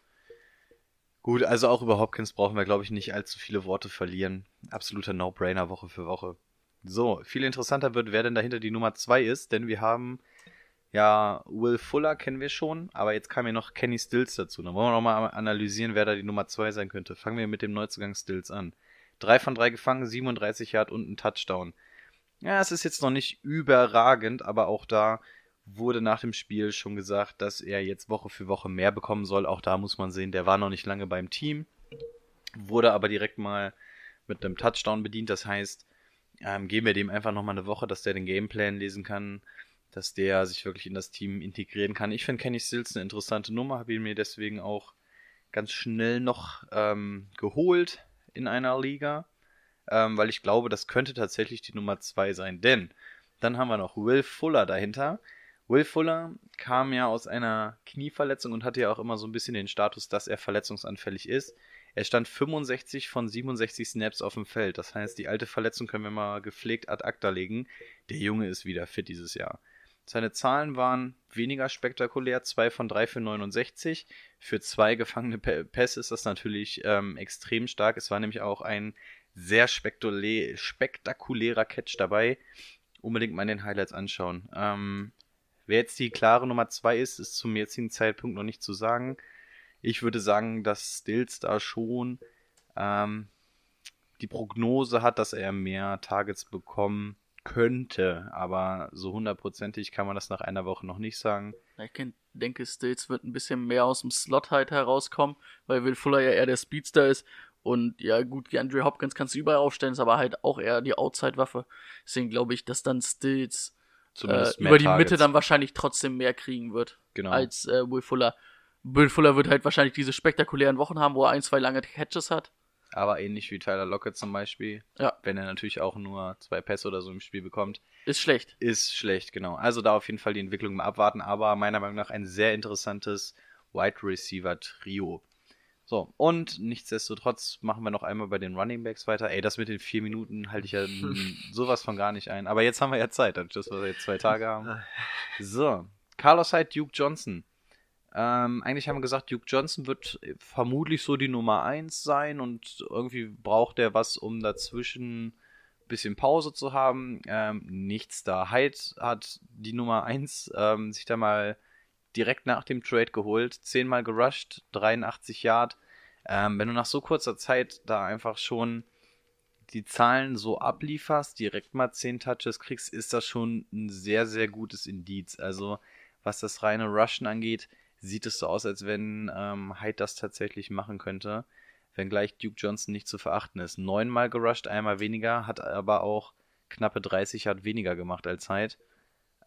Gut, also auch über Hopkins brauchen wir, glaube ich, nicht allzu viele Worte verlieren. Absoluter No-Brainer Woche für Woche. So, viel interessanter wird, wer denn dahinter die Nummer 2 ist, denn wir haben ja Will Fuller kennen wir schon, aber jetzt kam ja noch Kenny Stills dazu. Dann wollen wir nochmal analysieren, wer da die Nummer 2 sein könnte. Fangen wir mit dem Neuzugang Stills an. 3 von 3 gefangen, 37 Yard und ein Touchdown. Ja, es ist jetzt noch nicht überragend, aber auch da wurde nach dem Spiel schon gesagt, dass er jetzt Woche für Woche mehr bekommen soll. Auch da muss man sehen, der war noch nicht lange beim Team, wurde aber direkt mal mit einem Touchdown bedient. Das heißt, ähm, geben wir dem einfach nochmal eine Woche, dass der den Gameplan lesen kann, dass der sich wirklich in das Team integrieren kann. Ich finde Kenny Stills eine interessante Nummer, habe ihn mir deswegen auch ganz schnell noch ähm, geholt in einer Liga, ähm, weil ich glaube, das könnte tatsächlich die Nummer 2 sein. Denn dann haben wir noch Will Fuller dahinter. Will Fuller kam ja aus einer Knieverletzung und hatte ja auch immer so ein bisschen den Status, dass er verletzungsanfällig ist. Er stand 65 von 67 Snaps auf dem Feld. Das heißt, die alte Verletzung können wir mal gepflegt ad acta legen. Der Junge ist wieder fit dieses Jahr. Seine Zahlen waren weniger spektakulär, 2 von 3 für 69. Für zwei gefangene Pässe ist das natürlich ähm, extrem stark. Es war nämlich auch ein sehr spektakulä- spektakulärer Catch dabei. Unbedingt mal in den Highlights anschauen. Ähm, wer jetzt die klare Nummer 2 ist, ist zum jetzigen Zeitpunkt noch nicht zu sagen. Ich würde sagen, dass Stills da schon ähm, die Prognose hat, dass er mehr Targets bekommen könnte. Aber so hundertprozentig kann man das nach einer Woche noch nicht sagen. Ich denke, Stills wird ein bisschen mehr aus dem Slot halt herauskommen, weil Will Fuller ja eher der Speedster ist. Und ja, gut, die Andre Hopkins kannst du überall aufstellen, ist aber halt auch eher die Outside-Waffe. Deswegen glaube ich, dass dann Stills äh, über die Targets. Mitte dann wahrscheinlich trotzdem mehr kriegen wird Genau. als äh, Will Fuller. Will Fuller wird halt wahrscheinlich diese spektakulären Wochen haben, wo er ein, zwei lange Catches hat. Aber ähnlich wie Tyler Lockett zum Beispiel. Ja. Wenn er natürlich auch nur zwei Pässe oder so im Spiel bekommt. Ist schlecht. Ist schlecht, genau. Also da auf jeden Fall die Entwicklung mal abwarten, aber meiner Meinung nach ein sehr interessantes Wide Receiver Trio. So, und nichtsdestotrotz machen wir noch einmal bei den Running Backs weiter. Ey, das mit den vier Minuten halte ich ja *laughs* sowas von gar nicht ein. Aber jetzt haben wir ja Zeit, dadurch, dass wir jetzt zwei Tage haben. *laughs* So, Carlos Hyde, Duke Johnson. Ähm, eigentlich haben wir gesagt, Duke Johnson wird vermutlich so die Nummer 1 sein und irgendwie braucht er was, um dazwischen ein bisschen Pause zu haben. Ähm, nichts da. Hyde hat die Nummer 1 ähm, sich da mal direkt nach dem Trade geholt. Zehnmal gerusht, 83 Yard. Ähm, wenn du nach so kurzer Zeit da einfach schon die Zahlen so ablieferst, direkt mal 10 Touches kriegst, ist das schon ein sehr, sehr gutes Indiz. Also, was das reine Rushen angeht, sieht es so aus, als wenn ähm, Hyde das tatsächlich machen könnte. Wenngleich Duke Johnson nicht zu verachten ist. Neunmal gerusht, einmal weniger, hat aber auch knappe 30 Yard weniger gemacht als Hyde.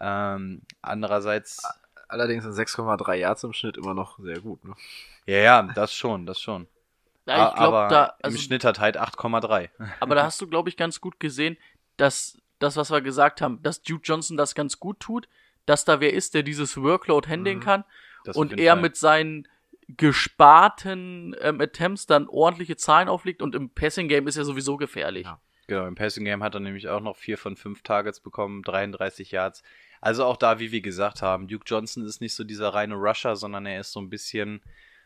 Ähm, andererseits, Allerdings sind 6,3 Yards im Schnitt immer noch sehr gut. Ne? ja, ja, das schon, das schon. Ja, ich glaube, aber da, im also, Schnitt hat Hyde 8,3. aber da hast du, glaube ich, ganz gut gesehen, dass das, was wir gesagt haben, dass Duke Johnson das ganz gut tut, dass da wer ist, der dieses Workload handeln Mhm. kann Das und er mit seinen gesparten ähm, Attempts dann ordentliche Zahlen auflegt und im Passing Game ist er sowieso gefährlich. Ja. Genau, im Passing Game hat er nämlich auch noch 4 von 5 Targets bekommen, 33 Yards. Also auch da, wie wir gesagt haben, Duke Johnson ist nicht so dieser reine Rusher, sondern er ist so ein bisschen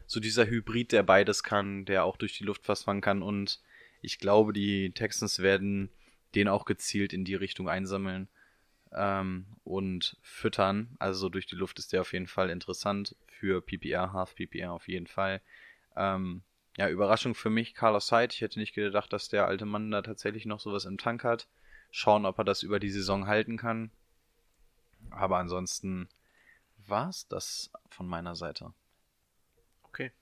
so dieser Hybrid, der beides kann, der auch durch die Luft was fangen kann. Und ich glaube, die Texans werden den auch gezielt in die Richtung einsammeln ähm, und füttern. Also durch die Luft ist der auf jeden Fall interessant für PPR, Half PPR auf jeden Fall. Ähm, ja, Überraschung für mich, Carlos Hyde. Ich hätte nicht gedacht, dass der alte Mann da tatsächlich noch sowas im Tank hat. Schauen, ob er das über die Saison halten kann. Aber ansonsten war's das von meiner Seite. Okay.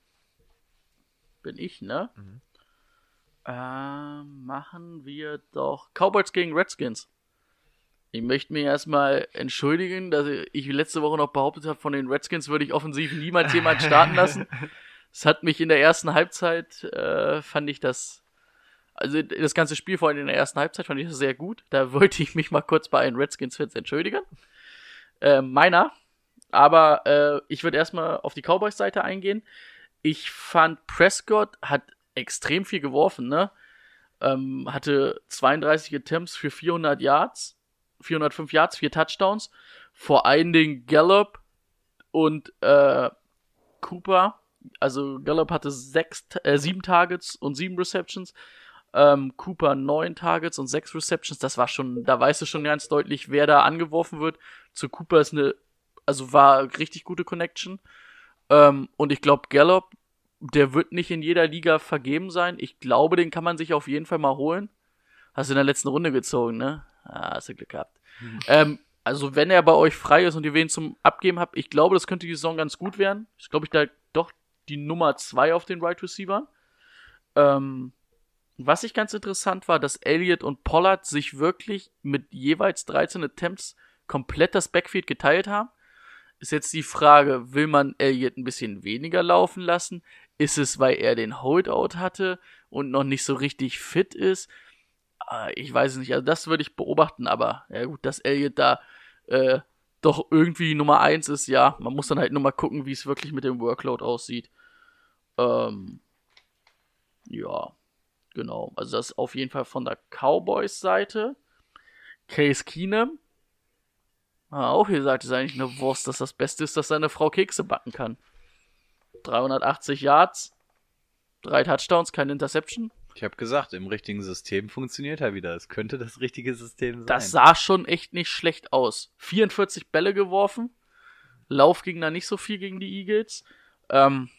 Bin ich, ne? Mhm. Ähm, machen wir doch Cowboys gegen Redskins. Ich möchte mir erstmal entschuldigen, dass ich letzte Woche noch behauptet habe, von den Redskins würde ich offensiv niemals jemand starten lassen. *laughs* Es hat mich in der ersten Halbzeit, äh, fand ich das, also das ganze Spiel vor allem in der ersten Halbzeit fand ich das sehr gut. Da wollte ich mich mal kurz bei allen Redskins-Fans entschuldigen. Äh, meiner. Aber äh, ich würde erstmal auf die Cowboys-Seite eingehen. Ich fand Prescott hat extrem viel geworfen, ne? Ähm, hatte 32 Attempts für 400 Yards, 405 Yards, vier Touchdowns. Vor allen Dingen Gallup und äh, Cooper. Also Gallup hatte sechs, äh, sieben Targets und sieben Receptions. Ähm, Cooper neun Targets und sechs Receptions. Das war schon, da weißt du schon ganz deutlich, wer da angeworfen wird. Zu Cooper ist eine, also war richtig gute Connection. Ähm, und ich glaube, Gallup, der wird nicht in jeder Liga vergeben sein. Ich glaube, den kann man sich auf jeden Fall mal holen. Hast du in der letzten Runde gezogen, ne? Ah, hast du Glück gehabt. Ähm, also, wenn er bei euch frei ist und ihr wen zum Abgeben habt, ich glaube, das könnte die Saison ganz gut werden. Ich glaube, ich da doch die Nummer zwei auf den Right Receiver. Ähm, was ich ganz interessant war, dass Elliott und Pollard sich wirklich mit jeweils 13 Attempts komplett das Backfield geteilt haben. Ist jetzt die Frage, will man Elliott ein bisschen weniger laufen lassen? Ist es, weil er den Holdout hatte und noch nicht so richtig fit ist? Ah, Ich weiß es nicht. Also das würde ich beobachten, aber ja gut, dass Elliott da äh, doch irgendwie Nummer eins ist, ja. Man muss dann halt nur mal gucken, wie es wirklich mit dem Workload aussieht. Ähm, ja, genau. Also das auf jeden Fall von der Cowboys-Seite. Case Keenum. Ah, auch gesagt, ist eigentlich eine Wurst, dass das Beste ist, dass seine Frau Kekse backen kann. 380 Yards, drei Touchdowns, keine Interception. Ich habe gesagt, im richtigen System funktioniert er wieder. Es könnte das richtige System sein. Das sah schon echt nicht schlecht aus. 44 Bälle geworfen. Lauf ging da nicht so viel gegen die Eagles. Ähm,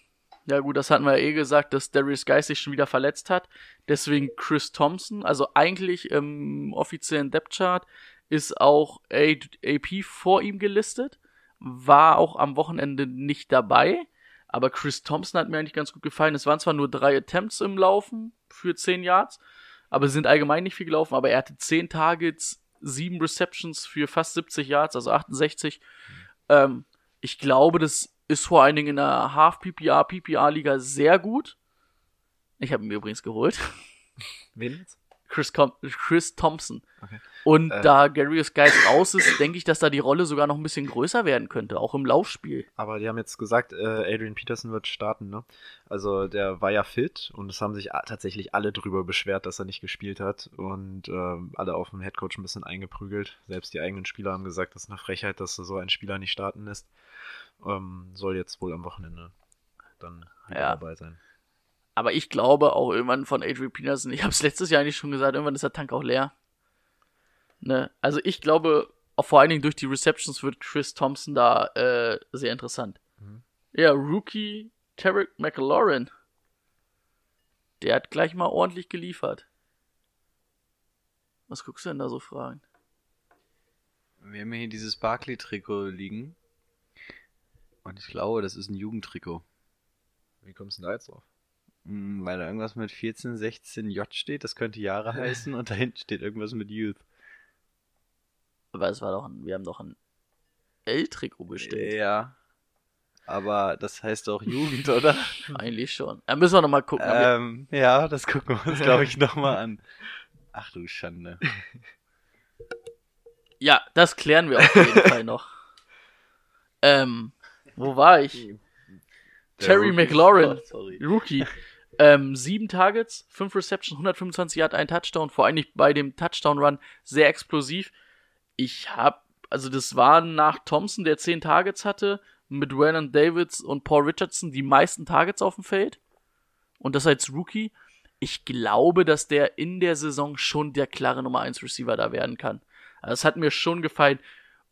Ja, gut, das hatten wir ja eh gesagt, dass Darius Geis sich schon wieder verletzt hat. Deswegen Chris Thompson. Also eigentlich im offiziellen Depth Chart ist auch AP vor ihm gelistet. War auch am Wochenende nicht dabei. Aber Chris Thompson hat mir eigentlich ganz gut gefallen. Es waren zwar nur drei Attempts im Laufen für 10 Yards, aber sind allgemein nicht viel gelaufen. Aber er hatte 10 Targets, 7 Receptions für fast 70 Yards, also 68. Ähm, ich glaube, das ist vor allen Dingen in der Half-PPR, PPR-Liga sehr gut. Ich habe ihn mir übrigens geholt. *laughs* Wen jetzt? Chris, Com Chris Thompson. Okay. Und Äh. da Garius Geist raus ist, denke ich, dass da die Rolle sogar noch ein bisschen größer werden könnte, auch im Laufspiel. Aber die haben jetzt gesagt, äh, Adrian Peterson wird starten, ne? Also der war ja fit und es haben sich tatsächlich alle drüber beschwert, dass er nicht gespielt hat und ähm, alle auf dem Headcoach ein bisschen eingeprügelt. Selbst die eigenen Spieler haben gesagt, das ist eine Frechheit, dass so ein Spieler nicht starten lässt. Ähm, soll jetzt wohl am Wochenende dann Ja. dabei sein. Aber ich glaube auch irgendwann von Adrian Peterson, ich habe es letztes Jahr eigentlich schon gesagt, irgendwann ist der Tank auch leer. Ne? Also ich glaube, auch vor allen Dingen durch die Receptions wird Chris Thompson da äh, sehr interessant. Mhm. Ja, Rookie Tarek McLaurin. Der hat gleich mal ordentlich geliefert. Was guckst du denn da so fragen? Wir haben hier dieses Barkley-Trikot liegen. Und ich glaube, das ist ein Jugendtrikot. Wie kommst du denn da jetzt drauf? Hm, Weil da irgendwas mit 14, 16 J steht, das könnte Jahre heißen und dahinten steht irgendwas mit Youth. Aber es war doch ein, wir haben doch ein L-Trikot bestellt. Ja. Aber das heißt auch Jugend, oder? *laughs* Eigentlich schon. Da müssen wir nochmal gucken. ähm, ja, das gucken wir uns, glaube ich, nochmal an. Ach du Schande. *laughs* Ja, das klären wir auf jeden Fall noch. Ähm, wo war ich? Terry Rookie- McLaurin. Oh, sorry. Rookie. Ähm, sieben Targets, fünf Receptions, 125 Yard, ein Touchdown. Vor allem bei dem Touchdown-Run sehr explosiv. Ich hab, also das waren nach Thompson, der zehn Targets hatte, mit Waylon Davids und Paul Richardson die meisten Targets auf dem Feld. Und das als Rookie. Ich glaube, dass der in der Saison schon der klare Nummer 1 Receiver da werden kann. Also das hat mir schon gefallen.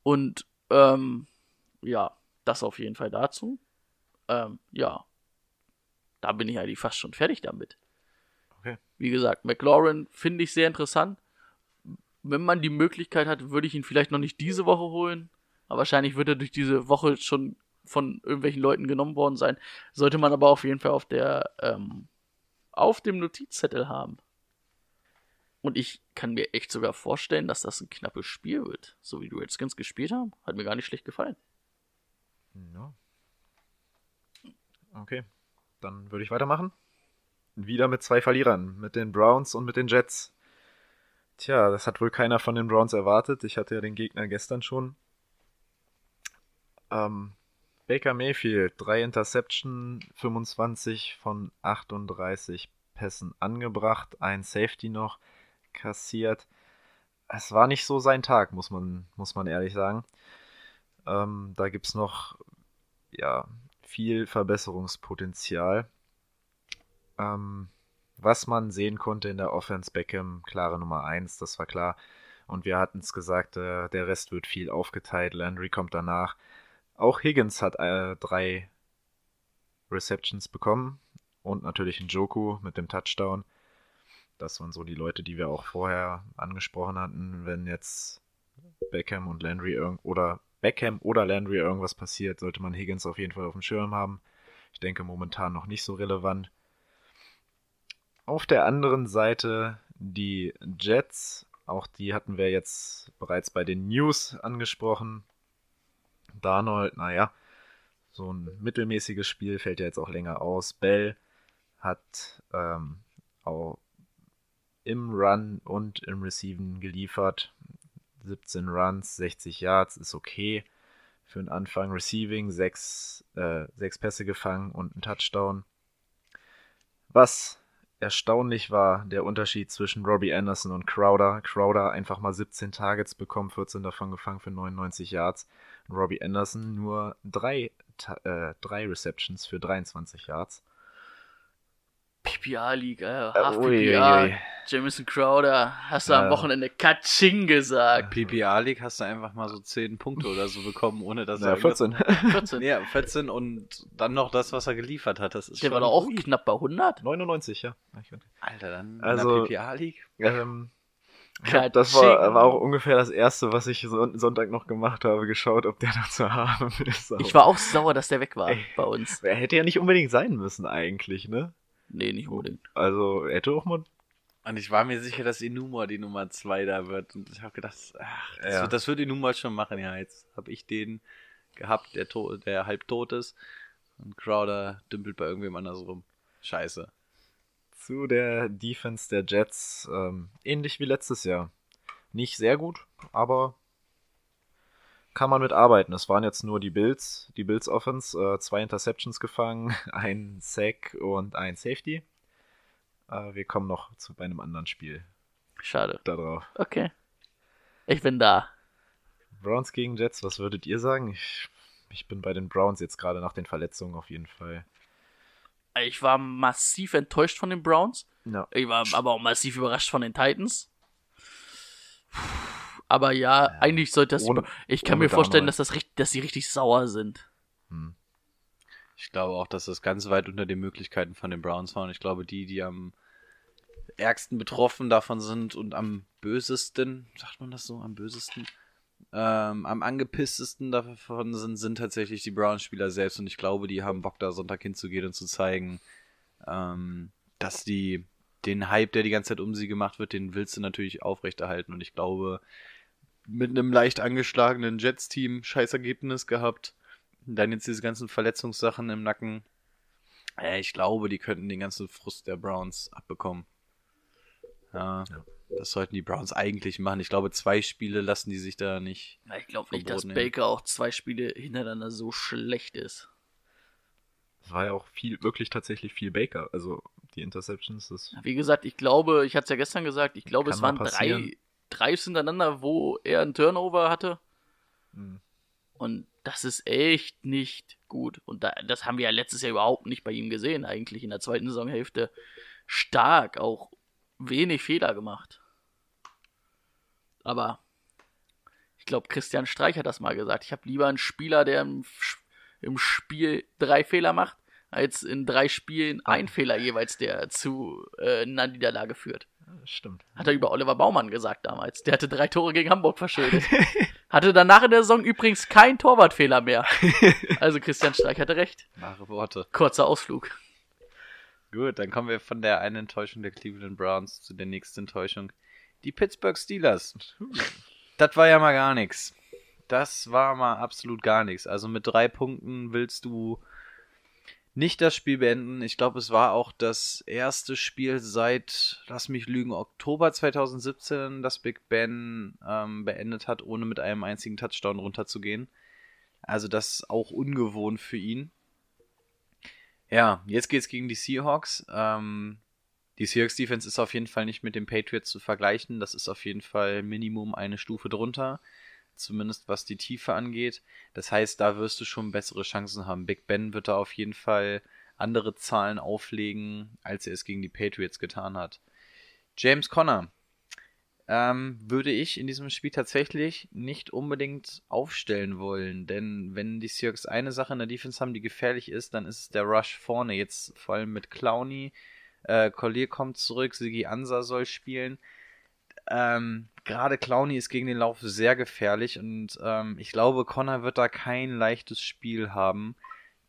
Und ähm, ja, das auf jeden Fall dazu. Ähm, ja, da bin ich eigentlich fast schon fertig damit. Okay. Wie gesagt, McLaurin finde ich sehr interessant. Wenn man die Möglichkeit hat, würde ich ihn vielleicht noch nicht diese Woche holen. Aber wahrscheinlich wird er durch diese Woche schon von irgendwelchen Leuten genommen worden sein. Sollte man aber auf jeden Fall auf der ähm, auf dem Notizzettel haben. Und ich kann mir echt sogar vorstellen, dass das ein knappes Spiel wird. So wie die Redskins gespielt haben. Hat mir gar nicht schlecht gefallen. Ja. Okay, dann würde ich weitermachen. Wieder mit zwei Verlierern, mit den Browns und mit den Jets. Tja, das hat wohl keiner von den Browns erwartet. Ich hatte ja den Gegner gestern schon. Ähm, Baker Mayfield, drei Interception, 25 von 38 Pässen angebracht, ein Safety noch kassiert. Es war nicht so sein Tag, muss man, muss man ehrlich sagen. Ähm, da gibt es noch ja, viel Verbesserungspotenzial. Ähm, was man sehen konnte in der Offense, Beckham, klare Nummer 1, das war klar. Und wir hatten es gesagt, äh, der Rest wird viel aufgeteilt. Landry kommt danach. Auch Higgins hat äh, drei Receptions bekommen. Und natürlich ein Joku mit dem Touchdown. Das waren so die Leute, die wir auch vorher angesprochen hatten. Wenn jetzt Beckham und Landry oder Beckham oder Landry irgendwas passiert, sollte man Higgins auf jeden Fall auf dem Schirm haben. Ich denke momentan noch nicht so relevant. Auf der anderen Seite die Jets, auch die hatten wir jetzt bereits bei den News angesprochen. Darnold, naja, so ein mittelmäßiges Spiel fällt ja jetzt auch länger aus. Bell hat ähm, auch im Run und im Receiven geliefert. 17 Runs, 60 Yards ist okay für den Anfang. Receiving, 6, äh, 6 Pässe gefangen und ein Touchdown. Was erstaunlich war, der Unterschied zwischen Robbie Anderson und Crowder. Crowder einfach mal 17 Targets bekommen, 14 davon gefangen für 99 Yards. Robbie Anderson nur 3, äh, 3 Receptions für 23 Yards. PPR-Liga, äh, Äh, Half ui, ui, PPR, ui. Jamison Crowder, hast du am Ja. Wochenende Katsching gesagt. PPA League hast du einfach mal so 10 Punkte oder so bekommen, ohne dass Ja, er 14. 14. *laughs* Ja, 14 und dann noch das, was er geliefert hat. Das ist Der war doch auch knapp bei 100. 99, ja. Alter, dann Also- in der PPA League. Ähm, Katsching. das war, war auch ungefähr das erste, was ich Son Sonntag noch gemacht habe, geschaut, ob der noch zu haben *laughs* ist. Aber Ich war auch sauer, dass der weg war Ey. bei uns. Er hätte ja nicht unbedingt sein müssen, eigentlich, ne? Nee, nicht unbedingt. Also, er hätte auch mal. Und ich war mir sicher, dass Inuma die Nummer 2 da wird. Und ich habe gedacht, ach, das, Ja. wird, das wird Inuma schon machen. Ja, jetzt habe ich den gehabt, der, to der halb tot ist. Und Crowder dümpelt bei irgendwem anders rum. Scheiße. Zu der Defense der Jets, ähm, ähnlich wie letztes Jahr. Nicht sehr gut, aber kann man mit arbeiten. Es waren jetzt nur die Bills, die Bills Offense, äh, zwei Interceptions gefangen, *laughs* ein Sack und ein Safety. Äh, wir kommen noch zu einem anderen Spiel Schade. da drauf. Okay. Ich bin da. Browns gegen Jets, was würdet ihr sagen? Ich, ich bin bei den Browns jetzt gerade nach den Verletzungen auf jeden Fall. Ich war massiv enttäuscht von den Browns. Ja. Ich war aber auch massiv überrascht von den Titans. Aber ja, eigentlich sollte das. Ohne- ich kann mir vorstellen, dass das richtig, dass sie richtig sauer sind. Hm. Ich glaube auch, dass das ganz weit unter den Möglichkeiten von den Browns war. Und ich glaube, die, die am ärgsten betroffen davon sind und am bösesten, sagt man das so, am bösesten, ähm, am angepisstesten davon sind, sind tatsächlich die Browns-Spieler selbst. Und ich glaube, die haben Bock, da Sonntag hinzugehen und zu zeigen, ähm, dass die den Hype, der die ganze Zeit um sie gemacht wird, den willst du natürlich aufrechterhalten. Und ich glaube, mit einem leicht angeschlagenen Jets-Team scheiß Ergebnis gehabt. Dann jetzt diese ganzen Verletzungssachen im Nacken. Ich glaube, die könnten den ganzen Frust der Browns abbekommen. Ja, Ja. das sollten die Browns eigentlich machen. Ich glaube, zwei Spiele lassen die sich da nicht. Ich glaube nicht, dass ja. Baker auch zwei Spiele hintereinander so schlecht ist. Es war ja auch viel, wirklich tatsächlich viel Baker. Also die Interceptions, das Wie gesagt, ich glaube, ich hatte es ja gestern gesagt, ich glaube, es waren passieren. drei hintereinander, wo er einen Turnover hatte. hm, Und das ist echt nicht gut. Und da, das haben wir ja letztes Jahr überhaupt nicht bei ihm gesehen, eigentlich in der zweiten Saisonhälfte. Stark, auch wenig Fehler gemacht. Aber ich glaube, Christian Streich hat das mal gesagt. Ich habe lieber einen Spieler, der im, im Spiel drei Fehler macht, als in drei Spielen ein Fehler jeweils, der zu äh, einer Niederlage führt. Stimmt. Hat er über Oliver Baumann gesagt damals. Der hatte drei Tore gegen Hamburg verschuldet. *laughs* hatte danach in der Saison übrigens keinen Torwartfehler mehr. Also Christian Streich hatte recht. Wahre Worte. Kurzer Ausflug. Gut, dann kommen wir von der einen Enttäuschung der Cleveland Browns zu der nächsten Enttäuschung. Die Pittsburgh Steelers. Das war ja mal gar nichts. Das war mal absolut gar nichts. Also mit drei Punkten willst du nicht das Spiel beenden. Ich glaube, es war auch das erste Spiel seit, lass mich lügen, Oktober 2017, das Big Ben ähm, beendet hat, ohne mit einem einzigen Touchdown runterzugehen. Also das auch ungewohnt für ihn. Ja, jetzt geht's gegen die Seahawks. Ähm, die Seahawks Defense ist auf jeden Fall nicht mit den Patriots zu vergleichen. Das ist auf jeden Fall Minimum eine Stufe drunter. Zumindest was die Tiefe angeht. Das heißt, da wirst du schon bessere Chancen haben. Big Ben wird da auf jeden Fall andere Zahlen auflegen, als er es gegen die Patriots getan hat. James Conner ähm, würde ich in diesem Spiel tatsächlich nicht unbedingt aufstellen wollen, denn wenn die Seahawks eine Sache in der Defense haben, die gefährlich ist, dann ist es der Rush vorne. Jetzt vor allem mit Clowney, äh, Collier kommt zurück, Sigi Ansa soll spielen. Ähm, Gerade Clowney ist gegen den Lauf sehr gefährlich und ähm, ich glaube, Connor wird da kein leichtes Spiel haben.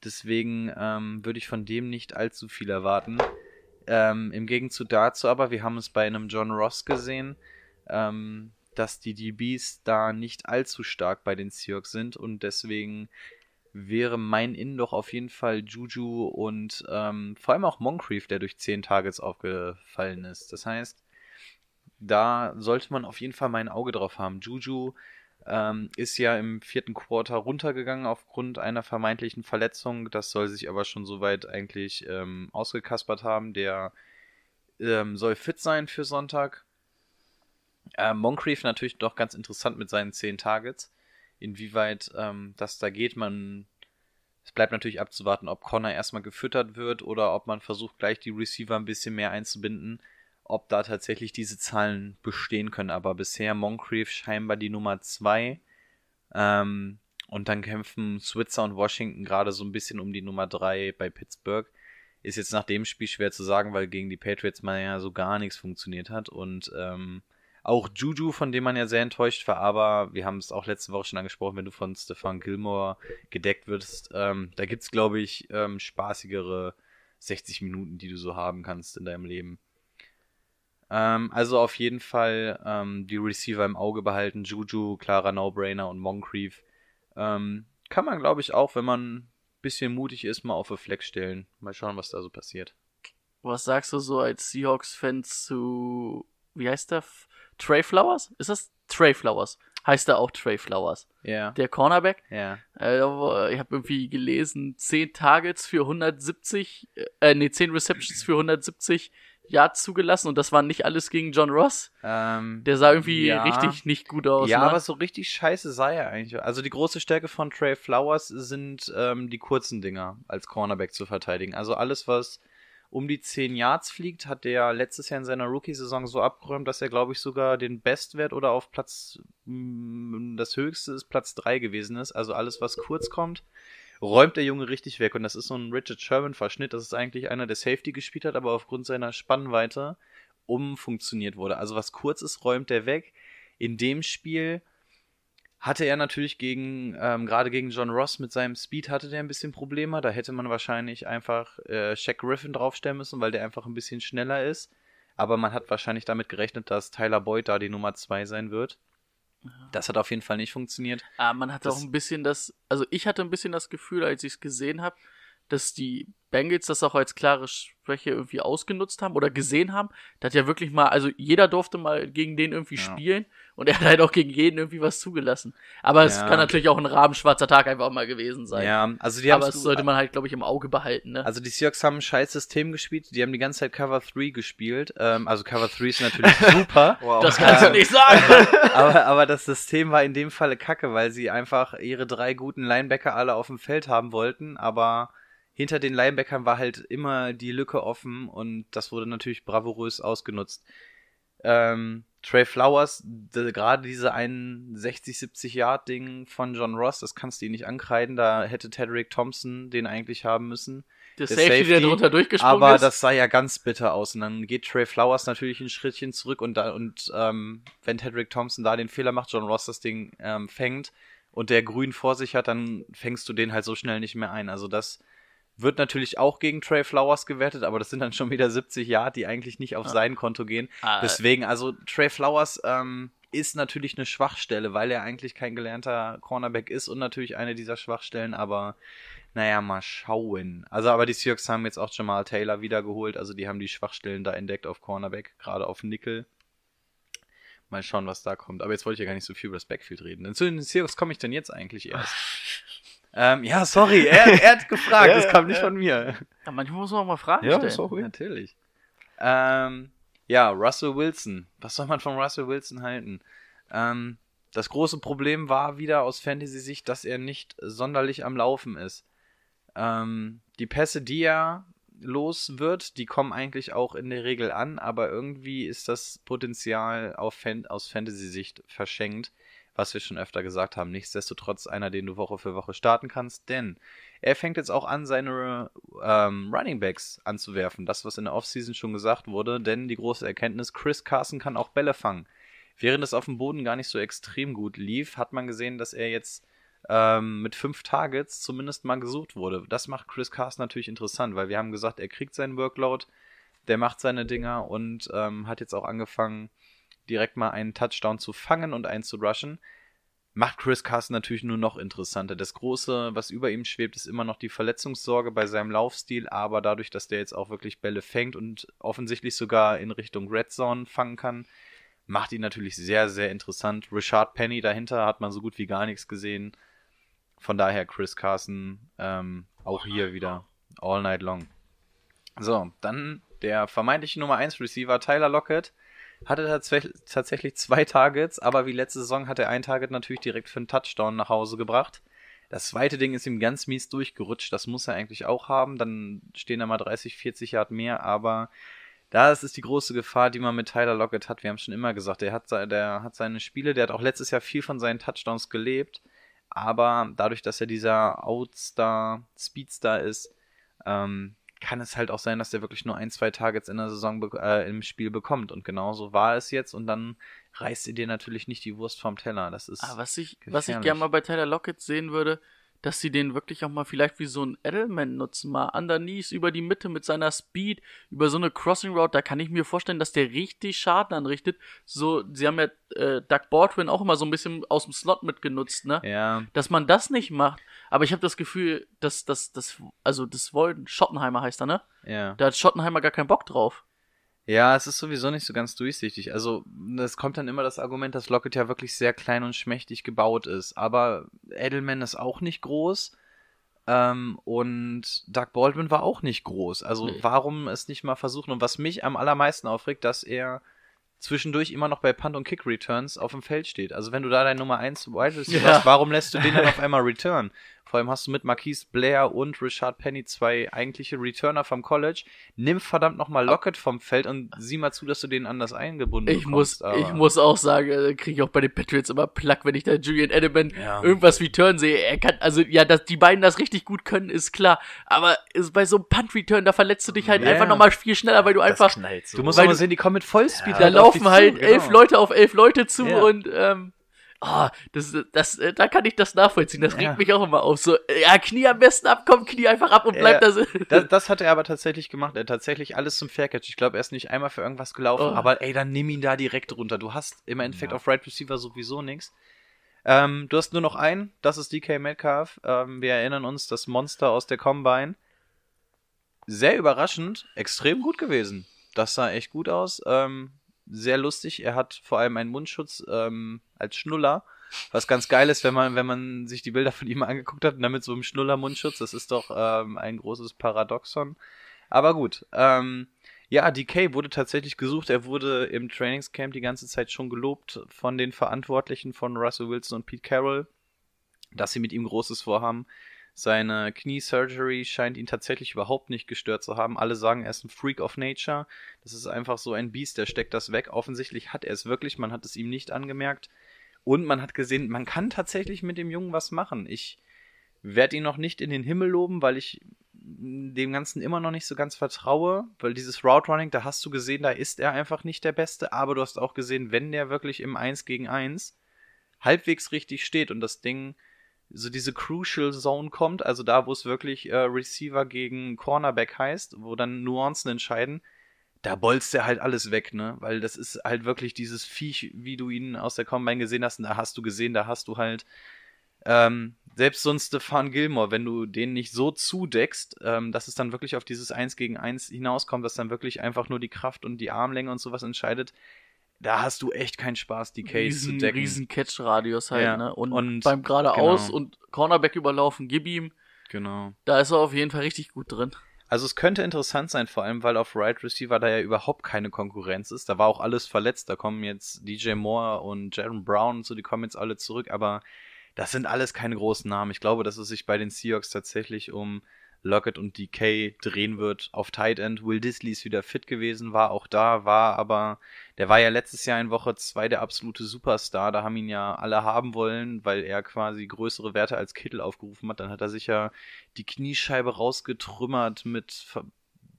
Deswegen ähm, würde ich von dem nicht allzu viel erwarten. Ähm, Im Gegenzug dazu aber, wir haben es bei einem John Ross gesehen, ähm, dass die DBs da nicht allzu stark bei den Seahawks sind und deswegen wäre mein In doch auf jeden Fall Juju und ähm, vor allem auch Moncrief, der durch 10 Targets aufgefallen ist. Das heißt, da sollte man auf jeden Fall mein Auge drauf haben. Juju ähm, ist ja im vierten Quarter runtergegangen aufgrund einer vermeintlichen Verletzung. Das soll sich aber schon soweit eigentlich ähm, ausgekaspert haben. Der ähm, soll fit sein für Sonntag. Äh, Moncrief natürlich doch ganz interessant mit seinen 10 Targets. Inwieweit ähm, das da geht, man. Es bleibt natürlich abzuwarten, ob Connor erstmal gefüttert wird oder ob man versucht, gleich die Receiver ein bisschen mehr einzubinden. Ob da tatsächlich diese Zahlen bestehen können. Aber bisher Moncrief scheinbar die Nummer 2. Ähm, und dann kämpfen Switzer und Washington gerade so ein bisschen um die Nummer 3 bei Pittsburgh. Ist jetzt nach dem Spiel schwer zu sagen, weil gegen die Patriots mal ja so gar nichts funktioniert hat. Und ähm, auch Juju, von dem man ja sehr enttäuscht war, aber wir haben es auch letzte Woche schon angesprochen, wenn du von Stefan Gilmore gedeckt wirst, ähm, da gibt es, glaube ich, ähm, spaßigere 60 Minuten, die du so haben kannst in deinem Leben. Ähm, also auf jeden Fall ähm, die Receiver im Auge behalten. Juju, klarer No-Brainer und Moncrief. Ähm, kann man, glaube ich, auch, wenn man ein bisschen mutig ist, mal auf eine Flex stellen. Mal schauen, was da so passiert. Was sagst du so als Seahawks-Fan zu, wie heißt der? Trey Flowers? Ist das Trey Flowers? Heißt er auch Trey Flowers? Ja. Der Cornerback? Ja. Äh, ich habe irgendwie gelesen, 10 Targets für 170, äh, nee, 10 Receptions für 170 Yards zugelassen und das war nicht alles gegen John Ross. Ähm, Der sah irgendwie ja. richtig nicht gut aus. Ja, ne? aber so richtig scheiße sei er eigentlich. Also die große Stärke von Trey Flowers sind ähm, die kurzen Dinger als Cornerback zu verteidigen. Also alles, was um die 10 Yards fliegt, hat der letztes Jahr in seiner Rookie-Saison so abgeräumt, dass er, glaube ich, sogar den Bestwert oder auf Platz, das höchste ist Platz 3 gewesen ist. Also alles, was kurz kommt, räumt der Junge richtig weg. Und das ist so ein Richard Sherman-Verschnitt. Das ist eigentlich einer, der Safety gespielt hat, aber aufgrund seiner Spannweite umfunktioniert wurde. Also was kurz ist, räumt er weg. In dem Spiel hatte er natürlich gegen, ähm, gerade gegen John Ross mit seinem Speed hatte der ein bisschen Probleme. Da hätte man wahrscheinlich einfach äh, Shaq Griffin draufstellen müssen, weil der einfach ein bisschen schneller ist. Aber man hat wahrscheinlich damit gerechnet, dass Tyler Boyd da die Nummer 2 sein wird. Das hat auf jeden Fall nicht funktioniert. Ah, man hatte Das- auch ein bisschen das, also ich hatte ein bisschen das Gefühl, als ich es gesehen habe, dass die Bengals das auch als klare Schwäche irgendwie ausgenutzt haben oder gesehen haben. Da hat ja wirklich mal, also jeder durfte mal gegen den irgendwie Ja. spielen und er hat halt auch gegen jeden irgendwie was zugelassen. Aber es Ja. kann natürlich auch ein rabenschwarzer Tag einfach mal gewesen sein. Ja, also die Aber haben's das sollte man halt, glaube ich, im Auge behalten, ne? Also die Seahawks haben ein scheiß System gespielt. Die haben die ganze Zeit Cover 3 gespielt. Ähm, also Cover 3 ist natürlich *laughs* super. Wow. das kannst du ähm, nicht sagen. *laughs* aber, aber das System war in dem Falle kacke, weil sie einfach ihre drei guten Linebacker alle auf dem Feld haben wollten, aber hinter den Linebackern war halt immer die Lücke offen und das wurde natürlich bravourös ausgenutzt. Ähm, Trey Flowers, de- gerade diese 61, 70 Yard Ding von John Ross, das kannst du ihm nicht ankreiden, da hätte Tedrick Thompson den eigentlich haben müssen. Der der Safety, der Safety, drunter durchgesprungen Aber ist. das sah ja ganz bitter aus. Und dann geht Trey Flowers natürlich ein Schrittchen zurück und da, und ähm, wenn Tedrick Thompson da den Fehler macht, John Ross das Ding ähm, fängt und der Grün vor sich hat, dann fängst du den halt so schnell nicht mehr ein. Also das wird natürlich auch gegen Trey Flowers gewertet, aber das sind dann schon wieder 70 Yard, die eigentlich nicht auf Ja. sein Konto gehen. Ah, Deswegen, also Trey Flowers ähm, ist natürlich eine Schwachstelle, weil er eigentlich kein gelernter Cornerback ist und natürlich eine dieser Schwachstellen, aber naja, mal schauen. Also, aber die Seahawks haben jetzt auch Jamal Taylor wiedergeholt, also die haben die Schwachstellen da entdeckt auf Cornerback, gerade auf Nickel. Mal schauen, was da kommt. Aber jetzt wollte ich ja gar nicht so viel über das Backfield reden. Denn zu den Seahawks komme ich denn jetzt eigentlich erst. *laughs* ähm, ja, sorry, er, er hat gefragt, *laughs* Ja, das kam nicht ja. von mir. ja, manchmal muss man auch mal Fragen Ja, stellen. ruhig. Natürlich. Ähm, ja, Russell Wilson. Was soll man von Russell Wilson halten? Ähm, das große Problem war wieder aus Fantasy-Sicht, dass er nicht sonderlich am Laufen ist. Ähm, die Pässe, die er los wird, die kommen eigentlich auch in der Regel an, aber irgendwie ist das Potenzial auf Fan aus Fantasy-Sicht verschenkt, was wir schon öfter gesagt haben. Nichtsdestotrotz einer, den du Woche für Woche starten kannst, denn er fängt jetzt auch an, seine ähm, Running Backs anzuwerfen. Das, was in der Offseason schon gesagt wurde, denn die große Erkenntnis, Chris Carson kann auch Bälle fangen. Während es auf dem Boden gar nicht so extrem gut lief, hat man gesehen, dass er jetzt ähm, mit fünf Targets zumindest mal gesucht wurde. Das macht Chris Carson natürlich interessant, weil wir haben gesagt, er kriegt seinen Workload, der macht seine Dinger und ähm, hat jetzt auch angefangen, direkt mal einen Touchdown zu fangen und einen zu rushen. Macht Chris Carson natürlich nur noch interessanter. Das Große, was über ihm schwebt, ist immer noch die Verletzungssorge bei seinem Laufstil, aber dadurch, dass der jetzt auch wirklich Bälle fängt und offensichtlich sogar in Richtung Red Zone fangen kann, macht ihn natürlich sehr, sehr interessant. Richard Penny dahinter hat man so gut wie gar nichts gesehen. Von daher Chris Carson ähm, auch hier wieder all night long. So, dann der vermeintliche Nummer 1 Receiver Tyler Lockett hatte tatsächlich, tatsächlich zwei Targets, aber wie letzte Saison hat er ein Target natürlich direkt für einen Touchdown nach Hause gebracht. Das zweite Ding ist ihm ganz mies durchgerutscht, das muss er eigentlich auch haben, dann stehen da mal 30, 40 Yard mehr, aber Das ist die große Gefahr, die man mit Tyler Lockett hat. Wir haben schon immer gesagt, der hat, der hat seine Spiele, der hat auch letztes Jahr viel von seinen Touchdowns gelebt. Aber dadurch, dass er dieser Outstar, Speedstar ist, ähm, kann es halt auch sein, dass der wirklich nur ein, zwei Targets in der Saison äh, im Spiel bekommt. Und genauso war es jetzt. Und dann reißt ihr dir natürlich nicht die Wurst vom Teller. Das ist. Ah, was ich, was ich gerne mal bei Tyler Lockett sehen würde, dass sie den wirklich auch mal vielleicht wie so ein Edelman nutzen, mal underneath über die Mitte mit seiner Speed, über so eine Crossing Route, da kann ich mir vorstellen, dass der richtig Schaden anrichtet. So, sie haben ja äh, Doug Baldwin auch immer so ein bisschen aus dem Slot mitgenutzt, ne? ja, Dass man das nicht macht. Aber ich habe das Gefühl, dass das, das, also das wollen, Schottenheimer heißt er, ne? ja. Da hat Schottenheimer gar keinen Bock drauf. Ja, es ist sowieso nicht so ganz durchsichtig. Also, es kommt dann immer das Argument, dass Lockett ja wirklich sehr klein und schmächtig gebaut ist. Aber Edelman ist auch nicht groß. Ähm, und Doug Baldwin war auch nicht groß. Also, Nee. warum es nicht mal versuchen? Und was mich am allermeisten aufregt, dass er zwischendurch immer noch bei Punt und Kick Returns auf dem Feld steht. Also, wenn du da dein Nummer 1 Wide Receiver Ja. hast, warum lässt du den dann auf einmal return? Vor allem hast du mit Marquise Blair und Richard Penny zwei eigentliche Returner vom College. Nimm verdammt nochmal Lockett vom Feld und sieh mal zu, dass du den anders eingebunden Ich muss, bekommst, aber- ich muss auch sagen, äh, kriege ich auch bei den Patriots immer Plack, wenn ich da Julian Edelman Ja. irgendwas Return sehe. Er kann, also ja, dass die beiden das richtig gut können, ist klar. Aber ist bei so einem Punt-Return, da verletzt du dich halt Ja. einfach nochmal viel schneller, weil du einfach, knallt so. Du musst du- sehen, die kommen mit Vollspeed. da halt auf laufen halt zu, elf genau. Leute auf elf Leute zu Ja. und ähm, oh, das, das, äh, da kann ich das nachvollziehen. Das regt Ja. mich auch immer auf. So, ja, Knie am besten abkommen, Knie einfach ab und Ja. bleibt da so. Das, das hat er aber tatsächlich gemacht. Er hat tatsächlich alles zum Faircatch. Ich glaube, er ist nicht einmal für irgendwas gelaufen, Oh. aber ey, dann nimm ihn da direkt runter. Du hast im Endeffekt Ja. auf Right Receiver sowieso nichts. Ähm, du hast nur noch einen, das ist DK Metcalf. Ähm, wir erinnern uns, das Monster aus der Combine. Sehr überraschend, extrem gut gewesen. Das sah echt gut aus. Ähm, sehr lustig. Er hat vor allem einen Mundschutz ähm, als Schnuller. Was ganz geil ist, wenn man, wenn man sich die Bilder von ihm angeguckt hat und dann mit so einem Schnuller-Mundschutz, das ist doch ähm, ein großes Paradoxon. Aber gut, ähm, ja, DK wurde tatsächlich gesucht. Er wurde im Trainingscamp die ganze Zeit schon gelobt von den Verantwortlichen von Russell Wilson und Pete Carroll, dass sie mit ihm Großes vorhaben. Seine Knie-Surgery scheint ihn tatsächlich überhaupt nicht gestört zu haben. Alle sagen, er ist ein Freak of Nature. Das ist einfach so ein Biest, der steckt das weg. Offensichtlich hat er es wirklich, man hat es ihm nicht angemerkt. Und man hat gesehen, man kann tatsächlich mit dem Jungen was machen. Ich werde ihn noch nicht in den Himmel loben, weil ich dem Ganzen immer noch nicht so ganz vertraue, weil dieses Route Running, da hast du gesehen, da ist er einfach nicht der Beste, aber du hast auch gesehen, wenn der wirklich im 1 gegen 1 halbwegs richtig steht und das Ding so diese Crucial Zone kommt, also da, wo es wirklich äh, Receiver gegen Cornerback heißt, wo dann Nuancen entscheiden, da bolzt er halt alles weg, ne? Weil das ist halt wirklich dieses Viech, wie du ihn aus der Combine gesehen hast, und da hast du gesehen, da hast du halt ähm, selbst so ein Stefan Gilmore, wenn du den nicht so zudeckst, ähm, dass es dann wirklich auf dieses 1 gegen 1 hinauskommt, dass dann wirklich einfach nur die Kraft und die Armlänge und sowas entscheidet, da hast du echt keinen Spaß, die Case riesen, zu decken. riesen Catch-Radius halt, Ja, ne? Und, und- beim geradeaus genau. und Cornerback überlaufen, gib ihm. Genau. Da ist er auf jeden Fall richtig gut drin. Also es könnte interessant sein, vor allem weil auf Right Receiver da ja überhaupt keine Konkurrenz ist. Da war auch alles verletzt. Da kommen jetzt DJ Moore und Jaron Brown und so, die kommen jetzt alle zurück, aber das sind alles keine großen Namen. Ich glaube, dass es sich bei den Seahawks tatsächlich um Lockett und DK drehen wird auf Tight End. Will Disley ist wieder fit gewesen, war auch da, war aber, der war ja letztes Jahr in Woche 2 der absolute Superstar. Da haben ihn ja alle haben wollen, weil er quasi größere Werte als Kittel aufgerufen hat. Dann hat er sich ja die Kniescheibe rausgetrümmert mit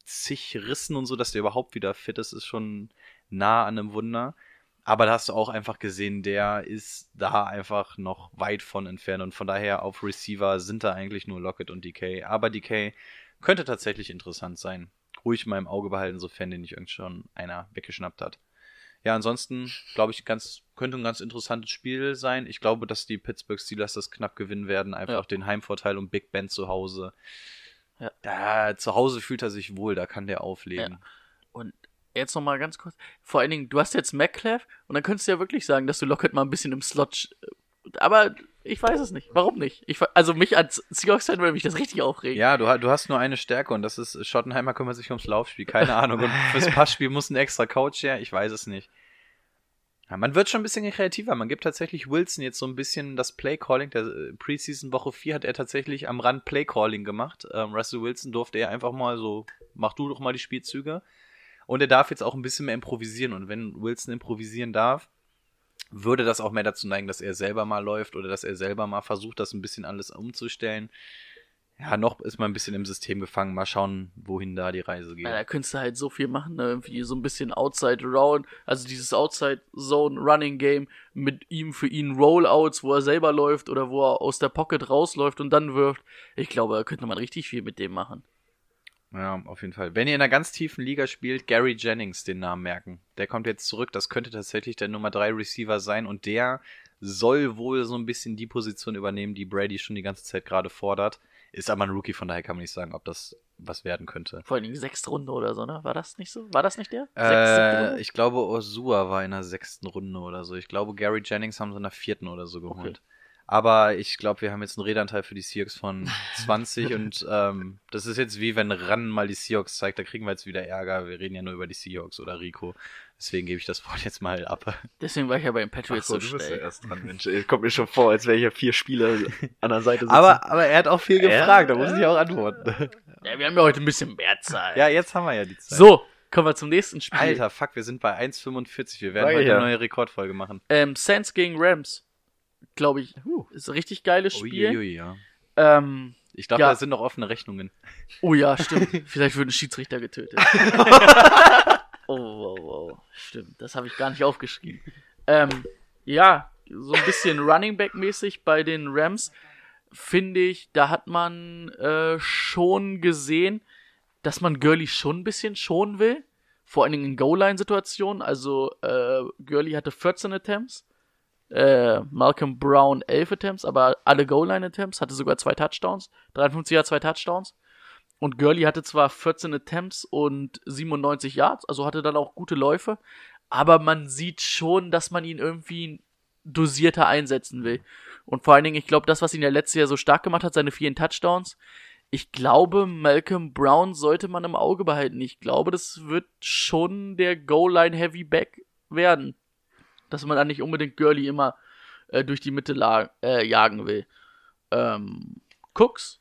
zig Rissen und so, dass der überhaupt wieder fit ist, ist schon nah an einem Wunder. Aber da hast du auch einfach gesehen, der ist da einfach noch weit von entfernt und von daher auf Receiver sind da eigentlich nur Lockett und DK. Aber DK könnte tatsächlich interessant sein. Ruhig mal im Auge behalten, sofern den nicht irgend schon einer weggeschnappt hat. Ja, ansonsten glaube ich, ganz, könnte ein ganz interessantes Spiel sein. Ich glaube, dass die Pittsburgh Steelers das knapp gewinnen werden. Einfach Ja. den Heimvorteil und Big Ben zu Hause. Ja. Da, zu Hause fühlt er sich wohl, da kann der auflegen. Und jetzt noch mal ganz kurz. Vor allen Dingen, du hast jetzt McClef und dann könntest du ja wirklich sagen, dass du Lockett mal ein bisschen im Slot. Aber ich weiß es nicht. Warum nicht? Ich, also mich als Seahawks-Fan würde mich das richtig aufregen. Ja, du, du hast nur eine Stärke und das ist, Schottenheimer kümmert sich ums Laufspiel, keine Ahnung. Und fürs *laughs* Passspiel muss ein extra Coach her, ich weiß es nicht. Ja, man wird schon ein bisschen kreativer. Man gibt tatsächlich Wilson jetzt so ein bisschen das Playcalling. Der äh, Preseason Woche 4 hat er tatsächlich am Rand Playcalling gemacht. Ähm, Russell Wilson durfte er einfach mal so, mach du doch mal die Spielzüge. Und er darf jetzt auch ein bisschen mehr improvisieren. Und wenn Wilson improvisieren darf, würde das auch mehr dazu neigen, dass er selber mal läuft oder dass er selber mal versucht, das ein bisschen alles umzustellen. Ja, noch ist man ein bisschen im System gefangen. Mal schauen, wohin da die Reise geht. Ja, da könntest du halt so viel machen, ne? irgendwie so ein bisschen Outside Round, also dieses Outside Zone Running Game mit ihm für ihn Rollouts, wo er selber läuft oder wo er aus der Pocket rausläuft und dann wirft. Ich glaube, da könnte man richtig viel mit dem machen. Ja, auf jeden Fall. Wenn ihr in einer ganz tiefen Liga spielt, Gary Jennings den Namen merken. Der kommt jetzt zurück. Das könnte tatsächlich der Nummer 3 Receiver sein und der soll wohl so ein bisschen die Position übernehmen, die Brady schon die ganze Zeit gerade fordert. Ist aber ein Rookie, von daher kann man nicht sagen, ob das was werden könnte. Vor allen Dingen sechste Runde oder so, ne? War das nicht so? War das nicht der? Sechste Äh, Runde? ich glaube, Osua war in der sechsten Runde oder so. Ich glaube, Gary Jennings haben sie in der vierten oder so geholt. Aber ich glaube, wir haben jetzt einen Redanteil für die Seahawks von *laughs* 20 und ähm, das ist jetzt wie wenn Ran mal die Seahawks zeigt, da kriegen wir jetzt wieder Ärger. Wir reden ja nur über die Seahawks oder Rico. Deswegen gebe ich das Wort jetzt mal ab. Deswegen war ich ja bei den Ach Patriots so, so, du bist ja schnell. erst dran, Mensch. Ey, Kommt mir schon vor, als wäre hier vier Spieler an der Seite sitzen. Aber, aber er hat auch viel Ja? gefragt, da muss ich auch antworten. *laughs* Ja, wir haben ja heute ein bisschen mehr Zeit. ja, jetzt haben wir ja die Zeit. So, kommen wir zum nächsten Spiel. Alter, fuck, wir sind bei 1,45. Wir werden ich heute ja. eine neue Rekordfolge machen. Ähm, Saints gegen Rams. Glaube ich. Ist ein richtig geiles Spiel. Uiuiui, ja. Ähm, Ich glaube, Ja. da sind noch offene Rechnungen. oh ja, stimmt. *laughs* Vielleicht wird ein Schiedsrichter getötet. *laughs* oh, oh, oh. Stimmt. Das habe ich gar nicht aufgeschrieben. Ähm, ja, so ein bisschen Running Back mäßig bei den Rams finde ich, da hat man äh, schon gesehen, dass man Gurley schon ein bisschen schonen will. Vor allen Dingen in Goal-Line-Situationen. Also äh, Gurley hatte 14 Attempts. Äh, Malcolm Brown 11 Attempts, aber alle Goal-Line-Attempts, hatte sogar zwei Touchdowns. 53 Yards, zwei Touchdowns. Und Gurley hatte zwar 14 Attempts und 97 Yards, also hatte dann auch gute Läufe, aber man sieht schon, dass man ihn irgendwie dosierter einsetzen will. Und vor allen Dingen, ich glaube, das, was ihn ja letztes Jahr so stark gemacht hat, seine vielen Touchdowns, ich glaube, Malcolm Brown sollte man im Auge behalten. Ich glaube, das wird schon der Goal-Line-Heavy-Back werden. Dass man dann nicht unbedingt Gurley immer äh, durch die Mitte äh, jagen will. Ähm, Cooks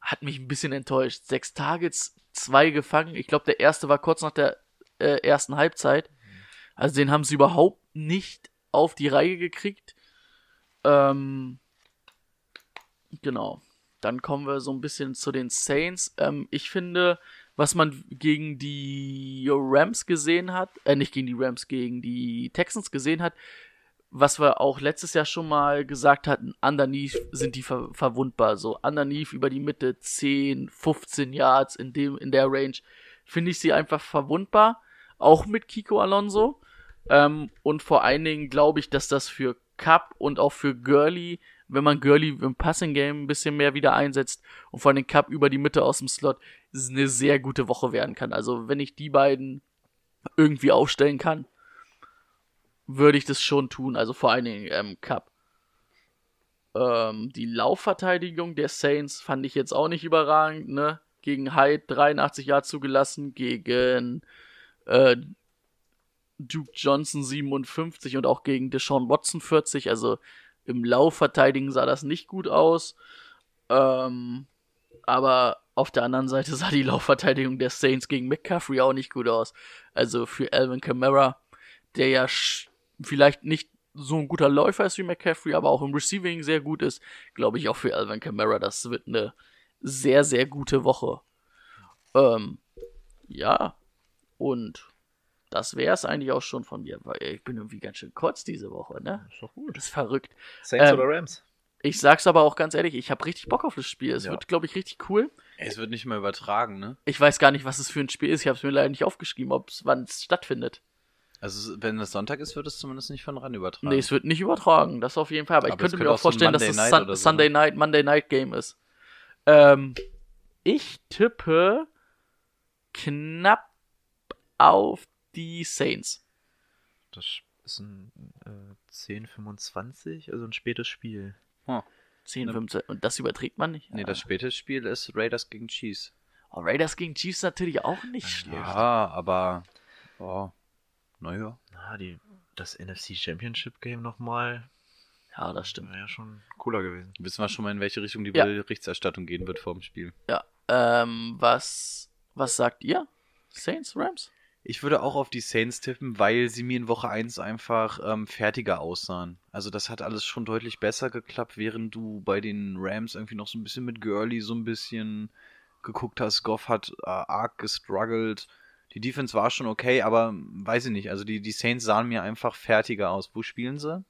hat mich ein bisschen enttäuscht. Sechs Targets, zwei gefangen. Ich glaube, der erste war kurz nach der äh, ersten Halbzeit. Also den haben sie überhaupt nicht auf die Reihe gekriegt. Ähm, genau. Dann kommen wir so ein bisschen zu den Saints. Ähm, ich finde, was man gegen die Rams gesehen hat, äh, nicht gegen die Rams, gegen die Texans gesehen hat, was wir auch letztes Jahr schon mal gesagt hatten, underneath sind die ver verwundbar. So underneath über die Mitte 10, 15 Yards in dem in der Range finde ich sie einfach verwundbar. Auch mit Kiko Alonso. Ähm, und vor allen Dingen glaube ich, dass das für Cup und auch für Gurley, wenn man Gurley im Passing Game ein bisschen mehr wieder einsetzt und vor allem Cup über die Mitte aus dem Slot, eine sehr gute Woche werden kann. Also wenn ich die beiden irgendwie aufstellen kann, würde ich das schon tun. Also vor allen Dingen ähm, Cup. Ähm, die Laufverteidigung der Saints fand ich jetzt auch nicht überragend, ne? Gegen Hyde 83 Jahre zugelassen, gegen äh, Duke Johnson 57 und auch gegen Deshaun Watson 40. Also im Laufverteidigen sah das nicht gut aus. Ähm, aber auf der anderen Seite sah die Laufverteidigung der Saints gegen McCaffrey auch nicht gut aus. Also für Alvin Kamara, der ja vielleicht nicht so ein guter Läufer ist wie McCaffrey, aber auch im Receiving sehr gut ist, glaube ich auch für Alvin Kamara, das wird eine sehr, sehr gute Woche. Ähm, ja, und das wäre es eigentlich auch schon von mir, weil ich bin irgendwie ganz schön kurz diese Woche, ne? Ist doch gut. Das ist verrückt. Saints Ähm, oder Rams? Ich sag's aber auch ganz ehrlich, ich habe richtig Bock auf das Spiel. Es Ja. wird, glaube ich, richtig cool. Es wird nicht mehr übertragen, ne? Ich weiß gar nicht, was es für ein Spiel ist. Ich habe es mir leider nicht aufgeschrieben, ob's wann es stattfindet. Also, wenn es Sonntag ist, wird es zumindest nicht von ran übertragen. Nee, es wird nicht übertragen, das auf jeden Fall. Aber, ich Aber es könnte könnte mir auch vorstellen, dass es Night Sun so, Sunday ne? Night, Monday Night Game ist. Ähm, ich tippe knapp auf die Saints. Das ist ein äh, 10-25, also ein spätes Spiel. 10, Ne. 15. Und das überträgt man nicht. Nee, das späte Spiel ist Raiders gegen Chiefs. Oh, Raiders gegen Chiefs natürlich auch nicht schlecht. Ja, aber. Oh, naja. Na, die, das NFC Championship Game nochmal Ja, das stimmt. wäre ja schon cooler gewesen. Wissen wir schon mal, in welche Richtung die Ja. Berichterstattung gehen wird vor dem Spiel. Ja. Ähm, was, was sagt ihr? Saints, Rams? Ich würde auch auf die Saints tippen, weil sie mir in Woche 1 einfach ähm, fertiger aussahen. Also das hat alles schon deutlich besser geklappt, während du bei den Rams irgendwie noch so ein bisschen mit Gurley so ein bisschen geguckt hast. Goff hat äh, arg gestruggelt. Die Defense war schon okay, aber weiß ich nicht. Also die, die Saints sahen mir einfach fertiger aus. Wo spielen sie?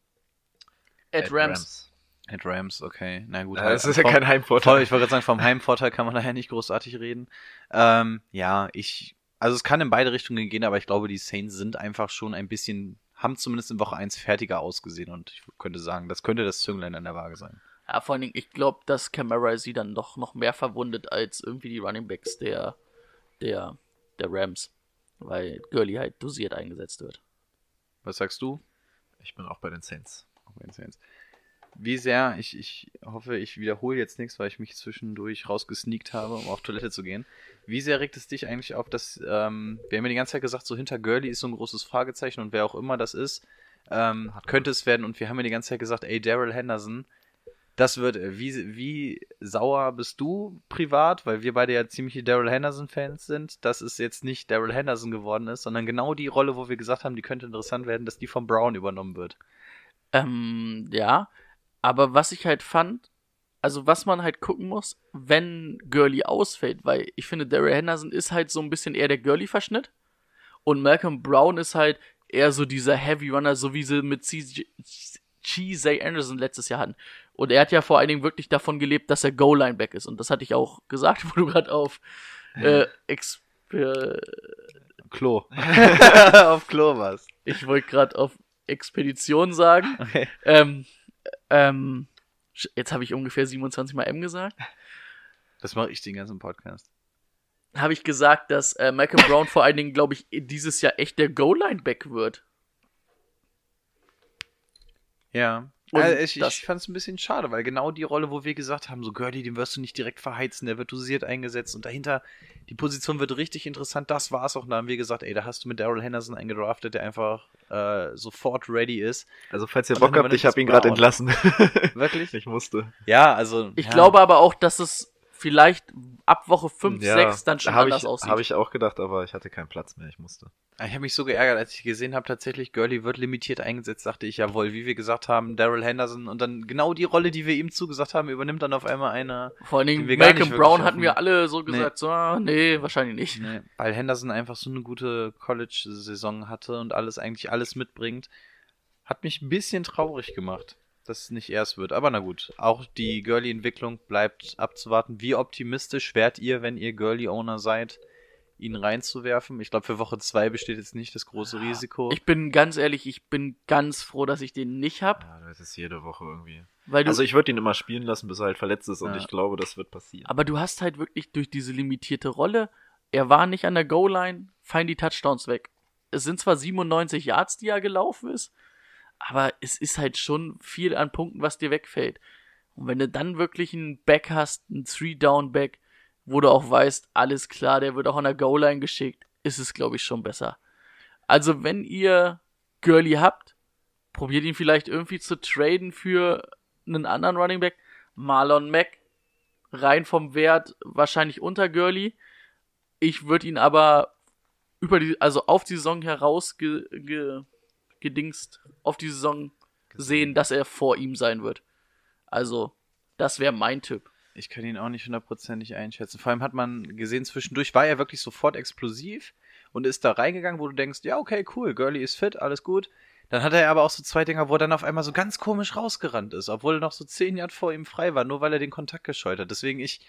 At Rams. At Rams, okay. Na gut. Ja, halt das ist ja vom- kein Heimvorteil. Voll, ich wollte gerade sagen, vom Heimvorteil kann man daher nicht großartig reden. Ähm, ja, ich, also es kann in beide Richtungen gehen, aber ich glaube, die Saints sind einfach schon ein bisschen, haben zumindest in Woche 1 fertiger ausgesehen und ich könnte sagen, das könnte das Zünglein an der Waage sein. Ja, vor allen Dingen, ich glaube, dass Camara sie dann doch noch mehr verwundet als irgendwie die Running Backs der, der, der Rams. Weil Gurley halt dosiert eingesetzt wird. Was sagst du? Ich bin auch bei den Saints. Auch bei den Saints. Wie sehr, ich, ich hoffe, ich wiederhole jetzt nichts, weil ich mich zwischendurch rausgesneakt habe, um auf Toilette zu gehen. Wie sehr regt es dich eigentlich auf, dass, ähm, wir haben ja die ganze Zeit gesagt, so hinter Gurley ist so ein großes Fragezeichen und wer auch immer das ist, ähm, könnte es werden. Und wir haben ja die ganze Zeit gesagt, ey, Daryl Henderson, das wird, äh, wie, wie sauer bist du privat, weil wir beide ja ziemliche Daryl Henderson-Fans sind, dass es jetzt nicht Daryl Henderson geworden ist, sondern genau die Rolle, wo wir gesagt haben, die könnte interessant werden, dass die von Brown übernommen wird. Ähm, ja. Aber was ich halt fand, also was man halt gucken muss, wenn Gurley ausfällt, weil ich finde, Daryl Henderson ist halt so ein bisschen eher der Gurley-Verschnitt und Malcolm Brown ist halt eher so dieser Heavy Runner, so wie sie mit Cheesy Anderson letztes Jahr hatten. Und er hat ja vor allen Dingen wirklich davon gelebt, dass er Goal-Line-Back ist. Und das hatte ich auch gesagt, *laughs* wo du gerade auf äh, Ex äh, Klo. *laughs* Auf Klo was. ich wollte gerade auf Expedition sagen. Okay. Ähm, ähm, jetzt habe ich ungefähr 27 Mal M gesagt. Das mache ich den ganzen Podcast. Habe ich gesagt, dass äh, Malcolm Brown vor allen Dingen, glaube ich, dieses Jahr echt der Goal-Line-Back wird. Ja. Und Also ich das- ich fand es ein bisschen schade, weil genau die Rolle, wo wir gesagt haben, so Gurley, den wirst du nicht direkt verheizen, der wird dosiert eingesetzt und dahinter, die Position wird richtig interessant, das war's auch. Und da haben wir gesagt, ey, da hast du mit Daryl Henderson eingedraftet, der einfach äh, sofort ready ist. Also falls ihr Bock habt, ich habe ihn es gerade entlassen. *laughs* Wirklich? ich musste. Ja, also. Ich ja. glaube aber auch, dass es vielleicht ab Woche 5, Ja, 6 dann schon anders ich, aussieht. Habe ich auch gedacht, aber ich hatte keinen Platz mehr. Ich musste. Ich habe mich so geärgert, als ich gesehen habe, tatsächlich Gurley wird limitiert eingesetzt, dachte ich, jawohl, wie wir gesagt haben, Daryl Henderson und dann genau die Rolle, die wir ihm zugesagt haben, übernimmt dann auf einmal einer. Vor allen Dingen wir gar nicht Malcolm Brown hatten wir alle so Nee. gesagt, so, ah, nee, wahrscheinlich nicht. Nee, weil Henderson einfach so eine gute College-Saison hatte und alles eigentlich alles mitbringt. Hat mich ein bisschen traurig gemacht, dass es nicht erst wird. Aber na gut, auch die Gurley-Entwicklung bleibt abzuwarten. Wie optimistisch wärt ihr, wenn ihr Gurley-Owner seid, ihn reinzuwerfen? Ich glaube, für Woche 2 besteht jetzt nicht das große Risiko. Ich bin ganz ehrlich, ich bin ganz froh, dass ich den nicht hab, Ja, das ist jede Woche irgendwie. weil du Also ich würde ihn immer spielen lassen, bis er halt verletzt ist und Ja. ich glaube, das wird passieren. Aber du hast halt wirklich durch diese limitierte Rolle, er war nicht an der Goal-Line, fallen die Touchdowns weg. Es sind zwar 97 Yards, die er gelaufen ist, aber es ist halt schon viel an Punkten, was dir wegfällt. Und wenn du dann wirklich einen Back hast, einen Three-Down-Back, wo du auch weißt, alles klar, der wird auch an der Goal-Line geschickt, ist es, glaube ich, schon besser. Also wenn ihr Gurley habt, probiert ihn vielleicht irgendwie zu traden für einen anderen Running Back. Marlon Mack, rein vom Wert wahrscheinlich unter Gurley. Ich würde ihn aber über die, also auf die Saison heraus ge, ge, gedingst, auf die Saison sehen, dass er vor ihm sein wird. Also, das wäre mein Tipp. Ich kann ihn auch nicht hundertprozentig einschätzen. Vor allem hat man gesehen, zwischendurch war er wirklich sofort explosiv und ist da reingegangen, wo du denkst, ja, okay, cool, Gurley ist fit, alles gut. Dann hat er aber auch so zwei Dinger, wo er dann auf einmal so ganz komisch rausgerannt ist, obwohl er noch so zehn Jahre vor ihm frei war, nur weil er den Kontakt gescheut hat. Deswegen ich,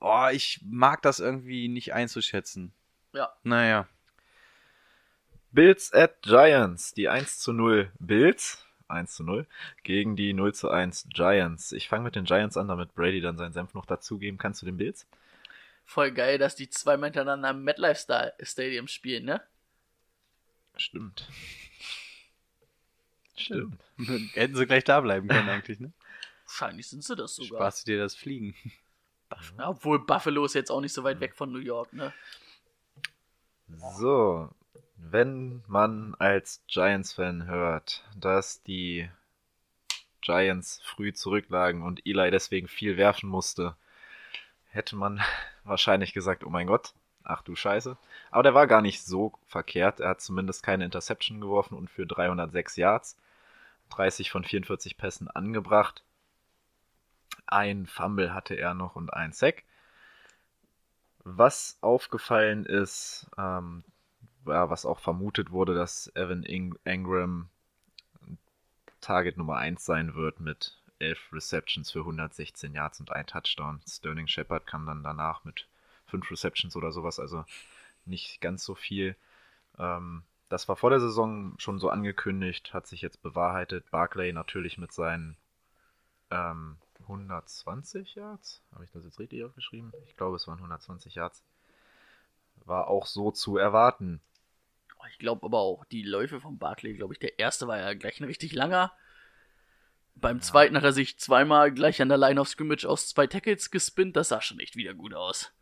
oh, ich mag das irgendwie nicht einzuschätzen. Ja. Naja. Bills at Giants. Die 1 zu 0 Bills. 1 zu 0 gegen die 0 zu 1 Giants. Ich fange mit den Giants an, damit Brady dann seinen Senf noch dazugeben kann zu den Bills. Voll geil, dass die zweimal hintereinander im MetLife Sta- Stadium spielen, ne? Stimmt. *laughs* Stimmt. *laughs* Hätten sie gleich da bleiben können eigentlich, ne? Wahrscheinlich sind sie das sogar. Du dir das Fliegen. *laughs* Ja, obwohl Buffalo ist jetzt auch nicht so weit weg von New York, ne? So, wenn man als Giants-Fan hört, dass die Giants früh zurücklagen und Eli deswegen viel werfen musste, hätte man *laughs* wahrscheinlich gesagt, oh mein Gott, Ach du Scheiße. Aber der war gar nicht so verkehrt. Er hat zumindest keine Interception geworfen und für 306 Yards 30 von 44 Pässen angebracht. Ein Fumble hatte er noch und ein Sack. Was aufgefallen ist, ähm, ja, was auch vermutet wurde, dass Evan Ing Ingram Target Nummer 1 sein wird mit 11 Receptions für 116 Yards und ein Touchdown. Sterling Shepard kam dann danach mit 5 Receptions oder sowas, also nicht ganz so viel. Ähm, das war vor der Saison schon so angekündigt, hat sich jetzt bewahrheitet. Barclay natürlich mit seinen ähm, 120 Yards. Habe ich das jetzt richtig aufgeschrieben? Ich glaube, es waren 120 Yards. War auch so zu erwarten. Ich glaube aber auch, die Läufe von Barkley, glaube ich, der erste war ja gleich ein richtig langer. Beim zweiten hat er sich zweimal gleich an der Line of Scrimmage aus zwei Tackles gespinnt. Das sah schon echt wieder gut aus.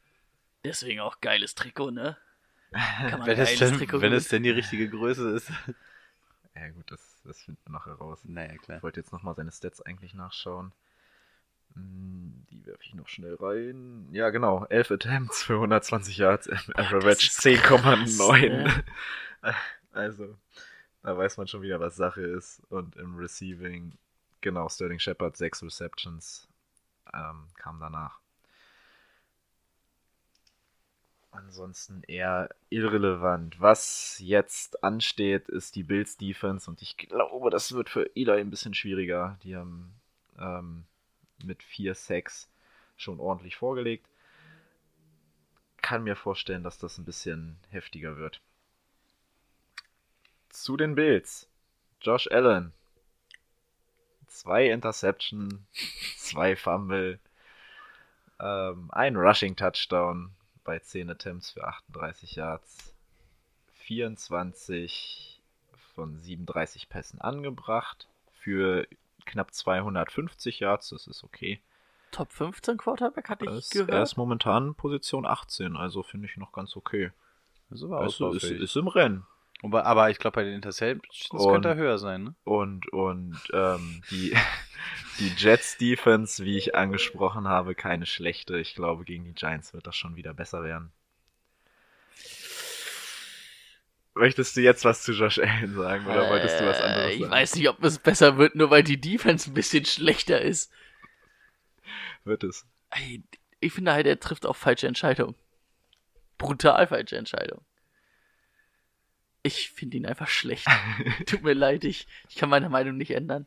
Deswegen auch geiles Trikot, ne? Kann man *laughs* Wenn, es denn, Trikot wenn es denn die richtige Größe ist. *laughs* Ja gut, das, das finden wir noch heraus. Naja, klar. Ich wollte jetzt nochmal seine Stats eigentlich nachschauen. Hm, Die werfe ich noch schnell rein. Ja, genau. 11 Attempts für 120 Yards. Average ist krass, 10,9. ne? *laughs* *laughs* Also, da weiß man schon wieder, was Sache ist. Und im Receiving, genau, Sterling Shepard, 6 Receptions. Ähm, kam danach. Ansonsten eher irrelevant. Was jetzt ansteht, ist die Bills Defense und ich glaube, das wird für Eli ein bisschen schwieriger. Die haben ähm, mit 4 Sacks schon ordentlich vorgelegt. Kann mir vorstellen, dass das ein bisschen heftiger wird. Zu den Bills. Josh Allen. Zwei Interception, zwei Fumble, ähm, ein Rushing Touchdown bei 10 Attempts für 38 Yards, 24 von 37 Pässen angebracht für knapp 250 Yards, das ist okay. Top 15 Quarterback hatte Er ich ist, er gehört. ist momentan Position 18, also finde ich noch ganz okay. Also ist, ausbaufähig. ist im Rennen. Aber, aber ich glaube, bei den Interceptions Und- könnte er höher sein, ne? Und, und ähm, die, *laughs* die Jets Defense, wie ich angesprochen habe, keine schlechte. Ich glaube, gegen die Giants wird das schon wieder besser werden. Möchtest du jetzt was zu Josh Allen sagen oder wolltest du was anderes Äh, Ich sagen? weiß nicht, ob es besser wird, nur weil die Defense ein bisschen schlechter ist. Wird es. Ich finde halt, er trifft auch falsche Entscheidungen. Brutal falsche Entscheidungen. Ich finde ihn einfach schlecht. *laughs* Tut mir leid, ich, ich kann meine Meinung nicht ändern.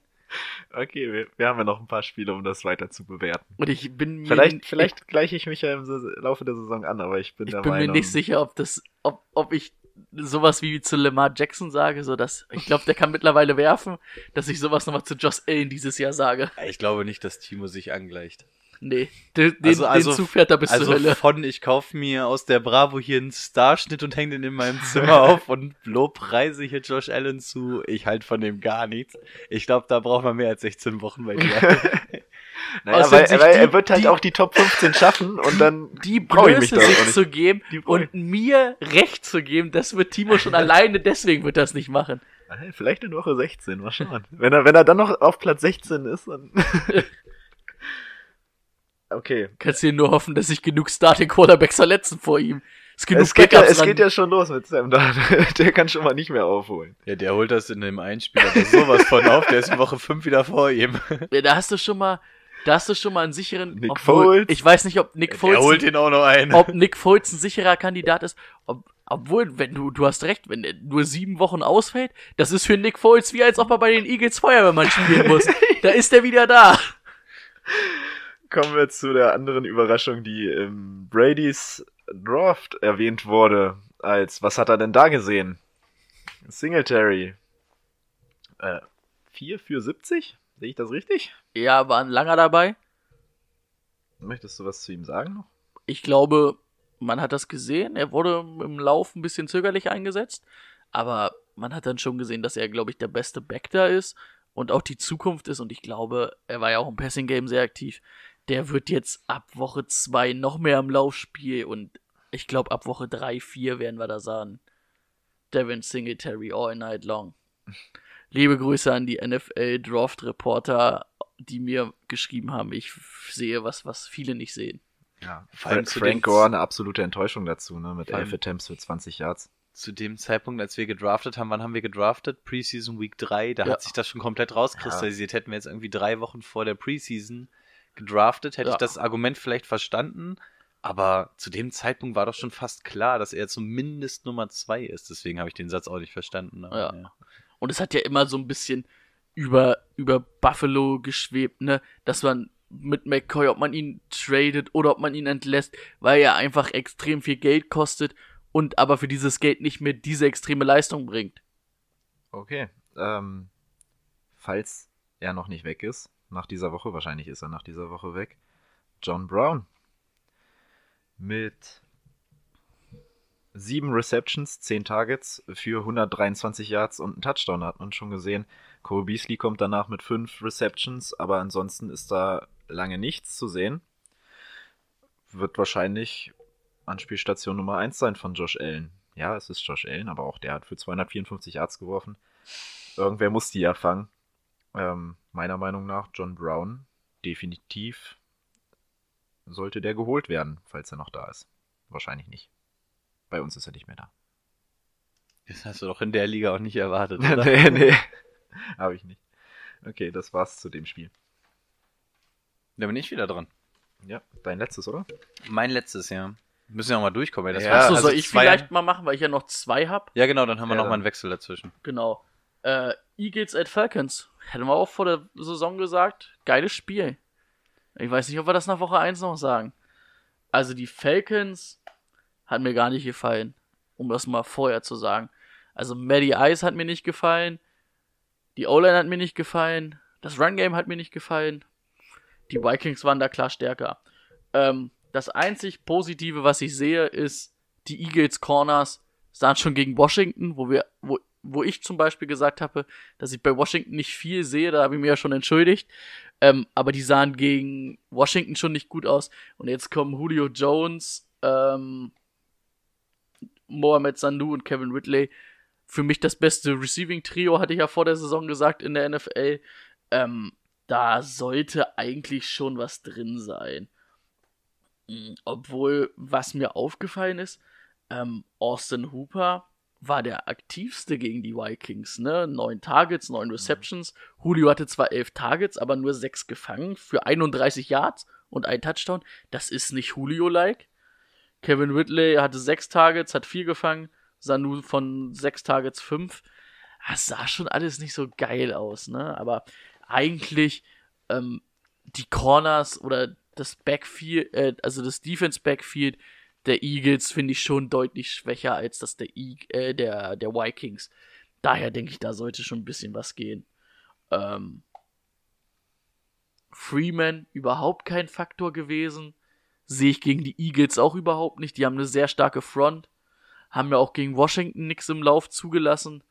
Okay, wir, wir haben ja noch ein paar Spiele, um das weiter zu bewerten. Und ich bin mir, Vielleicht, vielleicht gleiche ich mich ja im Laufe der Saison an, aber ich bin ich der bin Meinung. mir nicht sicher, ob das, ob, ob ich sowas wie zu Lamar Jackson sage, so dass ich glaube, der kann mittlerweile werfen, dass ich sowas nochmal zu Josh Allen dieses Jahr sage. Ich glaube nicht, dass Timo sich angleicht. Nee, den, Also- also- den Zug fährt er bis Also zur Hölle. von, ich kaufe mir aus der Bravo hier einen Starschnitt und hänge den in meinem Zimmer *laughs* auf und lobpreise hier Josh Allen zu. Ich halt von dem gar nichts. Ich glaube, da braucht man mehr als 16 Wochen bei dir. *laughs* *laughs* Naja, weil, weil die- er wird halt die- auch die Top 15 schaffen und dann die brauche ich mich Größe da sich zu geben und mir Recht zu geben, das wird Timo schon alleine, deswegen wird das nicht machen. Vielleicht in Woche 16, mal schauen. wenn, er, wenn er dann noch auf Platz 16 ist, dann. Okay. Kannst dir nur hoffen, dass sich genug Starting Quarterbacks verletzen vor ihm. Es genug Es geht, ja, Backups es ran. geht ja schon los mit Sam Darnold. *laughs* Der kann schon mal nicht mehr aufholen. ja, der holt das in dem Einspieler aber sowas von auf. Der ist in Woche 5 wieder vor ihm. Ja, da hast du schon mal, da hast du schon mal einen sicheren. Nick obwohl, Foles. Ich weiß nicht, ob Nick Der Foles, holt ihn auch noch ein. ob Nick Foles ein sicherer Kandidat ist. Ob, obwohl, wenn du, du hast recht, wenn er nur sieben Wochen ausfällt, das ist für Nick Foles wie als ob er bei den Eagles Feuerwehrmann spielen muss. *laughs* da ist er wieder da. Kommen wir zu der anderen Überraschung, die im Brady's Draft erwähnt wurde. Als, was hat er denn da gesehen? Singletary. Äh, 4 für 70? Sehe ich das richtig? Ja, war ein langer dabei. Möchtest du was zu ihm sagen noch? Ich glaube, man hat das gesehen. Er wurde im Lauf ein bisschen zögerlich eingesetzt. Aber man hat dann schon gesehen, dass er, glaube ich, der beste Back da ist und auch die Zukunft ist. Und ich glaube, er war ja auch im Passing Game sehr aktiv. Der wird jetzt ab Woche 2 noch mehr im Laufspiel und ich glaube, ab Woche 3, 4 werden wir da sagen. Devin Singletary all night long. Liebe Grüße an die NFL Draft Reporter, die mir geschrieben haben. Ich sehe was, was viele nicht sehen. Ja, Vor allem Frank Gore eine absolute Enttäuschung dazu, ne? Mit allem- elf Attempts für 20 Yards. Zu dem Zeitpunkt, als wir gedraftet haben, wann haben wir gedraftet? Preseason Week 3, da Ja. hat sich das schon komplett rauskristallisiert. Hätten wir jetzt irgendwie drei Wochen vor der Preseason gedraftet, hätte Ja. ich das Argument vielleicht verstanden. Aber zu dem Zeitpunkt war doch schon fast klar, dass er zumindest Nummer zwei ist. Deswegen habe ich den Satz auch nicht verstanden. Aber, Ja. Und es hat ja immer so ein bisschen über, über Buffalo geschwebt, ne? Dass man mit McCoy, ob man ihn tradet oder ob man ihn entlässt, weil er einfach extrem viel Geld kostet und aber für dieses Geld nicht mehr diese extreme Leistung bringt. Okay. Ähm, falls er noch nicht weg ist, nach dieser Woche, wahrscheinlich ist er nach dieser Woche weg, John Brown. Mit sieben Receptions, zehn Targets für 123 Yards und einen Touchdown hat man schon gesehen. Cole Beasley kommt danach mit fünf Receptions, aber ansonsten ist da lange nichts zu sehen. Wird wahrscheinlich Anspielstation Nummer 1 sein von Josh Allen. Ja, es ist Josh Allen, aber auch der hat für 254 Yards geworfen. Irgendwer muss die ja fangen. Ähm, meiner Meinung nach John Brown definitiv sollte der geholt werden, falls er noch da ist. Wahrscheinlich nicht. Bei uns ist er nicht mehr da. Das hast du doch in der Liga auch nicht erwartet, *laughs* oder? nee, nee. *laughs* Habe ich nicht. Okay, das war's zu dem Spiel. Da bin ich wieder dran. Ja, dein letztes, oder? Mein letztes, ja. Müssen wir auch mal durchkommen. ey. Das Ja, war- also soll ich vielleicht mal machen, weil ich ja noch zwei hab? Ja, genau, dann haben wir Ja, noch mal dann- einen Wechsel dazwischen. Genau. Äh, Eagles at Falcons. Hätten wir auch vor der Saison gesagt. Geiles Spiel. Ich weiß nicht, ob wir das nach Woche 1 noch sagen. Also die Falcons hat mir gar nicht gefallen. Um das mal vorher zu sagen. Also Maddie Ice hat mir nicht gefallen. Die O-Line hat mir nicht gefallen. Das Run-Game hat mir nicht gefallen. Die Vikings waren da klar stärker. Ähm, das einzig Positive, was ich sehe, ist, die Eagles Corners sahen schon gegen Washington, wo wir, wo, wo ich zum Beispiel gesagt habe, dass ich bei Washington nicht viel sehe, da habe ich mir ja schon entschuldigt. Ähm, aber die sahen gegen Washington schon nicht gut aus. Und jetzt kommen Julio Jones, ähm, Mohamed Sanu und Kevin Ridley. Für mich das beste Receiving-Trio, hatte ich ja vor der Saison gesagt in der NFL. Ähm, da sollte eigentlich schon was drin sein. Mm, Obwohl, was mir aufgefallen ist, ähm, Austin Hooper war der aktivste gegen die Vikings, ne? Neun Targets, neun Receptions. Julio hatte zwar elf Targets, aber nur sechs gefangen für 31 Yards und ein Touchdown. Das ist nicht Julio-like. Kevin Ridley hatte sechs Targets, hat vier gefangen. Sanu von sechs Targets fünf. Das sah schon alles nicht so geil aus, ne? Aber eigentlich ähm, die Corners oder das Backfield, äh, also das Defense Backfield der Eagles finde ich schon deutlich schwächer als das der, e äh, der, der Vikings. Daher denke ich, da sollte schon ein bisschen was gehen. Ähm, Freeman überhaupt kein Faktor gewesen. Sehe ich gegen die Eagles auch überhaupt nicht. Die haben eine sehr starke Front. Haben ja auch gegen Washington nichts im Lauf zugelassen.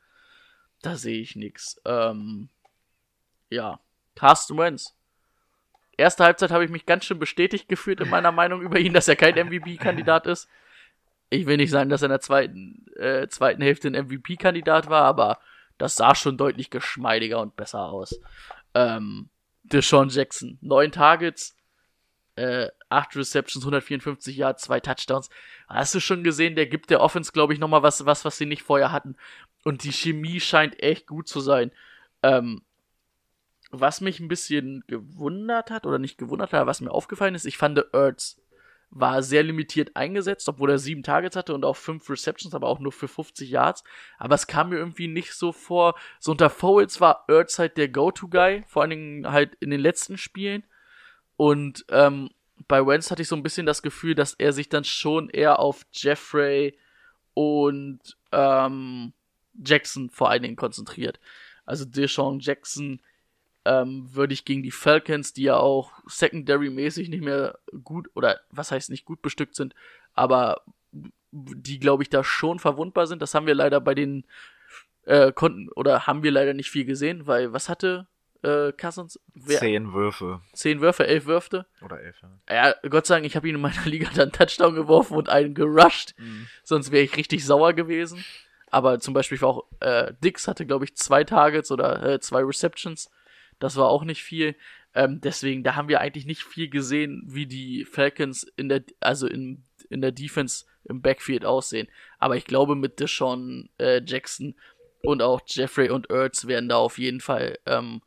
Da sehe ich nichts. Ähm, ja, Carsten Wentz. Erste Halbzeit habe ich mich ganz schön bestätigt gefühlt in meiner Meinung über ihn, dass er kein MVP-Kandidat ist. Ich will nicht sagen, dass er in der zweiten, äh, zweiten Hälfte ein MVP-Kandidat war, aber das sah schon deutlich geschmeidiger und besser aus. Ähm, Deshaun Jackson, neun Targets, äh, acht Receptions, 154 Yards, zwei Touchdowns. Hast du schon gesehen, der gibt der Offense, glaube ich, nochmal was, was, was sie nicht vorher hatten. Und die Chemie scheint echt gut zu sein. Ähm, was mich ein bisschen gewundert hat, oder nicht gewundert hat, was mir aufgefallen ist, ich fand Ertz war sehr limitiert eingesetzt, obwohl er sieben Targets hatte und auch fünf Receptions, aber auch nur für 50 Yards. Aber es kam mir irgendwie nicht so vor. So unter Foles war Ertz halt der Go-To-Guy, vor allen Dingen halt in den letzten Spielen. Und ähm, bei Wentz hatte ich so ein bisschen das Gefühl, dass er sich dann schon eher auf Jeffrey und ähm, Jackson vor allen Dingen konzentriert. Also Deshaun Jackson ähm, würde ich gegen die Falcons, die ja auch secondary-mäßig nicht mehr gut, oder was heißt nicht gut bestückt sind, aber die, glaube ich, da schon verwundbar sind. Das haben wir leider bei den äh, konnten, oder haben wir leider nicht viel gesehen, weil was hatte äh, Cousins? Wer, Zehn Würfe. zehn Würfe, elf Würfe. Oder elf, ja. Ja, Gott sei Dank, ich habe ihn in meiner *laughs* Liga dann Touchdown geworfen und einen gerusht. Sonst wäre ich richtig sauer gewesen. Aber zum Beispiel war auch äh, Dix hatte, glaube ich, zwei Targets oder äh, zwei Receptions. Das war auch nicht viel. Ähm, deswegen, da haben wir eigentlich nicht viel gesehen, wie die Falcons in der, also in, in der Defense im Backfield aussehen. Aber ich glaube, mit Deshaun äh, Jackson und auch Jeffrey und Ertz werden da auf jeden Fall ähm,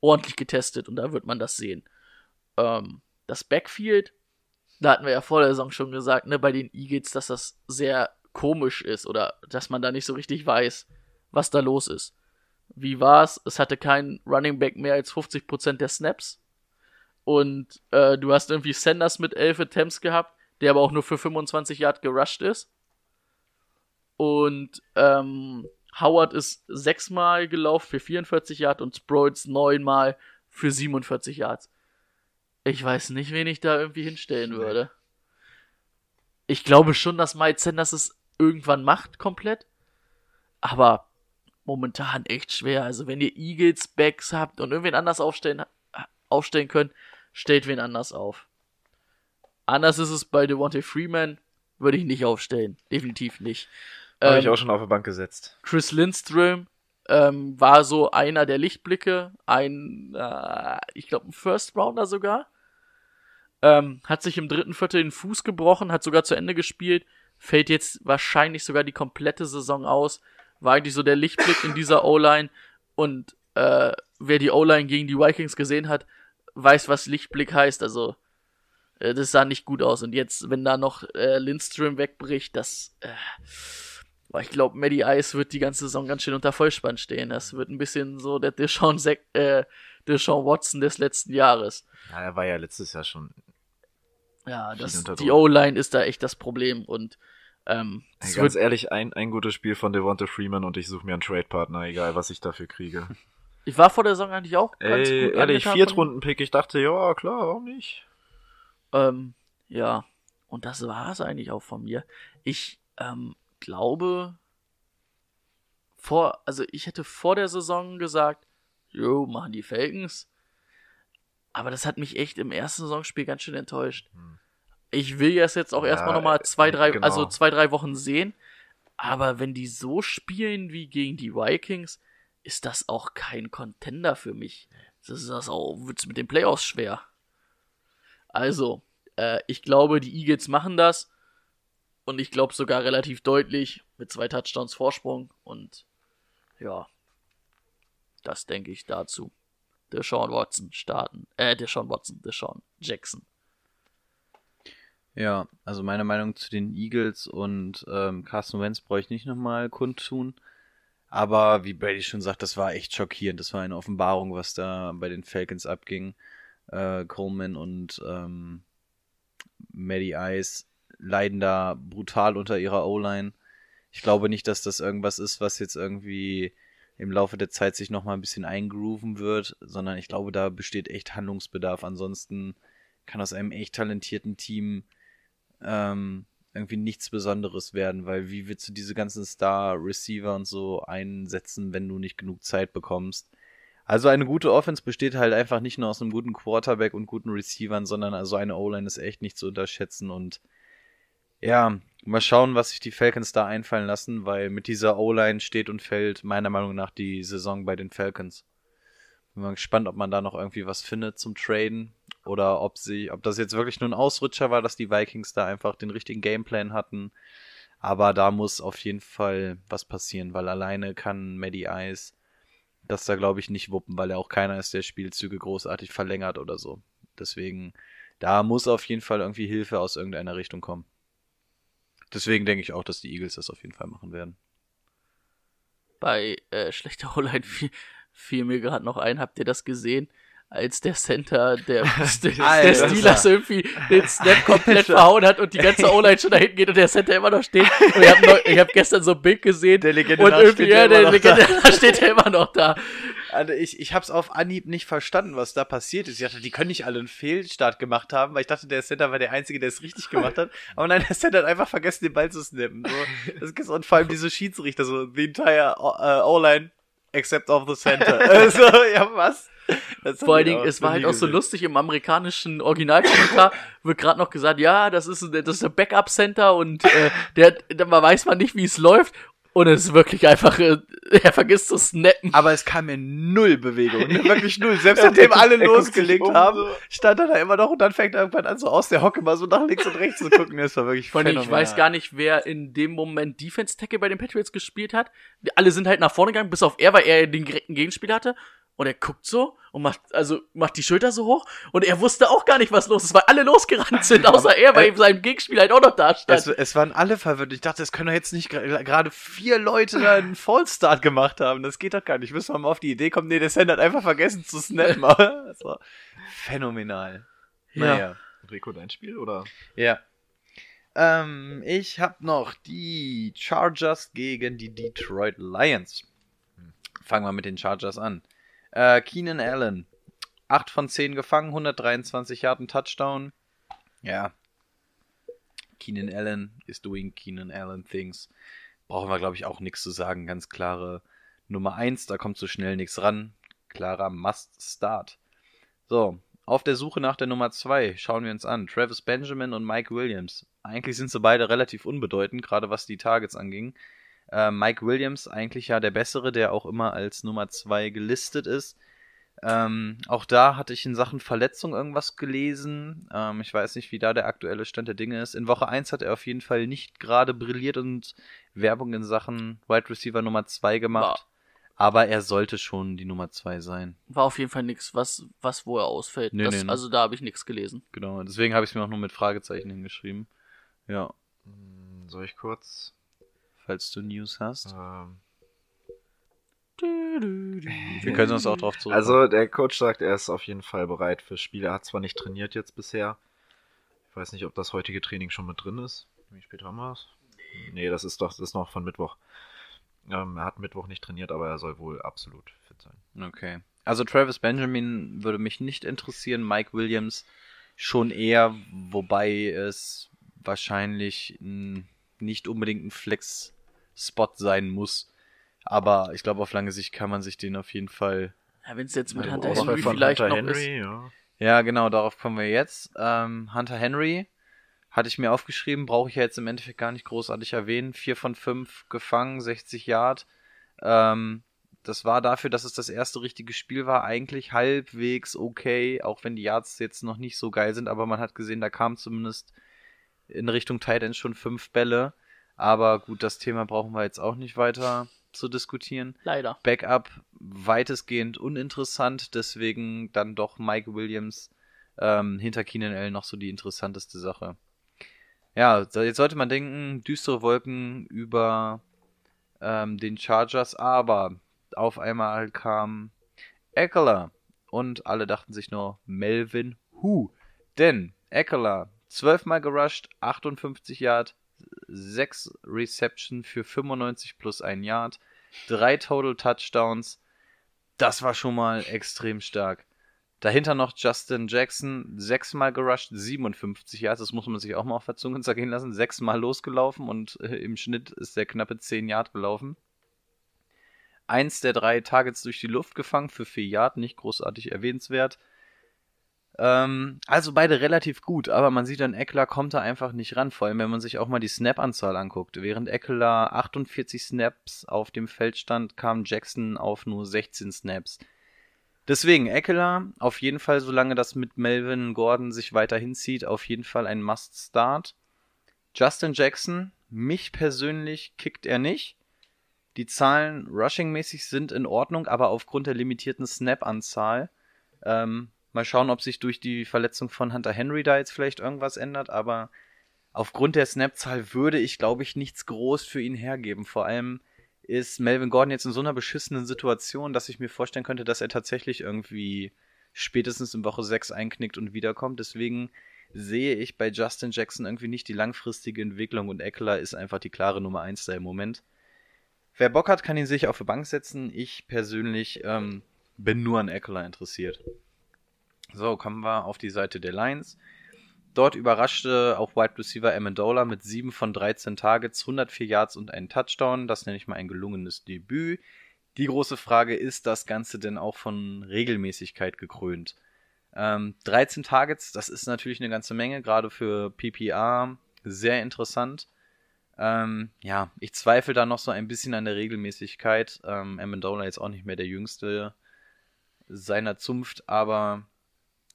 ordentlich getestet und da wird man das sehen. Ähm, das Backfield, da hatten wir ja vor der Saison schon gesagt, ne, bei den Eagles, dass das sehr komisch ist oder dass man da nicht so richtig weiß, was da los ist. Wie war's? Es hatte kein Running Back mehr als 50% der Snaps. Und äh, du hast irgendwie Sanders mit 11 Attempts gehabt, der aber auch nur für 25 Yard gerusht ist. Und ähm, Howard ist sechsmal gelaufen für 44 Yard und Sproles neunmal für 47 Yards. Ich weiß nicht, wen ich da irgendwie hinstellen würde. Ich glaube schon, dass Mike Sanders es irgendwann macht, komplett. Aber momentan echt schwer. Also wenn ihr Eagles Backs habt und irgendwen anders aufstellen, aufstellen könnt, stellt wen anders auf. Anders ist es bei Devontae Freeman, würde ich nicht aufstellen. Definitiv nicht. Habe Ähm, ich auch schon auf die Bank gesetzt. Chris Lindström ähm, war so einer der Lichtblicke, ein, äh, ich glaube, ein First Rounder sogar. Ähm, hat sich im dritten Viertel den Fuß gebrochen, hat sogar zu Ende gespielt, fällt jetzt wahrscheinlich sogar die komplette Saison aus. War eigentlich so der Lichtblick in dieser O-Line und äh, wer die O-Line gegen die Vikings gesehen hat, weiß, was Lichtblick heißt. Also äh, das sah nicht gut aus. Und jetzt, wenn da noch äh, Lindström wegbricht, das äh, ich glaube, Maddie Ice wird die ganze Saison ganz schön unter Vollspann stehen. Das wird ein bisschen so der Deshaun, Sek äh, Deshaun Watson des letzten Jahres. Ja, er war ja letztes Jahr schon. Ja, das, die. O-Line ist da echt das Problem und ähm, Ey, es ganz ehrlich, ein, ein gutes Spiel von Devonta Freeman und ich suche mir einen Trade-Partner, egal was ich dafür kriege. *laughs* ich war vor der Saison eigentlich auch ganz Ey, gut ehrlich. Viertrunden-Pick, ich dachte, ja, klar, warum nicht? Ähm, ja, und das war es eigentlich auch von mir. Ich ähm, glaube, vor, also ich hätte vor der Saison gesagt, jo, machen die Falcons. Aber das hat mich echt im ersten Saisonspiel ganz schön enttäuscht. Hm. Ich will das jetzt auch Ja, erstmal nochmal zwei, drei, genau. also zwei, drei Wochen sehen. Aber wenn die so spielen wie gegen die Vikings, ist das auch kein Contender für mich. Das ist das auch, wird's mit den Playoffs schwer. Also, äh, ich glaube, die Eagles machen das. Und ich glaube sogar relativ deutlich mit zwei Touchdowns Vorsprung. Und ja, das denke ich dazu. Deshaun Watson starten. Äh, Deshaun Watson, Deshaun Jackson. Ja, also meine Meinung zu den Eagles und ähm, Carson Wentz brauche ich nicht nochmal kundtun. Aber wie Brady schon sagt, das war echt schockierend. Das war eine Offenbarung, was da bei den Falcons abging. Äh, Coleman und ähm, Maddie Ice leiden da brutal unter ihrer O-Line. Ich glaube nicht, dass das irgendwas ist, was jetzt irgendwie im Laufe der Zeit sich nochmal ein bisschen eingrooven wird, sondern ich glaube, da besteht echt Handlungsbedarf. Ansonsten kann aus einem echt talentierten Team ähm, irgendwie nichts Besonderes werden, weil wie willst du diese ganzen Star-Receiver und so einsetzen, wenn du nicht genug Zeit bekommst? Also eine gute Offense besteht halt einfach nicht nur aus einem guten Quarterback und guten Receivern, sondern also eine O-Line ist echt nicht zu unterschätzen und ja, mal schauen, was sich die Falcons da einfallen lassen, weil mit dieser O-Line steht und fällt meiner Meinung nach die Saison bei den Falcons. Bin mal gespannt, ob man da noch irgendwie was findet zum Traden oder ob sie, ob das jetzt wirklich nur ein Ausrutscher war, dass die Vikings da einfach den richtigen Gameplan hatten. Aber da muss auf jeden Fall was passieren, weil alleine kann Maddie Ice das da glaube ich nicht wuppen, weil er auch keiner ist, der Spielzüge großartig verlängert oder so. Deswegen, da muss auf jeden Fall irgendwie Hilfe aus irgendeiner Richtung kommen. Deswegen denke ich auch, dass die Eagles das auf jeden Fall machen werden. Bei äh, schlechter O-Line fiel, fiel mir gerade noch ein, habt ihr das gesehen? Als der Center der, *laughs* der. Steelers irgendwie den Snap komplett verhauen hat und die ganze O-Line schon da hinten geht und der Center immer noch steht. Und ich habe hab gestern so ein Bild gesehen Der Legende und irgendwie, ja, der der da. Legende nach steht er immer noch da. Also ich, ich habe es auf Anhieb nicht verstanden, was da passiert ist. Ich dachte, die können nicht alle einen Fehlstart gemacht haben, weil ich dachte, der Center war der Einzige, der es richtig gemacht hat. Aber nein, der Center hat einfach vergessen, den Ball zu snappen. So, das ist und vor allem diese Schiedsrichter, so the entire äh, O-Line except of the center. *laughs* also, ja, was? Das Vor allen Dingen, es war halt auch so lustig, im amerikanischen Originalkommentar wird gerade noch gesagt, ja, das ist, das ist der Backup-Center und äh, der, da weiß man nicht, wie es läuft. Und es ist wirklich einfach, äh, *laughs* er vergisst zu snappen. Aber es kam in null Bewegung. Ne? Wirklich null. Selbst *laughs* nachdem alle losgelegt um, haben, stand er da immer noch und dann fängt er irgendwann an, so aus der Hocke mal so nach links und rechts zu gucken. Das war wirklich allem, ich weiß gar nicht, wer in dem Moment Defense Tackle bei den Patriots gespielt hat. Alle sind halt nach vorne gegangen, bis auf er, weil er den direkten Gegenspieler hatte. Und er guckt so und macht, also, macht die Schulter so hoch. Und er wusste auch gar nicht, was los ist, weil alle losgerannt *laughs* sind, außer er, weil äh, sein Gegenspieler halt auch noch da stand. Es, es waren alle verwirrt. Ich dachte, es können doch jetzt nicht gerade vier Leute da einen *laughs* Fallstart gemacht haben. Das geht doch gar nicht. Müssen wir mal auf die Idee kommen. Nee, der Sender hat einfach vergessen zu snappen. *laughs* Das war phänomenal. Ja. Naja. Rico, dein Spiel oder? Ja. Ähm, ich habe noch die Chargers gegen die Detroit Lions. Fangen wir mit den Chargers an. Äh, Keenan Allen. 8 von 10 gefangen, 123 Yard, ein Touchdown. Ja. Keenan Allen is doing Keenan Allen things. Brauchen wir, glaube ich, auch nichts zu sagen. Ganz klare Nummer 1, da kommt so schnell nichts ran. Klarer Must-Start. So, auf der Suche nach der Nummer 2 schauen wir uns an. Travis Benjamin und Mike Williams. Eigentlich sind sie beide relativ unbedeutend, gerade was die Targets anging. Äh, Mike Williams eigentlich ja der bessere, der auch immer als Nummer 2 gelistet ist. Ähm, auch da hatte ich in Sachen Verletzung irgendwas gelesen. Ähm, ich weiß nicht, wie da der aktuelle Stand der Dinge ist. In Woche 1 hat er auf jeden Fall nicht gerade brilliert und Werbung in Sachen Wide Receiver Nummer 2 gemacht. Aber er sollte schon die Nummer 2 sein. War auf jeden Fall nix, was, was wo er ausfällt. Nee, das, nee, ne? Also da habe ich nichts gelesen. Genau, deswegen habe ich es mir auch nur mit Fragezeichen hingeschrieben. Ja, Hm, Soll ich kurz? Falls du News hast. Ähm, Wir können uns auch drauf zurück. also der Coach sagt, er ist auf jeden Fall bereit fürs Spiel. Er hat zwar nicht trainiert jetzt bisher. Ich weiß nicht, ob das heutige Training schon mit drin ist. Wie spät haben wir es? Nee, das ist doch das ist noch von Mittwoch. Ähm, er hat Mittwoch nicht trainiert, aber er soll wohl absolut fit sein. Okay. Also Travis Benjamin würde mich nicht interessieren, Mike Williams schon eher, wobei es wahrscheinlich nicht unbedingt ein Flex-Spot sein muss. Aber ich glaube, auf lange Sicht kann man sich den auf jeden Fall. Ja, wenn es jetzt mit Hunter Henry vielleicht Hunter noch ist. Ja. Ja, genau, darauf kommen wir jetzt. Ähm, Hunter Henry hatte ich mir aufgeschrieben, brauche ich ja jetzt im Endeffekt gar nicht großartig erwähnen. Vier von fünf gefangen, 60 Yard. Ähm, das war dafür, dass es das erste richtige Spiel war, eigentlich halbwegs okay, auch wenn die Yards jetzt noch nicht so geil sind, aber man hat gesehen, da kam zumindest in Richtung Tight End schon fünf Bälle. Aber gut, das Thema brauchen wir jetzt auch nicht weiter zu diskutieren. Leider. Backup weitestgehend uninteressant, deswegen dann doch Mike Williams ähm, hinter Keenan Allen noch so die interessanteste Sache. Ja, jetzt sollte man denken, düstere Wolken über ähm, den Chargers, aber auf einmal kam Eckler und alle dachten sich nur Melvin Hu. Denn Eckler 12 Mal gerusht, 58 Yard, 6 Reception für 95 plus 1 Yard, 3 Total Touchdowns. Das war schon mal extrem stark. Dahinter noch Justin Jackson, 6 Mal gerusht, 57 Yards. Das muss man sich auch mal auf der Zunge zergehen lassen. 6 Mal losgelaufen und äh, im Schnitt ist der knappe 10 Yard gelaufen. Eins der drei Targets durch die Luft gefangen für 4 Yard, nicht großartig erwähnenswert. Ähm, also beide relativ gut, aber man sieht an Eckler kommt da einfach nicht ran, vor allem wenn man sich auch mal die Snap-Anzahl anguckt. Während Eckler 48 Snaps auf dem Feld stand, kam Jackson auf nur 16 Snaps. Deswegen Eckler auf jeden Fall, solange das mit Melvin Gordon sich weiter hinzieht, auf jeden Fall ein Must-Start. Justin Jackson, mich persönlich kickt er nicht. Die Zahlen rushing-mäßig sind in Ordnung, aber aufgrund der limitierten Snap-Anzahl ähm, Mal schauen, ob sich durch die Verletzung von Hunter Henry da jetzt vielleicht irgendwas ändert, aber aufgrund der Snapzahl würde ich, glaube ich, nichts groß für ihn hergeben. Vor allem ist Melvin Gordon jetzt in so einer beschissenen Situation, dass ich mir vorstellen könnte, dass er tatsächlich irgendwie spätestens in Woche 6 einknickt und wiederkommt. Deswegen sehe ich bei Justin Jackson irgendwie nicht die langfristige Entwicklung und Eckler ist einfach die klare Nummer 1 da im Moment. Wer Bock hat, kann ihn sich auf die Bank setzen. Ich persönlich ähm, bin nur an Eckler interessiert. So, kommen wir auf die Seite der Lions. Dort überraschte auch Wide Receiver Amendola mit 7 von 13 Targets, 104 Yards und einen Touchdown. Das nenne ich mal ein gelungenes Debüt. Die große Frage ist das Ganze denn auch von Regelmäßigkeit gekrönt? Ähm, 13 Targets, das ist natürlich eine ganze Menge, gerade für PPR sehr interessant. Ähm, ja, ich zweifle da noch so ein bisschen an der Regelmäßigkeit. Ähm, Amendola jetzt auch nicht mehr der Jüngste seiner Zunft, aber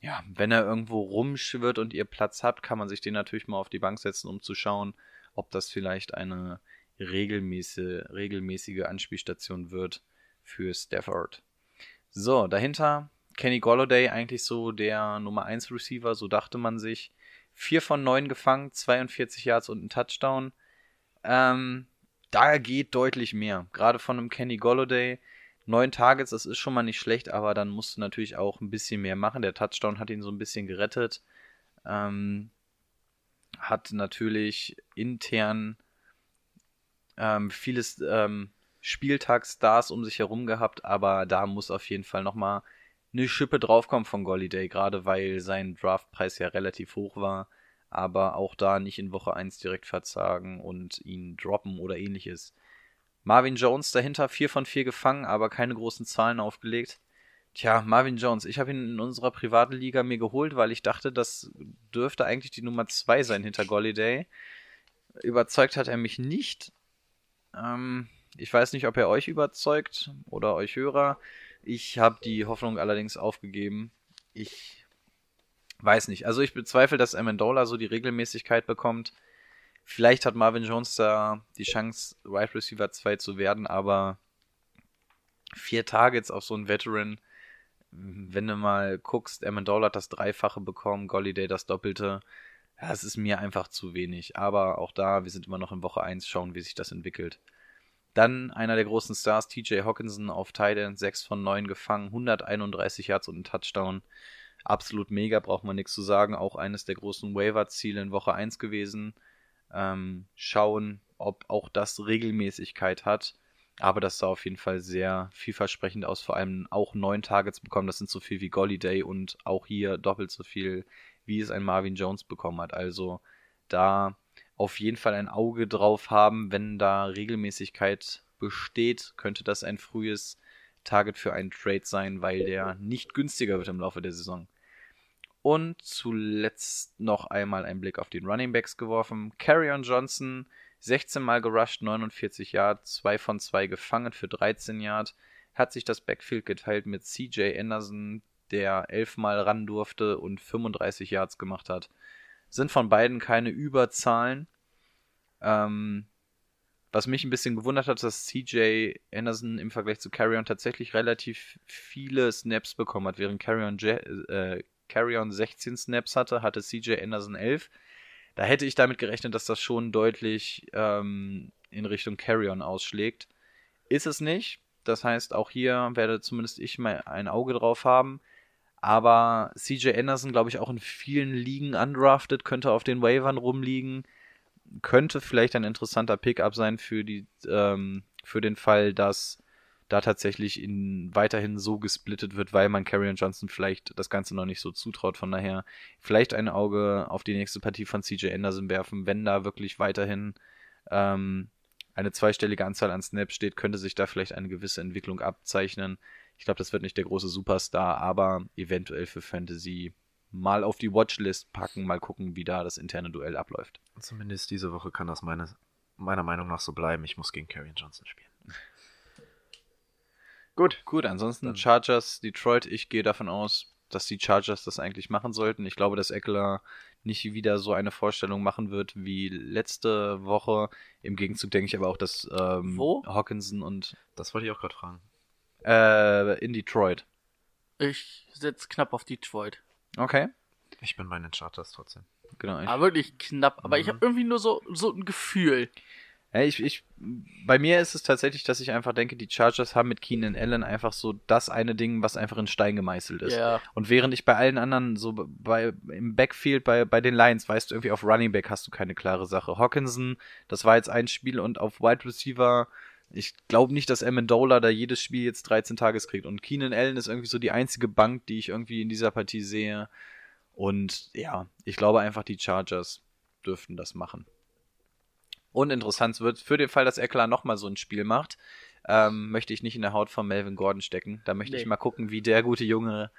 ja, wenn er irgendwo rumschwirrt und ihr Platz habt, kann man sich den natürlich mal auf die Bank setzen, um zu schauen, ob das vielleicht eine regelmäßige, regelmäßige Anspielstation wird für Stafford. So, dahinter Kenny Golladay eigentlich so der Nummer 1 Receiver, so dachte man sich. 4 von 9 gefangen, 42 Yards und ein Touchdown. Ähm, da geht deutlich mehr. Gerade von einem Kenny Golladay. Neun Targets, das ist schon mal nicht schlecht, aber dann musst du natürlich auch ein bisschen mehr machen. Der Touchdown hat ihn so ein bisschen gerettet. Ähm, hat natürlich intern ähm, vieles ähm, Spieltagsstars um sich herum gehabt, aber da muss auf jeden Fall nochmal eine Schippe draufkommen von Golliday, gerade weil sein Draftpreis ja relativ hoch war, aber auch da nicht in Woche 1 direkt verzagen und ihn droppen oder ähnliches. Marvin Jones dahinter, 4 von 4 gefangen, aber keine großen Zahlen aufgelegt. Tja, Marvin Jones, ich habe ihn in unserer privaten Liga mir geholt, weil ich dachte, das dürfte eigentlich die Nummer 2 sein hinter Golliday. Überzeugt hat er mich nicht. Ähm, ich weiß nicht, ob er euch überzeugt oder euch Hörer. Ich habe die Hoffnung allerdings aufgegeben. Ich weiß nicht. Also ich bezweifle, dass Amendola so die Regelmäßigkeit bekommt. Vielleicht hat Marvin Jones da die Chance, Wide Receiver 2 zu werden, aber vier Targets auf so einen Veteran, wenn du mal guckst, Amendola hat das Dreifache bekommen, Golliday das Doppelte. Ja, es ist mir einfach zu wenig. Aber auch da, wir sind immer noch in Woche 1, schauen, wie sich das entwickelt. Dann einer der großen Stars, TJ Hawkinson auf Titan, 6 von 9 gefangen, 131 Yards und ein Touchdown. Absolut mega, braucht man nichts zu sagen. Auch eines der großen Waiver-Ziele in Woche 1 gewesen. Ähm, schauen, ob auch das Regelmäßigkeit hat. Aber das sah auf jeden Fall sehr vielversprechend aus. Vor allem auch neun Targets bekommen. Das sind so viel wie Golliday und auch hier doppelt so viel, wie es ein Marvin Jones bekommen hat. Also da auf jeden Fall ein Auge drauf haben. Wenn da Regelmäßigkeit besteht, könnte das ein frühes Target für einen Trade sein, weil der nicht günstiger wird im Laufe der Saison. Und zuletzt noch einmal ein Blick auf den Running Backs geworfen. Carrion Johnson, 16 Mal gerusht, 49 Yards, 2 von 2 gefangen für 13 Yards. Hat sich das Backfield geteilt mit CJ Anderson, der 11 Mal ran durfte und 35 Yards gemacht hat. Sind von beiden keine Überzahlen. Ähm, was mich ein bisschen gewundert hat, dass CJ Anderson im Vergleich zu Carrion tatsächlich relativ viele Snaps bekommen hat. Während Carrion, äh, Carrion 16 Snaps hatte, hatte CJ Anderson 11. Da hätte ich damit gerechnet, dass das schon deutlich ähm, in Richtung Carrion ausschlägt. Ist es nicht. Das heißt, auch hier werde zumindest ich mal ein Auge drauf haben. Aber CJ Anderson, glaube ich, auch in vielen Ligen undrafted, könnte auf den Waivern rumliegen. Könnte vielleicht ein interessanter Pickup sein für, die, ähm, für den Fall, dass da tatsächlich in, weiterhin so gesplittet wird, weil man Carrion Johnson vielleicht das Ganze noch nicht so zutraut. Von daher vielleicht ein Auge auf die nächste Partie von CJ Anderson werfen, wenn da wirklich weiterhin ähm, eine zweistellige Anzahl an Snaps steht, könnte sich da vielleicht eine gewisse Entwicklung abzeichnen. Ich glaube, das wird nicht der große Superstar, aber eventuell für Fantasy mal auf die Watchlist packen, mal gucken, wie da das interne Duell abläuft. Zumindest diese Woche kann das meine, meiner Meinung nach so bleiben. Ich muss gegen Karrion Johnson spielen. Gut. Gut, ansonsten Chargers, Detroit, ich gehe davon aus, dass die Chargers das eigentlich machen sollten. Ich glaube, dass Eckler nicht wieder so eine Vorstellung machen wird wie letzte Woche. Im Gegenzug denke ich aber auch, dass ähm, Wo? Hawkinson und Das wollte ich auch gerade fragen. äh, in Detroit. Ich setze knapp auf Detroit. Okay. Ich bin bei den Chargers trotzdem. Genau. Ich, Aber wirklich knapp. Aber ich Mhm. habe irgendwie nur so, so ein Gefühl. Ich, ich, bei mir ist es tatsächlich, dass ich einfach denke, die Chargers haben mit Keenan Allen einfach so das eine Ding, was einfach in Stein gemeißelt ist. Ja. Und während ich bei allen anderen so bei im Backfield bei, bei den Lions, weißt du, irgendwie auf Running Back hast du keine klare Sache. Hawkinson, das war jetzt ein Spiel und auf Wide Receiver, ich glaube nicht, dass Amendola da jedes Spiel jetzt 13 Tages kriegt. Und Keenan Allen ist irgendwie so die einzige Bank, die ich irgendwie in dieser Partie sehe. Und ja, ich glaube einfach, die Chargers dürften das machen. Und interessant wird, für den Fall, dass Eckler nochmal so ein Spiel macht, ähm, möchte ich nicht in der Haut von Melvin Gordon stecken. Da möchte Nee. ich mal gucken, wie der gute Junge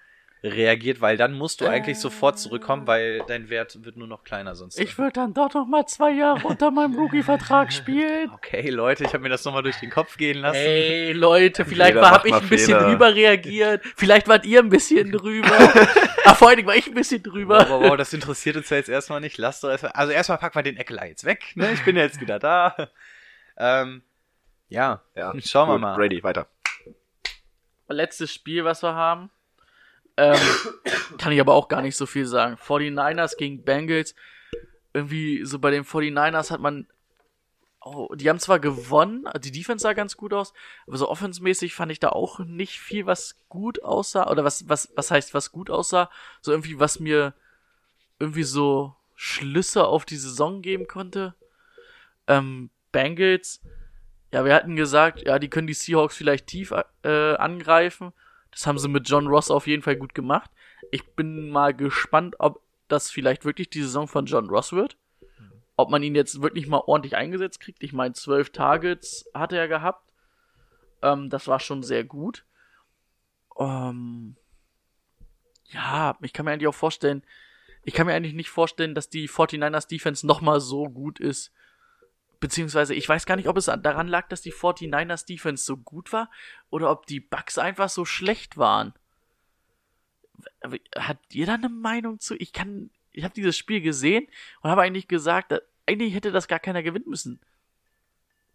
reagiert, weil dann musst du eigentlich Äh. sofort zurückkommen, weil dein Wert wird nur noch kleiner sonst. Ich würde dann doch noch mal zwei Jahre unter meinem Rookie-Vertrag *laughs* spielen. Okay, Leute, ich habe mir das nochmal durch den Kopf gehen lassen. Ey, Leute, vielleicht Jeder war, hab macht ich mal ein bisschen Fehler. drüber reagiert. Vielleicht wart ihr ein bisschen *laughs* drüber. Ach, vor allen Dingen war ich ein bisschen drüber. Wow, wow, wow, das interessiert uns ja jetzt erstmal nicht. Lasst doch erstmal. Also erstmal packen wir den Eckelei jetzt weg. Ne? Ich bin ja jetzt wieder da. *laughs* Ähm, ja, Ja, schauen wir mal. Brady, weiter. Letztes Spiel, was wir haben. Ähm, kann ich aber auch gar nicht so viel sagen. 49ers gegen Bengals. Irgendwie so bei den 49ers hat man. Oh, die haben zwar gewonnen, die Defense sah ganz gut aus, aber so offensmäßig fand ich da auch nicht viel, was gut aussah. Oder was, was, was heißt, was gut aussah? So irgendwie, was mir irgendwie so Schlüsse auf die Saison geben konnte. Ähm, Bengals, ja, wir hatten gesagt, ja, die können die Seahawks vielleicht tief äh, angreifen. Das haben sie mit John Ross auf jeden Fall gut gemacht. Ich bin mal gespannt, ob das vielleicht wirklich die Saison von John Ross wird. Ob man ihn jetzt wirklich mal ordentlich eingesetzt kriegt. Ich meine, zwölf Targets hatte er gehabt. Ähm, das war schon sehr gut. Ähm, ja, ich kann mir eigentlich auch vorstellen, ich kann mir eigentlich nicht vorstellen, dass die 49ers Defense nochmal so gut ist. Beziehungsweise, ich weiß gar nicht, ob es an- daran lag, dass die 49ers Defense so gut war oder ob die Bucks einfach so schlecht waren. Hat ihr da eine Meinung zu? Ich kann, ich habe dieses Spiel gesehen und habe eigentlich gesagt, eigentlich hätte das gar keiner gewinnen müssen.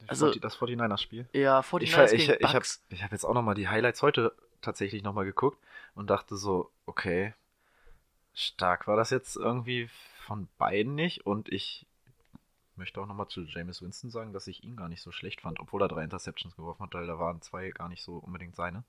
Also- das 49ers-Spiel. Ja, Ich, 49ers ver- ich, gegen ich habe Bucks. ich hab jetzt auch nochmal die Highlights heute tatsächlich nochmal geguckt und dachte so, okay, stark war das jetzt irgendwie von beiden nicht und ich möchte auch nochmal zu Jameis Winston sagen, dass ich ihn gar nicht so schlecht fand, obwohl er drei Interceptions geworfen hat, weil da waren zwei gar nicht so unbedingt seine.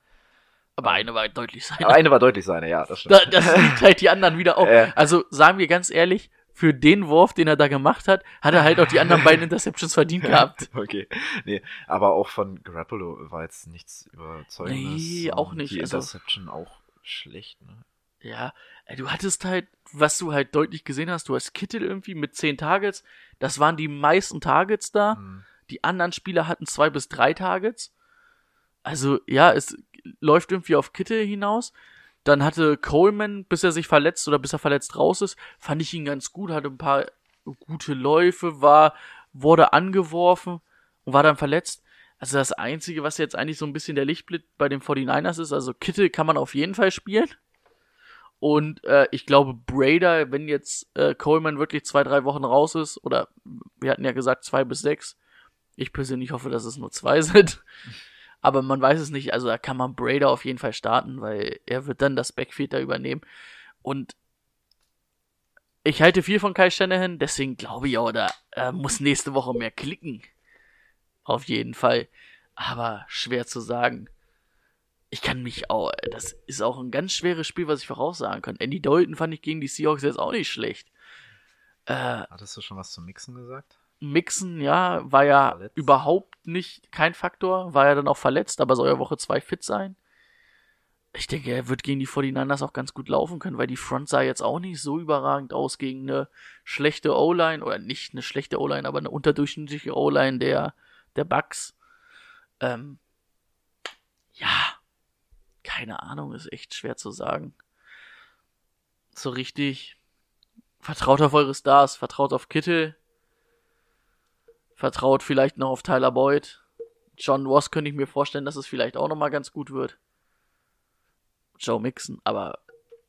aber eine war deutlich sein. Aber eine war deutlich seine, ja, das stimmt. Da, das liegt halt die anderen wieder auf. Äh. *laughs* Also sagen wir ganz ehrlich, für den Wurf, den er da gemacht hat, hat er halt auch die anderen beiden *laughs* Interceptions verdient gehabt. *laughs* Okay, nee, aber auch von Garoppolo war jetzt nichts Überzeugendes. Nee, auch nicht, Die also- Interception auch schlecht, ne? Ja, ey, du hattest halt, was du halt deutlich gesehen hast, du hast Kittel irgendwie mit 10 Targets. Das waren die meisten Targets da. Hm. Die anderen Spieler hatten zwei bis drei Targets. Also, ja, es läuft irgendwie auf Kittel hinaus. Dann hatte Coleman, bis er sich verletzt oder bis er verletzt raus ist, fand ich ihn ganz gut, hatte ein paar gute Läufe, war, wurde angeworfen und war dann verletzt. Also das Einzige, was jetzt eigentlich so ein bisschen der Lichtblick bei den 49ers ist, also Kittel kann man auf jeden Fall spielen. Und äh, ich glaube, Brader, wenn jetzt äh, Coleman wirklich zwei, drei Wochen raus ist, oder wir hatten ja gesagt zwei bis sechs, ich persönlich hoffe, dass es nur zwei *laughs* sind. Aber man weiß es nicht, also da kann man Brader auf jeden Fall starten, weil er wird dann das Backfield da übernehmen. Und ich halte viel von Kai Shanahan, deswegen glaube ich auch, da äh, muss nächste Woche mehr klicken. Auf jeden Fall. Aber schwer zu sagen. Ich kann mich auch, das ist auch ein ganz schweres Spiel, was ich voraussagen kann. Andy Dalton fand ich gegen die Seahawks jetzt auch nicht schlecht. Äh, Hattest du schon was zum Mixen gesagt? Mixen, ja, war ja Verletzt. überhaupt nicht kein Faktor, war ja dann auch verletzt, aber soll ja Woche 2 fit sein. Ich denke, er wird gegen die 49ers auch ganz gut laufen können, weil die Front sah jetzt auch nicht so überragend aus gegen eine schlechte O-Line, oder nicht eine schlechte O-Line, aber eine unterdurchschnittliche O-Line der, der Bucks. Ähm, keine Ahnung, ist echt schwer zu sagen. So richtig. Vertraut auf eure Stars, vertraut auf Kittel, vertraut vielleicht noch auf Tyler Boyd. John Ross könnte ich mir vorstellen, dass es vielleicht auch nochmal ganz gut wird. Joe Mixon, aber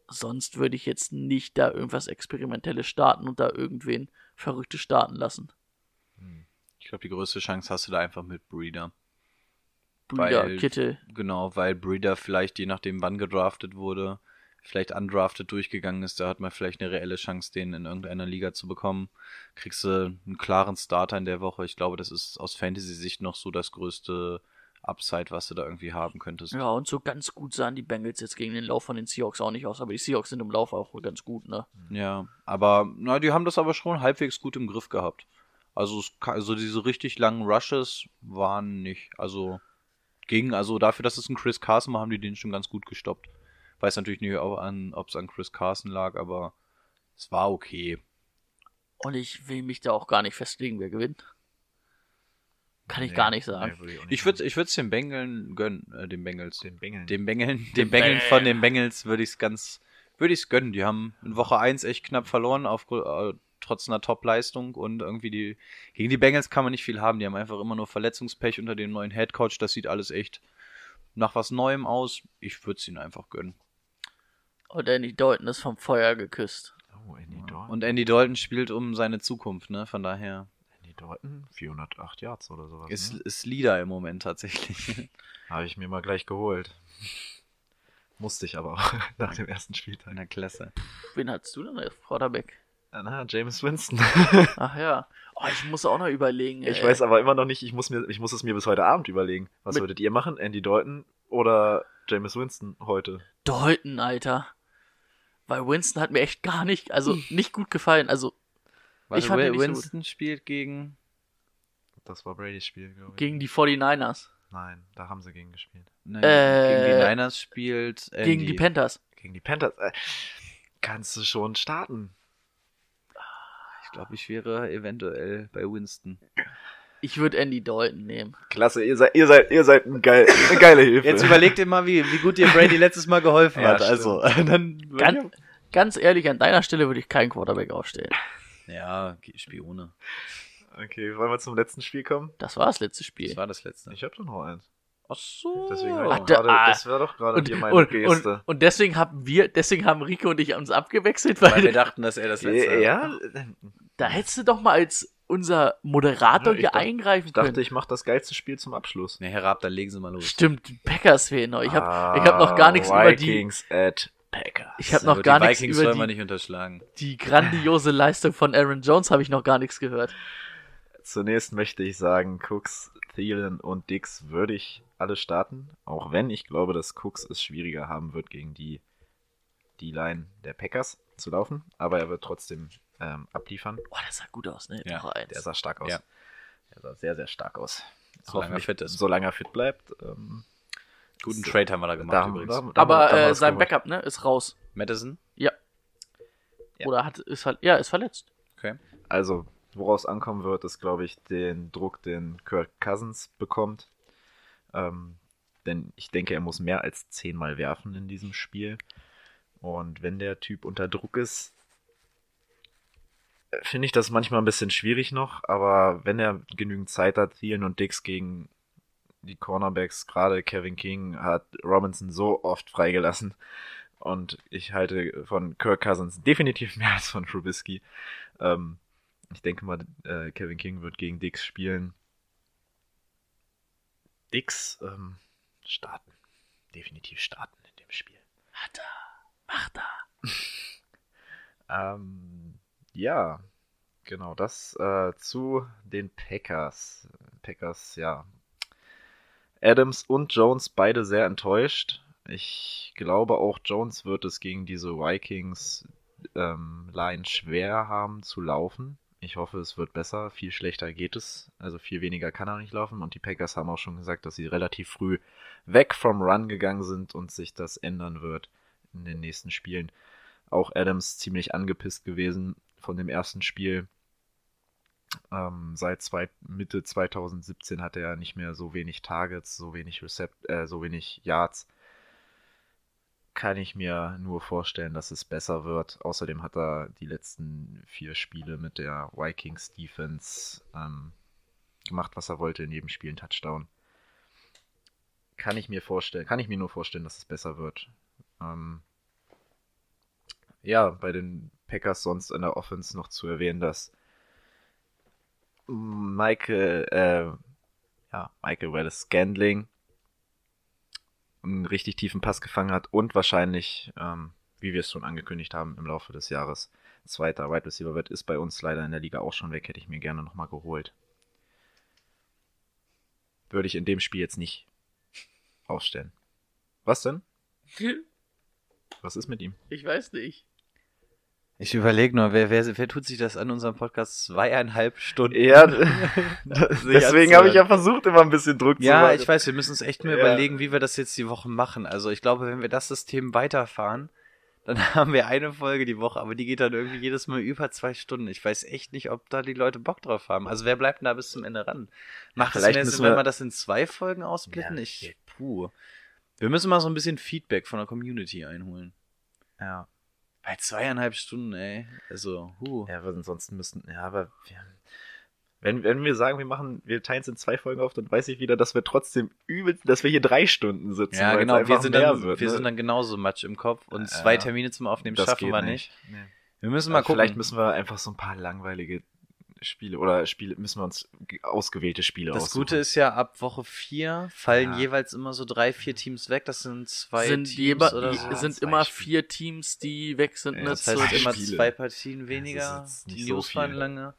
sonst würde ich jetzt nicht da irgendwas Experimentelles starten und da irgendwen Verrücktes starten lassen. Ich glaube, die größte Chance hast du da einfach mit Breeder. Brüder, Weil- Kittel. Genau, weil Breeder vielleicht, je nachdem wann gedraftet wurde, vielleicht undrafted durchgegangen ist, da hat man vielleicht eine reelle Chance, den in irgendeiner Liga zu bekommen. Kriegst du einen klaren Starter in der Woche. Ich glaube, das ist aus Fantasy-Sicht noch so das größte Upside, was du da irgendwie haben könntest. Ja, und so ganz gut sahen die Bengals jetzt gegen den Lauf von den Seahawks auch nicht aus, aber die Seahawks sind im Lauf auch wohl ganz gut, ne? Ja, aber na, die haben das aber schon halbwegs gut im Griff gehabt. Also, es, also diese richtig langen Rushes waren nicht. Also gegen, also dafür, dass es ein Chris Carson war, haben die den schon ganz gut gestoppt. Weiß natürlich nicht, ob an- ob es an Chris Carson lag, aber es war okay. Und ich will mich da auch gar nicht festlegen, wer gewinnt. Kann ich Nee, gar nicht sagen. nee, würd ich nicht Ich würde würd's den Bengeln gönnen, äh, den Bengals. den Bengeln. Dem Bengeln, dem Bengeln von den Bengals würde ich es ganz, würde ich es gönnen. Die haben in Woche 1 echt knapp verloren, auf, äh, trotz einer Top-Leistung und irgendwie die, gegen die Bengals kann man nicht viel haben. Die haben einfach immer nur Verletzungspech unter dem neuen Headcoach. Das sieht alles echt nach was Neuem aus. Ich würde es ihnen einfach gönnen. Und Andy Dalton ist vom Feuer geküsst. Oh, Andy Dalton. Und Andy Dalton spielt um seine Zukunft, ne? Von daher Andy Dalton, 408 Yards oder sowas. ist, ne? ist Leader im Moment tatsächlich. *laughs* Habe ich mir mal gleich geholt. Musste ich aber auch *laughs* nach dem ersten Spieltag. Na klasse. Wen hattest du denn als Quarterback? Na, James Winston. *laughs* Ach ja. Oh, ich muss auch noch überlegen. ich ey. weiß aber immer noch nicht, ich muss, mir, ich muss es mir bis heute Abend überlegen. Was Mit- würdet ihr machen? Andy Dalton oder James Winston heute? Dalton, Alter. Weil Winston hat mir echt gar nicht, also *laughs* nicht gut gefallen. Also Warte, Ich fand ihn Wi- nicht so Winston spielt gegen. Das war Brady's Spiel, glaube ich. gegen die 49ers. Nein, da haben sie gegen gespielt. Nein, Äh, gegen die Niners spielt. Andy. Gegen die Panthers. Gegen die Panthers. Äh, kannst du schon starten. Ich glaube, ich wäre eventuell bei Winston. Ich würde Andy Dalton nehmen. Klasse, ihr seid, ihr seid, ihr seid ein geil, eine geile Hilfe. Jetzt überleg dir mal, wie, wie gut dir Brady letztes Mal geholfen Ja, hat. Also, *laughs* dann. Ganz, ganz ehrlich, an deiner Stelle würde ich keinen Quarterback aufstellen. Ja, Spione. Okay, wollen wir zum letzten Spiel kommen? Das war das letzte Spiel. Das war das letzte. Ich habe doch noch eins. Ach so. Deswegen Ach, der- gerade, ah. das war doch gerade und, hier meine und, Geste. und, und deswegen haben wir, deswegen haben Rico und ich uns abgewechselt, Weil weil, wir dachten, dass er das letzte hat. ja, da hättest du doch mal als unser Moderator Ja, hier dacht- eingreifen ich dachte, können. ich mache das geilste Spiel zum Abschluss. Ne, Herr Raab, dann legen Sie mal los. Stimmt, die Packers fehlen noch. Ich habe Ah, ich hab noch gar nichts über die, Vikings at Packers. ich habe noch gar die nichts Vikings über die, nicht unterschlagen. die grandiose Leistung von Aaron Jones habe ich noch gar nichts gehört. Zunächst möchte ich sagen, Cooks, Thielen und Dix würde ich alle starten, auch wenn ich glaube, dass Cooks es schwieriger haben wird, gegen die die Line der Packers zu laufen, aber er wird trotzdem ähm, abliefern. Boah, das sah gut aus, ne? Ja. Der sah stark aus. Ja. Der sah sehr, sehr stark aus. Solange er Hoffentlich- fit ist. Solange er fit bleibt. Ähm, Guten So. Trade haben wir da gemacht da übrigens. da da Aber äh, sein geholt. Backup, ne, ist raus. Madison? Ja. Ja. Oder hat ist halt, ja, ist verletzt. Okay. Also, woraus ankommen wird, ist, glaube ich, den Druck, den Kirk Cousins bekommt. Ähm, denn ich denke, er muss mehr als zehnmal werfen in diesem Spiel. Und wenn der Typ unter Druck ist, finde ich das manchmal ein bisschen schwierig noch. Aber wenn er genügend Zeit hat, Thielen und Dix gegen die Cornerbacks, gerade Kevin King, hat Robinson so oft freigelassen. Und ich halte von Kirk Cousins definitiv mehr als von Trubisky. Ähm, ich denke mal, äh, Kevin King wird gegen Dix spielen. Dix ähm, starten. Definitiv starten in dem Spiel. Hat er. Macht er. *laughs* Ähm, ja, genau, das äh, zu den Packers. Packers, ja. Adams und Jones beide sehr enttäuscht. Ich glaube auch Jones wird es gegen diese Vikings ähm, Line schwer haben zu laufen. Ich hoffe, es wird besser. Viel schlechter geht es. Also viel weniger kann er nicht laufen. Und die Packers haben auch schon gesagt, dass sie relativ früh weg vom Run gegangen sind und sich das ändern wird in den nächsten Spielen. Auch Adams ziemlich angepisst gewesen von dem ersten Spiel. Ähm, seit zwei, Mitte 2017 hat er nicht mehr so wenig Targets, so wenig Recept, äh, so wenig Yards. Kann ich mir nur vorstellen, dass es besser wird. Außerdem hat er die letzten vier Spiele mit der Vikings Defense ähm, gemacht, was er wollte, in jedem Spiel ein Touchdown. Kann ich mir vorstellen, kann ich mir nur vorstellen, dass es besser wird. Ähm, ja, bei den Packers sonst in der Offense noch zu erwähnen, dass Michael, äh, ja, Michael Wallace Scandling einen richtig tiefen Pass gefangen hat und wahrscheinlich, ähm, wie wir es schon angekündigt haben, im Laufe des Jahres zweiter Wide Receiver wird, ist bei uns leider in der Liga auch schon weg, hätte ich mir gerne nochmal geholt. Würde ich in dem Spiel jetzt nicht aufstellen. Was denn? *laughs* Was ist mit ihm? Ich weiß nicht. Ich überlege nur, wer, wer, wer tut sich das an unserem Podcast zweieinhalb Stunden? Ja, *laughs* deswegen habe ich ja versucht, immer ein bisschen Druck zu Ja, machen. ich weiß, wir müssen uns echt mal Ja. überlegen, wie wir das jetzt die Woche machen. Also ich glaube, wenn wir das System weiterfahren, Dann *laughs* haben wir eine Folge die Woche, aber die geht dann irgendwie jedes Mal über zwei Stunden. Ich weiß echt nicht, ob da die Leute Bock drauf haben. Also wer bleibt denn da bis zum Ende ran? Macht es mehr Sinn, wenn wir- wir das in zwei Folgen ausblitten? Ja, ich, puh. Wir müssen mal so ein bisschen Feedback von der Community einholen. Ja. Bei zweieinhalb Stunden, ey. Also, huh. Ja, aber ansonsten müssten, ja, aber wir, wenn, wenn wir sagen, wir machen, wir teilen es in zwei Folgen auf, dann weiß ich wieder, dass wir trotzdem übel, dass wir hier drei Stunden sitzen. Ja, genau. Wir sind, dann, wird, wir ne? sind dann genauso Matsch im Kopf und Ja. zwei Termine zum Aufnehmen Das schaffen geht wir nicht. Nee. Wir müssen mal Also gucken. Vielleicht müssen wir einfach so ein paar langweilige Spiele oder Spiele, müssen wir uns ge- ausgewählte Spiele das aussuchen. Gute ist ja, ab Woche 4 fallen Ja. jeweils immer so drei, vier Teams weg. Das sind zwei sind Teams oder so. sind zwei immer Spiele. vier Teams, die weg sind. Ja, ne, Das heißt immer Spiele. zwei Partien weniger. Die so News viel. waren lange.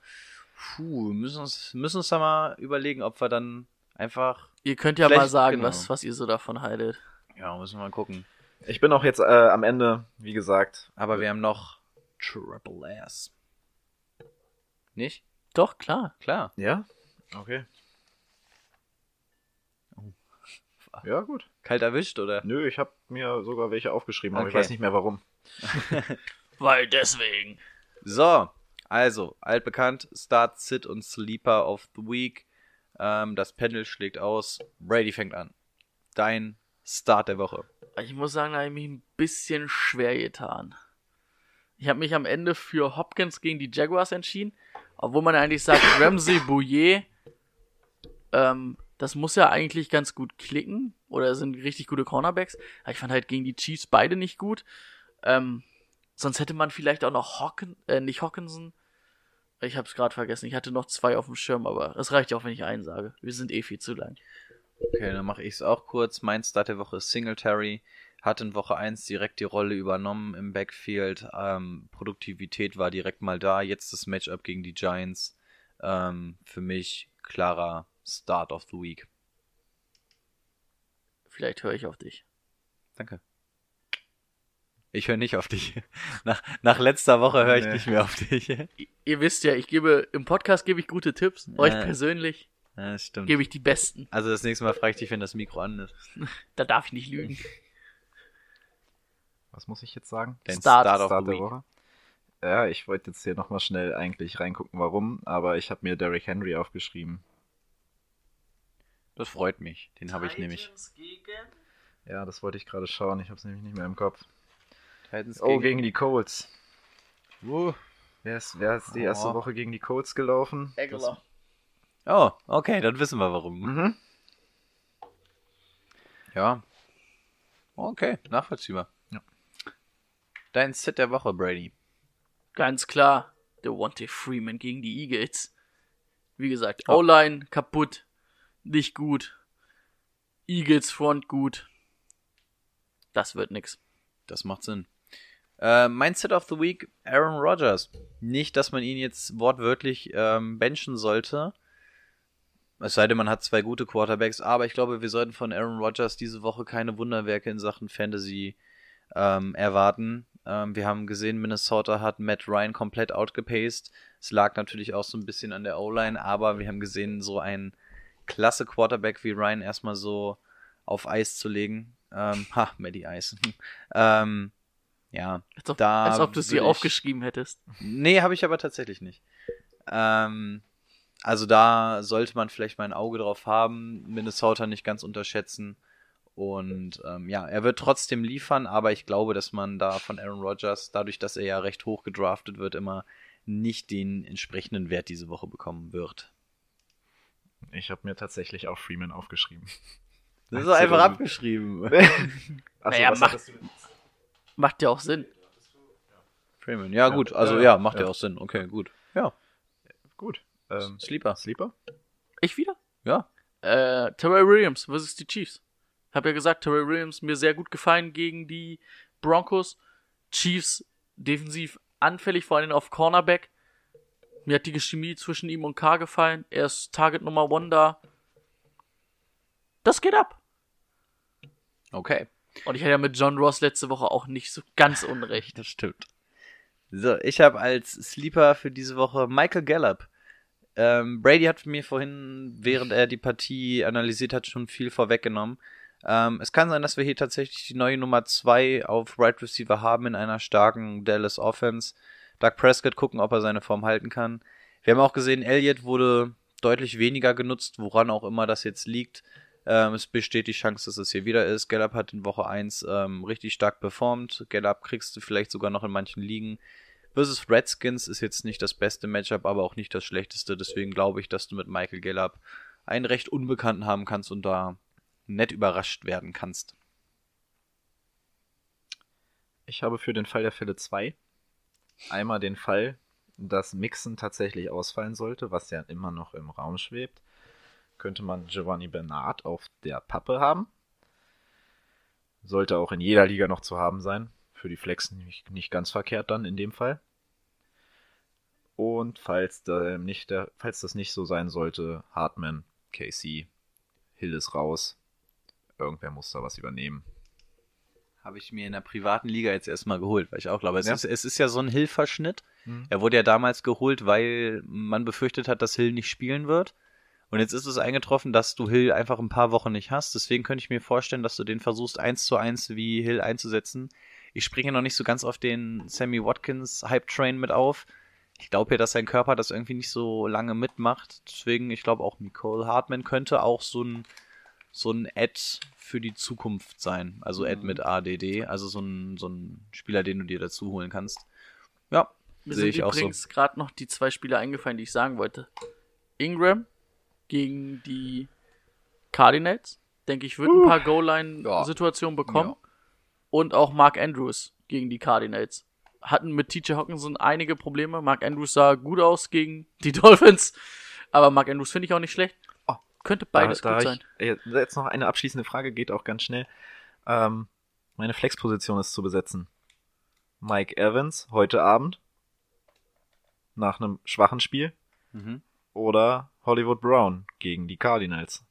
Puh, müssen uns, müssen uns da mal überlegen, ob wir dann einfach. ihr könnt ja mal sagen, genau. was, was ihr so davon haltet. Ja, müssen wir mal gucken. Ich bin auch jetzt äh, am Ende, wie gesagt. Aber wir haben noch Triple S. Nicht? Doch, klar. Klar. Ja? Okay. Oh. Ja, gut. Kalt erwischt, oder? Nö, ich habe mir sogar welche aufgeschrieben, aber ich weiß nicht mehr warum. *laughs* Weil deswegen. So, also, altbekannt, Start, Sit und Sleeper of the Week. Ähm, das Panel schlägt aus. Brady fängt an. Dein Start der Woche. Ich muss sagen, da habe ich mich ein bisschen schwer getan. Ich habe mich am Ende für Hopkins gegen die Jaguars entschieden, obwohl man eigentlich sagt, *laughs* Ramsey Bouillet, ähm, das muss ja eigentlich ganz gut klicken oder sind richtig gute Cornerbacks. Aber ich fand halt gegen die Chiefs beide nicht gut. Ähm, sonst hätte man vielleicht auch noch Hocken, äh, nicht Hawkinson. Ich habe es gerade vergessen. Ich hatte noch zwei auf dem Schirm, aber es reicht ja auch, wenn ich einen sage. Wir sind eh viel zu lang. Okay, dann mache ich es auch kurz. Mein Start der Woche ist Singletary. Hat in Woche 1 direkt die Rolle übernommen im Backfield. Ähm, Produktivität war direkt mal da. Jetzt das Matchup gegen die Giants. Ähm, für mich klarer Start of the Week. Vielleicht höre ich auf dich. Danke. Ich höre nicht auf dich. *laughs* Nach, nach letzter Woche höre ich Nee. nicht mehr auf dich. *laughs* Ihr wisst ja, ich gebe im Podcast gebe ich gute Tipps. Euch Ja. persönlich Ja, das stimmt. gebe ich die besten. Also das nächste Mal frage ich dich, wenn das Mikro an ist. *laughs* Da darf ich nicht lügen. Was muss ich jetzt sagen? Dein Start. Start, of Start the der Week. Woche. Ja, ich wollte jetzt hier nochmal schnell eigentlich reingucken, warum, aber ich habe mir Derrick Henry aufgeschrieben. Das freut mich. Den habe ich nämlich. Ja, das wollte ich gerade schauen, ich habe es nämlich nicht mehr im Kopf. Titans Oh, gegen die Colts. Uh. Wer ist, wer ist die erste Oh. Woche gegen die Colts gelaufen? Eggler. Oh, okay, dann wissen wir warum. Mhm. Ja. Okay, nachvollziehbar. Dein Sit der Woche, Brady. Ganz klar. Devontae Freeman gegen die Eagles. Wie gesagt, Oh. O-Line kaputt. Nicht gut. Eagles Front gut. Das wird nix. Das macht Sinn. Äh, mein Sit of the Week, Aaron Rodgers. Nicht, dass man ihn jetzt wortwörtlich ähm, benchen sollte. Es sei denn, man hat zwei gute Quarterbacks, aber ich glaube, wir sollten von Aaron Rodgers diese Woche keine Wunderwerke in Sachen Fantasy ähm, erwarten. Ähm, wir haben gesehen, Minnesota hat Matt Ryan komplett outgepaced. Es lag natürlich auch so ein bisschen an der O-Line, aber wir haben gesehen, so ein klasse Quarterback wie Ryan erstmal so auf Eis zu legen. Ähm, ha, Maddie Eis. *laughs* ähm, ja, Als ob, Da als ob du ich- aufgeschrieben hättest. Nee, habe ich aber tatsächlich nicht. Ähm, also da sollte man vielleicht mal ein Auge drauf haben, Minnesota nicht ganz unterschätzen. Und ähm, ja, er wird trotzdem liefern, aber ich glaube, dass man da von Aaron Rodgers, dadurch, dass er ja recht hoch gedraftet wird, immer nicht den entsprechenden Wert diese Woche bekommen wird. Ich habe mir tatsächlich auch Freeman aufgeschrieben. *laughs* Das ist *laughs* Ach einfach abgeschrieben. Achso, Naja, was mach- hattest du denn? Macht ja auch Sinn. Freeman, ja gut, also ja, ja, ja, macht ja ja. auch Sinn. Okay, gut. Ja, Gut. Ähm, Sleeper. Sleeper? Ich wieder? Ja, Äh, Terrell Williams versus die Chiefs. Hab ja gesagt, Terrell Williams mir sehr gut gefallen gegen die Broncos. Chiefs defensiv anfällig, vor allem auf Cornerback. Mir hat die Chemie zwischen ihm und K gefallen. Er ist Target Nummer One da. Das geht ab. okay. Und ich hatte ja mit John Ross letzte Woche auch nicht so ganz *laughs* unrecht. Das stimmt. So, ich habe als Sleeper für diese Woche Michael Gallup. Ähm, Brady hat mir vorhin, während er die Partie analysiert hat, schon viel vorweggenommen. Ähm, es kann sein, dass wir hier tatsächlich die neue Nummer 2 auf Right Receiver haben in einer starken Dallas Offense. Doug Prescott gucken, ob er seine Form halten kann. Wir haben auch gesehen, Elliott wurde deutlich weniger genutzt, woran auch immer das jetzt liegt. Ähm, es besteht die Chance, dass es hier wieder ist. Gallup hat in Woche 1 ähm, richtig stark performt. Gallup kriegst du vielleicht sogar noch in manchen Ligen. Versus Redskins ist jetzt nicht das beste Matchup, aber auch nicht das schlechteste. Deswegen glaube ich, dass du mit Michael Gallup einen recht Unbekannten haben kannst und da nett überrascht werden kannst. Ich habe für den Fall der Fälle zwei. Einmal den Fall, dass Mixon tatsächlich ausfallen sollte, was ja immer noch im Raum schwebt. Könnte man Giovanni Bernard auf der Pappe haben. Sollte auch in jeder Liga noch zu haben sein. Für die Flex nicht, nicht ganz verkehrt dann in dem Fall. Und falls, da nicht der, falls das nicht so sein sollte, Hartman, KC, Hill ist raus. Irgendwer muss da was übernehmen. Habe ich mir in der privaten Liga jetzt erstmal geholt, weil ich auch glaube, es, Ja. ist, es ist ja so ein Hill-Verschnitt. Mhm. Er wurde ja damals geholt, weil man befürchtet hat, dass Hill nicht spielen wird. Und jetzt ist es eingetroffen, dass du Hill einfach ein paar Wochen nicht hast. Deswegen könnte ich mir vorstellen, dass du den versuchst, eins zu eins wie Hill einzusetzen. Ich springe noch nicht so ganz auf den Sammy Watkins Hype-Train mit auf. Ich glaube ja, dass sein Körper das irgendwie nicht so lange mitmacht. Deswegen, ich glaube auch Nicole Hartman könnte auch so ein, so ein Ad für die Zukunft sein. Also Ad mit ADD. Also so ein, so ein Spieler, den du dir dazu holen kannst. Ja, Mir sehe sind ich auch so. übrigens gerade noch die zwei Spieler eingefallen, die ich sagen wollte. Ingram gegen die Cardinals. Denke ich, wird ein paar Goal-Line-Situationen bekommen. Und auch Mark Andrews gegen die Cardinals. Hatten mit TJ Hawkinson einige Probleme. Mark Andrews sah gut aus gegen die *laughs* Dolphins. Aber Mark Andrews finde ich auch nicht schlecht. Könnte beides da, gut da sein. Ich, äh, jetzt noch eine abschließende Frage, geht auch ganz schnell. Ähm, meine Flexposition ist zu besetzen. Mike Evans heute Abend nach einem schwachen Spiel Mhm. oder Hollywood Brown gegen die Cardinals.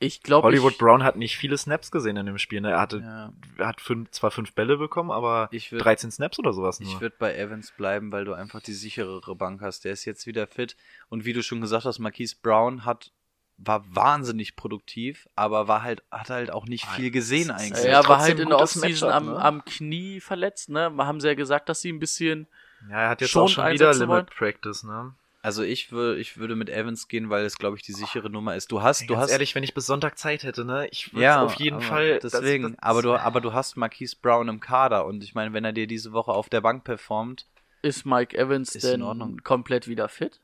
Ich glaube, Hollywood ich, Brown hat nicht viele Snaps gesehen in dem Spiel. Ne? Er hatte Ja. er hat fünf, zwar fünf Bälle bekommen, aber Ich würd- 13 Snaps oder sowas nur. Ich würde bei Evans bleiben, weil du einfach die sicherere Bank hast. Der ist jetzt wieder fit. Und wie du schon gesagt hast, Marquise Brown hat, war wahnsinnig produktiv, aber war halt, hat halt auch nicht Ah, viel gesehen eigentlich. er war halt in der Offseason am, ne? am Knie verletzt, ne? Haben sie ja gesagt, dass sie ein bisschen ja, er hat jetzt Schon auch schon wieder Limit wollen? Practice, ne? Also ich würde, ich würde mit Evans gehen, weil es, glaube ich, die sichere Nummer ist. Du hast, Ey, du ganz hast, ehrlich, wenn ich bis Sonntag Zeit hätte, ne? Ich würde ja, auf jeden aber Fall. das- Deswegen, das- aber du, aber du hast Marquise Brown im Kader und ich meine, wenn er dir diese Woche auf der Bank performt, Ist Mike Evans Ist in denn Ordnung. komplett wieder fit?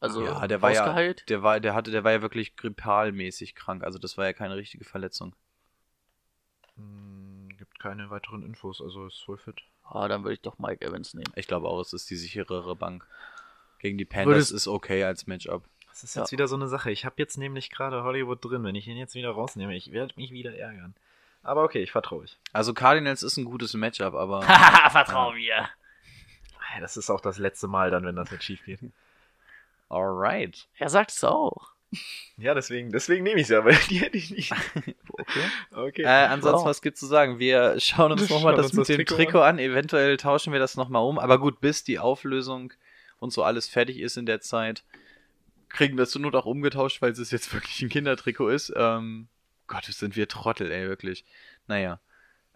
Also ja, der war ja, ausgeheilt? der war, der hatte, der war ja wirklich grippalmäßig krank. Also das war ja keine richtige Verletzung. Hm, gibt keine weiteren Infos, also ist voll fit. Ah, dann würde ich doch Mike Evans nehmen. Ich glaube auch, es ist die sicherere Bank. Gegen die Panthers Würdest- ist okay als Matchup. Das ist Ja. jetzt wieder so eine Sache. Ich habe jetzt nämlich gerade Hollywood drin. Wenn ich ihn jetzt wieder rausnehme, ich werde mich wieder ärgern. Aber okay, ich vertraue euch. Also Cardinals ist ein gutes Matchup, aber *laughs* Haha, vertrau mir. Das ist auch das letzte Mal dann, wenn das jetzt schief geht. alright. Er sagt es auch. Ja, deswegen, deswegen nehme ich es ja, weil die hätte ich nicht. *laughs* Okay. Okay. Äh, ansonsten, Wow. was gibt's zu sagen? Wir schauen uns nochmal das uns mit das dem Trikot Trikot an. Eventuell tauschen wir das nochmal um. Aber gut, bis die Auflösung und so alles fertig ist in der Zeit, kriegen wir es zur Not auch umgetauscht, weil es jetzt *laughs* wirklich ein Kindertrikot ist. Ähm, Gott, sind wir Trottel, ey, wirklich. Naja.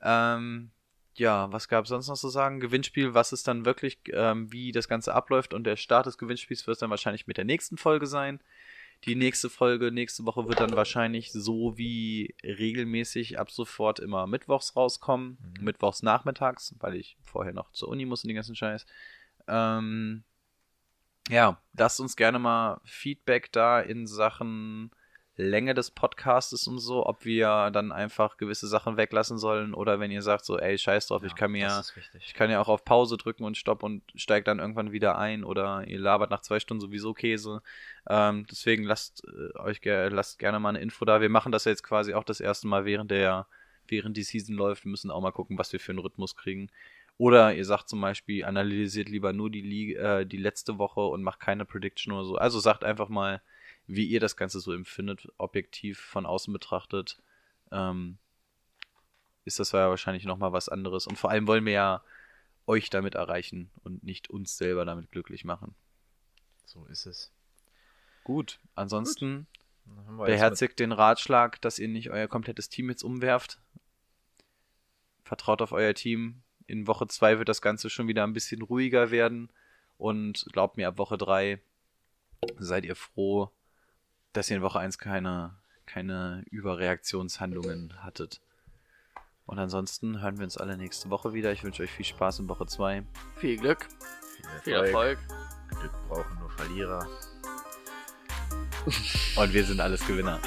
Ähm, ja, was gab sonst noch zu sagen? Gewinnspiel, was ist dann wirklich, ähm, wie das Ganze abläuft und der Start des Gewinnspiels wird dann wahrscheinlich mit der nächsten Folge sein. Die nächste Folge nächste Woche wird dann wahrscheinlich so wie regelmäßig ab sofort immer mittwochs rauskommen. Mhm. Mittwochs nachmittags, weil ich vorher noch zur Uni muss und den ganzen Scheiß. Ähm, ja, lasst uns gerne mal Feedback da in Sachen Länge des Podcastes und so, ob wir dann einfach gewisse Sachen weglassen sollen oder wenn ihr sagt so, ey, scheiß drauf, ich kann mir ich kann ja auch auf Pause drücken und Stopp und steige dann irgendwann wieder ein oder ihr labert nach zwei Stunden sowieso Käse. Ähm, deswegen lasst äh, euch ger lasst gerne mal eine Info da. Wir machen das jetzt quasi auch das erste Mal während der während die Season läuft. Wir müssen auch mal gucken, was wir für einen Rhythmus kriegen. Oder ihr sagt zum Beispiel, analysiert lieber nur die, äh, die letzte Woche und macht keine Prediction oder so. Also sagt einfach mal, wie ihr das Ganze so empfindet, objektiv von außen betrachtet. Ähm, ist das ja wahrscheinlich nochmal was anderes. Und vor allem wollen wir ja euch damit erreichen und nicht uns selber damit glücklich machen. So ist es. Gut, ansonsten jetzt Beherzigt den Ratschlag, dass ihr nicht euer komplettes Team jetzt umwerft. Vertraut auf euer Team. In Woche 2 wird das Ganze schon wieder ein bisschen ruhiger werden. Und glaubt mir, ab Woche 3 seid ihr froh, dass ihr in Woche 1 keine, keine Überreaktionshandlungen hattet. Und ansonsten hören wir uns alle nächste Woche wieder. Ich wünsche euch viel Spaß in Woche 2. Viel Glück, mit viel Erfolg. Glück brauchen nur Verlierer. *laughs* Und wir sind alles Gewinner.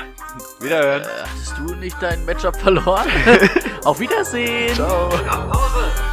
Wiederhören. Äh, hattest du nicht dein Matchup verloren? *laughs* Auf Wiedersehen. Ciao. Pause!